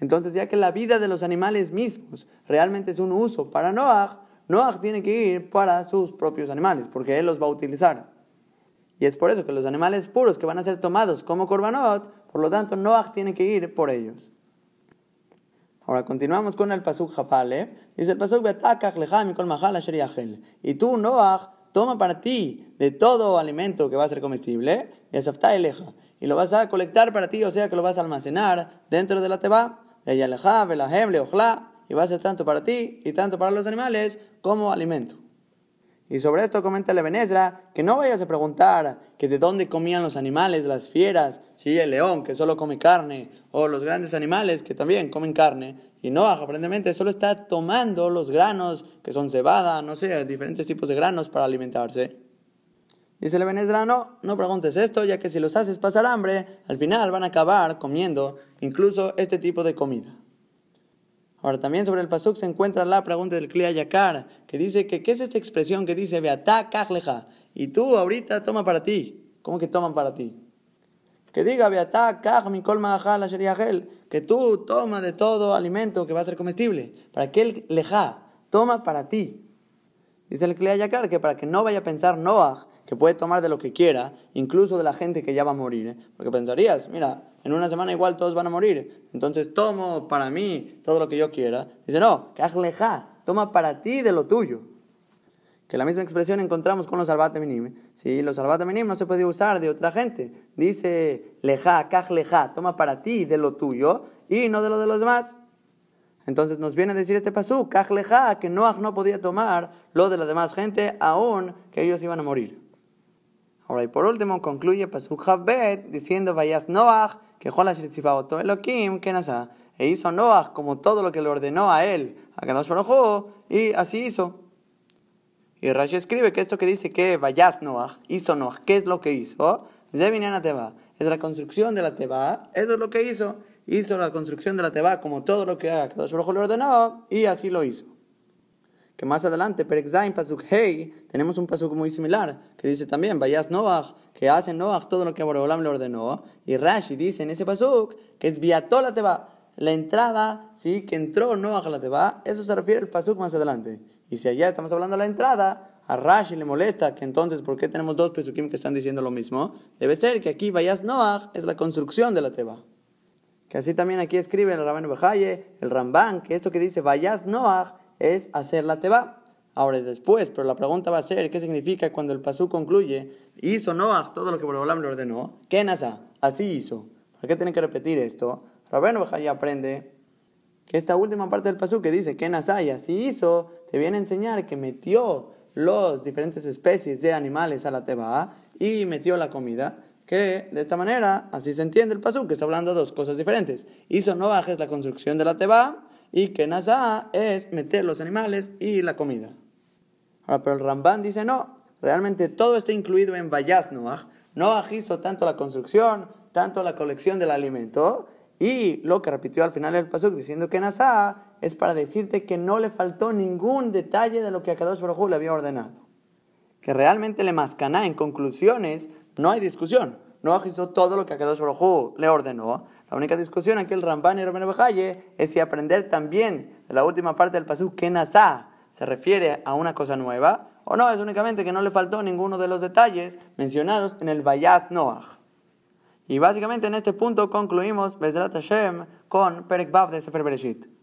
[SPEAKER 1] Entonces, ya que la vida de los animales mismos realmente es un uso para Noah, Noah tiene que ir para sus propios animales, porque él los va a utilizar. Y es por eso que los animales puros que van a ser tomados como korbanot, por lo tanto Noah tiene que ir por ellos. Ahora continuamos con el pasuk Jafale. Dice el pasuk Y tú, Noah, toma para ti de todo alimento que va a ser comestible, y lo vas a colectar para ti, o sea que lo vas a almacenar dentro de la teba, y va a ser tanto para ti y tanto para los animales como alimento. Y sobre esto comenta Levenezra que no vayas a preguntar que de dónde comían los animales, las fieras, si el león que solo come carne, o los grandes animales que también comen carne. Y no, aparentemente solo está tomando los granos que son cebada, no sé, diferentes tipos de granos para alimentarse. Dice Levenezra, no, no preguntes esto, ya que si los haces pasar hambre, al final van a acabar comiendo incluso este tipo de comida. Ahora también sobre el pasuk se encuentra la pregunta del Kliya Yakar, que dice que qué es esta expresión que dice Beatá kajleja, y tú ahorita toma para ti. ¿Cómo que toman para ti? Que diga Beatá kaj mikol la que tú toma de todo alimento que va a ser comestible. ¿Para qué el leja? Toma para ti. Dice el Kliya Yakar que para que no vaya a pensar Noah que puede tomar de lo que quiera, incluso de la gente que ya va a morir. ¿eh? Porque pensarías, mira, en una semana igual todos van a morir, entonces tomo para mí todo lo que yo quiera. Dice, no, leja, toma para ti de lo tuyo. Que la misma expresión encontramos con los salvat minim. Sí, los salvat minim no se puede usar de otra gente. Dice, leja, leja, toma para ti de lo tuyo y no de lo de los demás. Entonces nos viene a decir este pasú, leja, que Noah no podía tomar lo de la demás gente, aún que ellos iban a morir. Ahora, y por último, concluye Pasuk Havbet diciendo, Vayas Noach, que todo Elohim, que nasa. E hizo Noach como todo lo que le ordenó a él, a Kadosh Baruj y así hizo. Y Rashi escribe que esto que dice que Vayas Noach, hizo Noach, ¿qué es lo que hizo? Teba. Es la construcción de la Teba, eso es lo que hizo. Hizo la construcción de la Teba como todo lo que Kadosh Baruj le ordenó, y así lo hizo que más adelante, Perek Pasuk Hey, tenemos un pasuk muy similar, que dice también, Vayas Noach, que hace Noach todo lo que Boreolam le ordenó, y Rashi dice en ese pasuk que es Viató la Teba, la entrada, sí, que entró Noach la Teba, eso se refiere al pasuk más adelante. Y si allá estamos hablando de la entrada, a Rashi le molesta que entonces, ¿por qué tenemos dos pesukim que están diciendo lo mismo? Debe ser que aquí Vayas Noach es la construcción de la Teba. Que así también aquí escribe el Rabban Bajaye, el Ramban, que esto que dice Vayas Noach es hacer la teba. Ahora después, pero la pregunta va a ser, ¿qué significa cuando el pasú concluye? Hizo Noah todo lo que Borobolam le ordenó. ¿Qué nasa? Así hizo. ¿Por qué tienen que repetir esto? Rabén ya aprende que esta última parte del pasú que dice que nasa y así hizo, te viene a enseñar que metió los diferentes especies de animales a la teba y metió la comida. Que de esta manera, así se entiende el pasú, que está hablando de dos cosas diferentes. Hizo Noah es la construcción de la teba y que Nasa es meter los animales y la comida. Ahora, pero el Ramban dice no, realmente todo está incluido en Vayas Noah. Noah hizo tanto la construcción, tanto la colección del alimento, y lo que repitió al final del pasuk diciendo que Nasa es para decirte que no le faltó ningún detalle de lo que a Kadosh Baruj le había ordenado. Que realmente le mascaná en conclusiones, no hay discusión. Noah hizo todo lo que a Kadosh Baruj le ordenó. La única discusión aquí el Ramban y Rabben Bajaye es si aprender también de la última parte del pasú que Nasá se refiere a una cosa nueva o no, es únicamente que no le faltó ninguno de los detalles mencionados en el Vayaz Noach. Y básicamente en este punto concluimos Bezrat Hashem con Perek Bav de Sefer Bereshit.